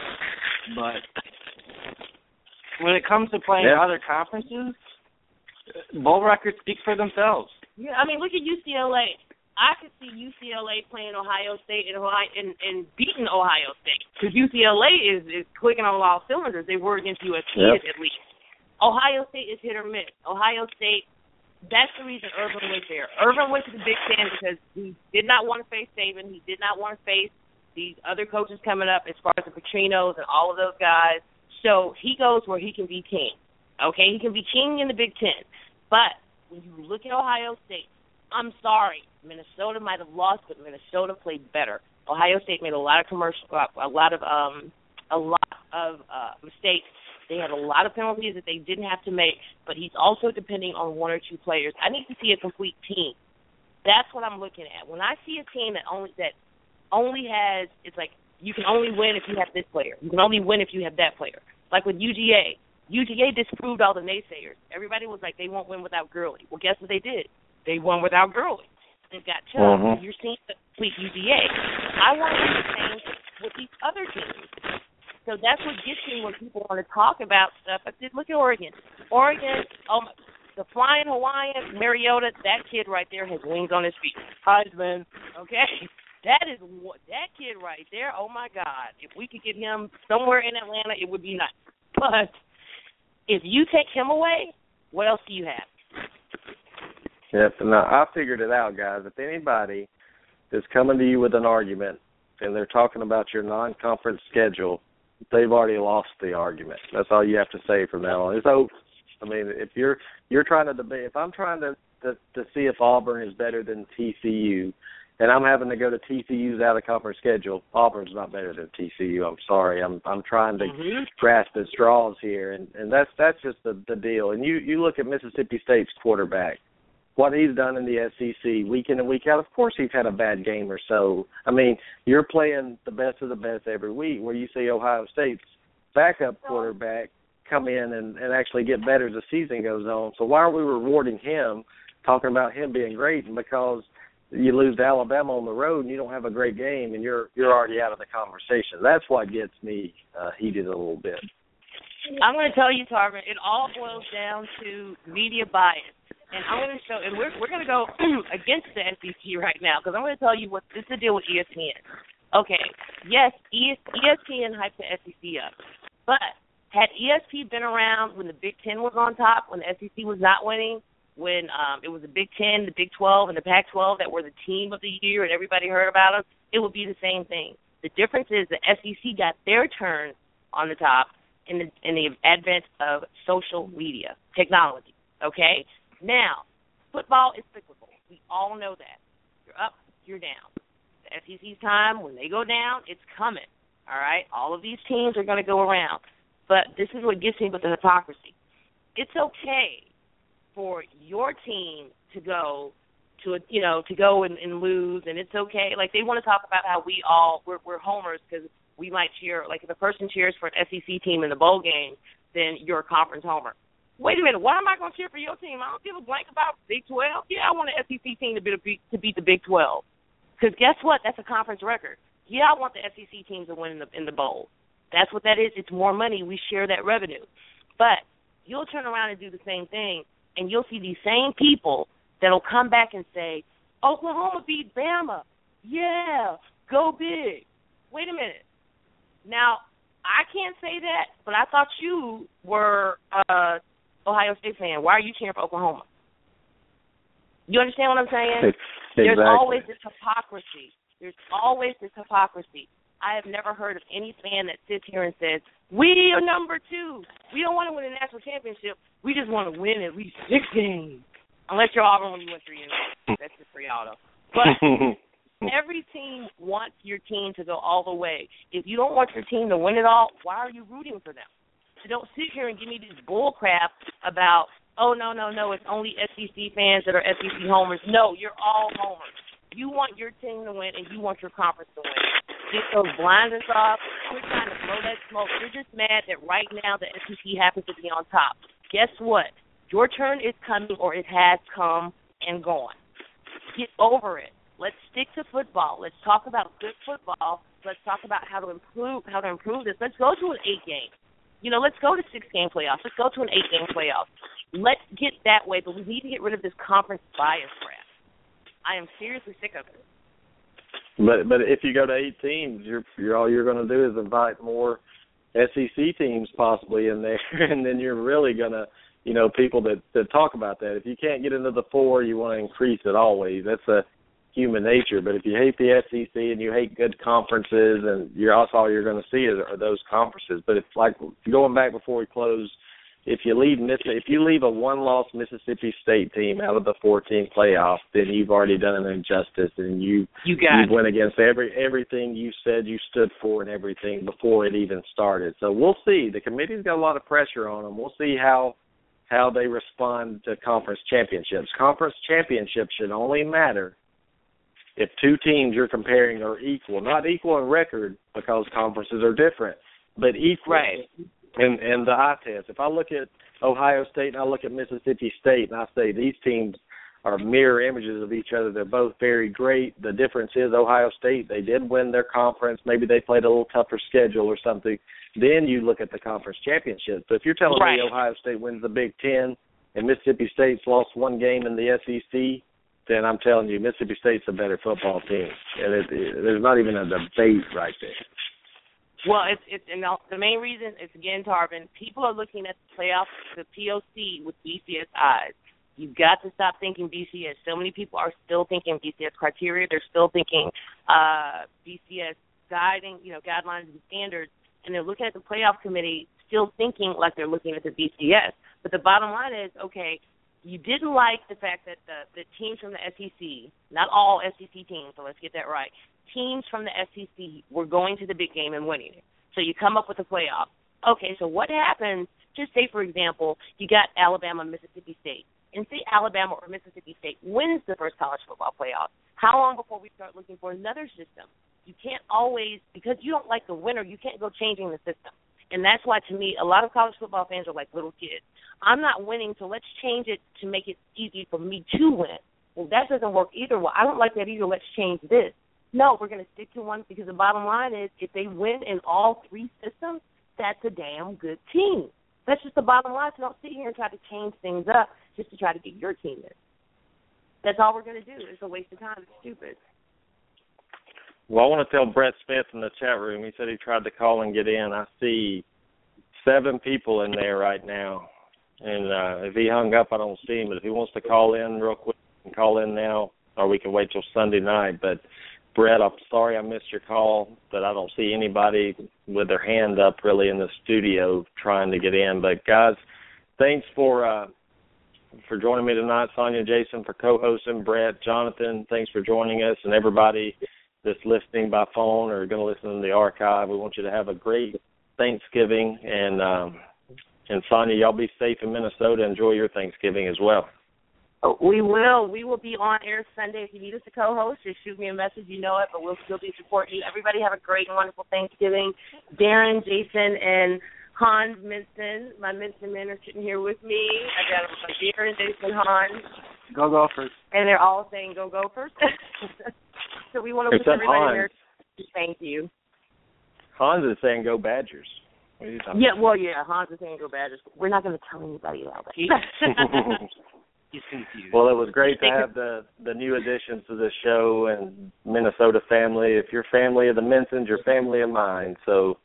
but when it comes to playing
Yeah.
other conferences, bowl records speak for themselves.
Yeah, I mean, look at UCLA. I could see UCLA playing Ohio State and Ohio and, and beating Ohio State because UCLA is is clicking on all cylinders. They were against USC
Yep.
at least. Ohio State is hit or miss. Ohio State. That's the reason Urban went there. Urban went to the Big Ten because he did not want to face Saban. He did not want to face these other coaches coming up as far as the Petrinos and all of those guys. So he goes where he can be king. Okay, he can be king in the Big Ten. But when you look at Ohio State, I'm sorry, Minnesota might have lost, but Minnesota played better. Ohio State made a lot of commercial, a lot of um, a lot of uh, mistakes. They had a lot of penalties that they didn't have to make, but he's also depending on one or two players. I need to see a complete team. That's what I'm looking at. When I see a team that only that only has, it's like you can only win if you have this player. You can only win if you have that player. Like with UGA, UGA disproved all the naysayers. Everybody was like they won't win without Gurley. Well, guess what they did? They won without Gurley. They've got Chubb.
Mhm.
You're seeing the complete UGA. I want to do the same with these other teams. So that's what gets me when people want to talk about stuff. But then look at Oregon. Oregon, oh my, the flying Hawaiian, Mariota, that kid right there has wings on his feet. Heisman, okay? That is what that kid right there. Oh my God! If we could get him somewhere in Atlanta, it would be nice. But if you take him away, what else do you have?
Yep. No, I figured it out, guys. If anybody is coming to you with an argument and they're talking about your non-conference schedule, they've already lost the argument. That's all you have to say from now on. It's over. I mean, if you're you're trying to debate, if I'm trying to to, to see if Auburn is better than TCU, and I'm having to go to TCU's out of conference schedule, Auburn's not better than TCU. I'm sorry. I'm I'm trying to
Mm-hmm.
grasp at straws here, and and that's that's just the the deal. And you you look at Mississippi State's quarterback, what he's done in the SEC week in and week out. Of course, he's had a bad game or so. I mean, you're playing the best of the best every week. Where you see Ohio State's backup quarterback come in and and actually get better as the season goes on. So why are we rewarding him? Talking about him being great, and because you lose to Alabama on the road and you don't have a great game and you're you're already out of the conversation. That's what gets me uh, heated a little bit.
I'm going to tell you, Tarvin, it all boils down to media bias. And I'm going to show, and we're we're going to go against the SEC right now because I'm going to tell you what this is the deal with ESPN. Okay, yes, ES, ESPN hyped the SEC up, but had ESP been around when the Big Ten was on top, when the SEC was not winning, when um, it was the Big Ten, the Big Twelve, and the Pac-12 that were the team of the year, and everybody heard about them, it would be the same thing. The difference is the SEC got their turn on the top in the in the advent of social media technology. Okay, now football is cyclical. We all know that. You're up, you're down. The SEC's time when they go down, it's coming. All right, all of these teams are going to go around, but this is what gets me with the hypocrisy. It's okay for your team to go to a, you know to go and, and lose, and it's okay. Like they want to talk about how we all we're, we're homers because we might cheer. Like if a person cheers for an SEC team in the bowl game, then you're a conference homer. Wait a minute, why am I going to cheer for your team? I don't give a blank about Big 12. Yeah, I want an SEC team to beat to beat the Big 12. Because guess what? That's a conference record. Yeah, I want the SEC teams to win in the in the bowl. That's what that is. It's more money. We share that revenue. But you'll turn around and do the same thing, and you'll see these same people that'll come back and say, Oklahoma beat Bama. Yeah, go big. Wait a minute. Now, I can't say that, but I thought you were uh Ohio State fan. Why are you cheering for Oklahoma? You understand what I'm saying?
Exactly.
There's always this hypocrisy. There's always this hypocrisy. I have never heard of any fan that sits here and says, "We are number two. We don't want to win a national championship. We just want to win at least six games." Unless you're Auburn when you went three and that's just for y'all though. But every team wants your team to go all the way. If you don't want your team to win it all, why are you rooting for them? So don't sit here and give me this bull crap about, oh no, no, no, it's only SEC fans that are SEC homers. No, you're all homers. You want your team to win and you want your conference to win. Get those blinders off. Quit trying to blow that smoke. You're just mad that right now the SEC happens to be on top. Guess what? Your turn is coming or it has come and gone. Get over it. Let's stick to football. Let's talk about good football. Let's talk about how to improve how to improve this. Let's go to an eight game. You know, let's go to six game playoffs. Let's go to an eight game playoff. Let's get that way, but we need to get rid of this conference bias crap. I am seriously sick of it.
But but if you go to eight teams, you're you're all you're going to do is invite more SEC teams possibly in there, and then you're really going to you know people that that talk about that. If you can't get into the four, you want to increase it always. That's a human nature. But if you hate the SEC and you hate good conferences, and you're also all you're going to see is are those conferences. But it's like going back before we close. If you leave if you leave a one-loss Mississippi State team out of the 14 playoff, then you've already done an injustice, and you
you got
you went against every everything you said you stood for and everything before it even started. So we'll see. The committee's got a lot of pressure on them. We'll see how how they respond to conference championships. Conference championships should only matter if two teams you're comparing are equal, not equal in record because conferences are different, but equal
right.
In and the eye test. If I look at Ohio State and I look at Mississippi State and I say these teams are mirror images of each other. They're both very great. The difference is Ohio State, they did win their conference. Maybe they played a little tougher schedule or something. Then you look at the conference championship. So if you're telling
right.
me Ohio State wins the Big Ten and Mississippi State's lost one game in the SEC, then I'm telling you Mississippi State's a better football team, and it, it, there's not even a debate right there.
Well, it's it's and the main reason is again, Tarvin. People are looking at the playoffs, the POC with BCS eyes. You've got to stop thinking BCS. So many people are still thinking BCS criteria. They're still thinking uh, BCS guiding, you know, guidelines and standards, and they're looking at the playoff committee still thinking like they're looking at the BCS. But the bottom line is, okay, you didn't like the fact that the the teams from the SEC, not all SEC teams, so let's get that right. Teams from the SEC were going to the big game and winning it. So you come up with a playoff. Okay, so what happens? Just say, for example, you got Alabama, Mississippi State and say Alabama or Mississippi State wins the first college football playoff, how long before we start looking for another system? You can't always because you don't like the winner, you can't go changing the system. And that's why to me a lot of college football fans are like little kids. I'm not winning, so let's change it to make it easy for me to win. Well, that doesn't work either. Well, I don't like that either. Let's change this. No, we're going to stick to one because the bottom line is if they win in all three systems, that's a damn good team. That's just the bottom line. So don't sit here and try to change things up just to try to get your team in. That's all we're going to do. It's a waste of time. It's stupid.
Well, I want to tell Brett Smith in the chat room. He said he tried to call and get in. I see seven people in there right now, and uh, if he hung up, I don't see him. But if he wants to call in real quick, call in now, or we can wait till Sunday night. But Brett, I'm sorry I missed your call, but I don't see anybody with their hand up really in the studio trying to get in. But guys, thanks for uh, for joining me tonight, Sonia, Jason, for co-hosting, Brett, Jonathan. Thanks for joining us, and everybody that's listening by phone or going to listen to the archive. We want you to have a great Thanksgiving, and um, and Sonia, y'all be safe in Minnesota. Enjoy your Thanksgiving as well.
Oh, we will. We will be on air Sunday. If you need us to co-host, just shoot me a message. You know it, but we'll still be supporting you. Everybody have a great and wonderful Thanksgiving. Darren, Jason, and Hans Minson, my Minson men are sitting here with me. I got Darren, Jason, Hans.
Go Gophers.
And they're all saying go Gophers. so we want to wish everybody
Hans.
there. Thank you.
Hans is saying go Badgers. What are
Yeah, well, yeah, Hans is saying go Badgers. We're not going to tell anybody about that.
about?
He's confused.
Well, it was great to have the the new additions to this show and Minnesota family. If you're family of the Minsons, you're family of mine. So,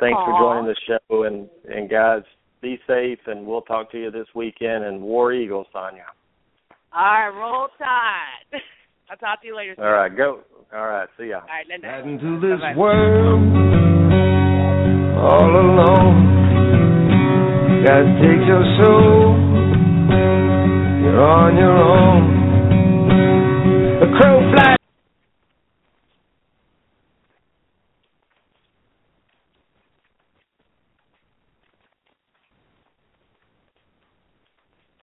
thanks for joining the show and and guys, be safe and we'll talk to you this weekend. And War Eagle, Sonia.
All right, roll tide. I'll talk to you later.
All right, go. All right, see ya.
All right, then.
Got into this
Bye-bye.
world all alone. Gotta take your soul. You're on your own. A crow flies.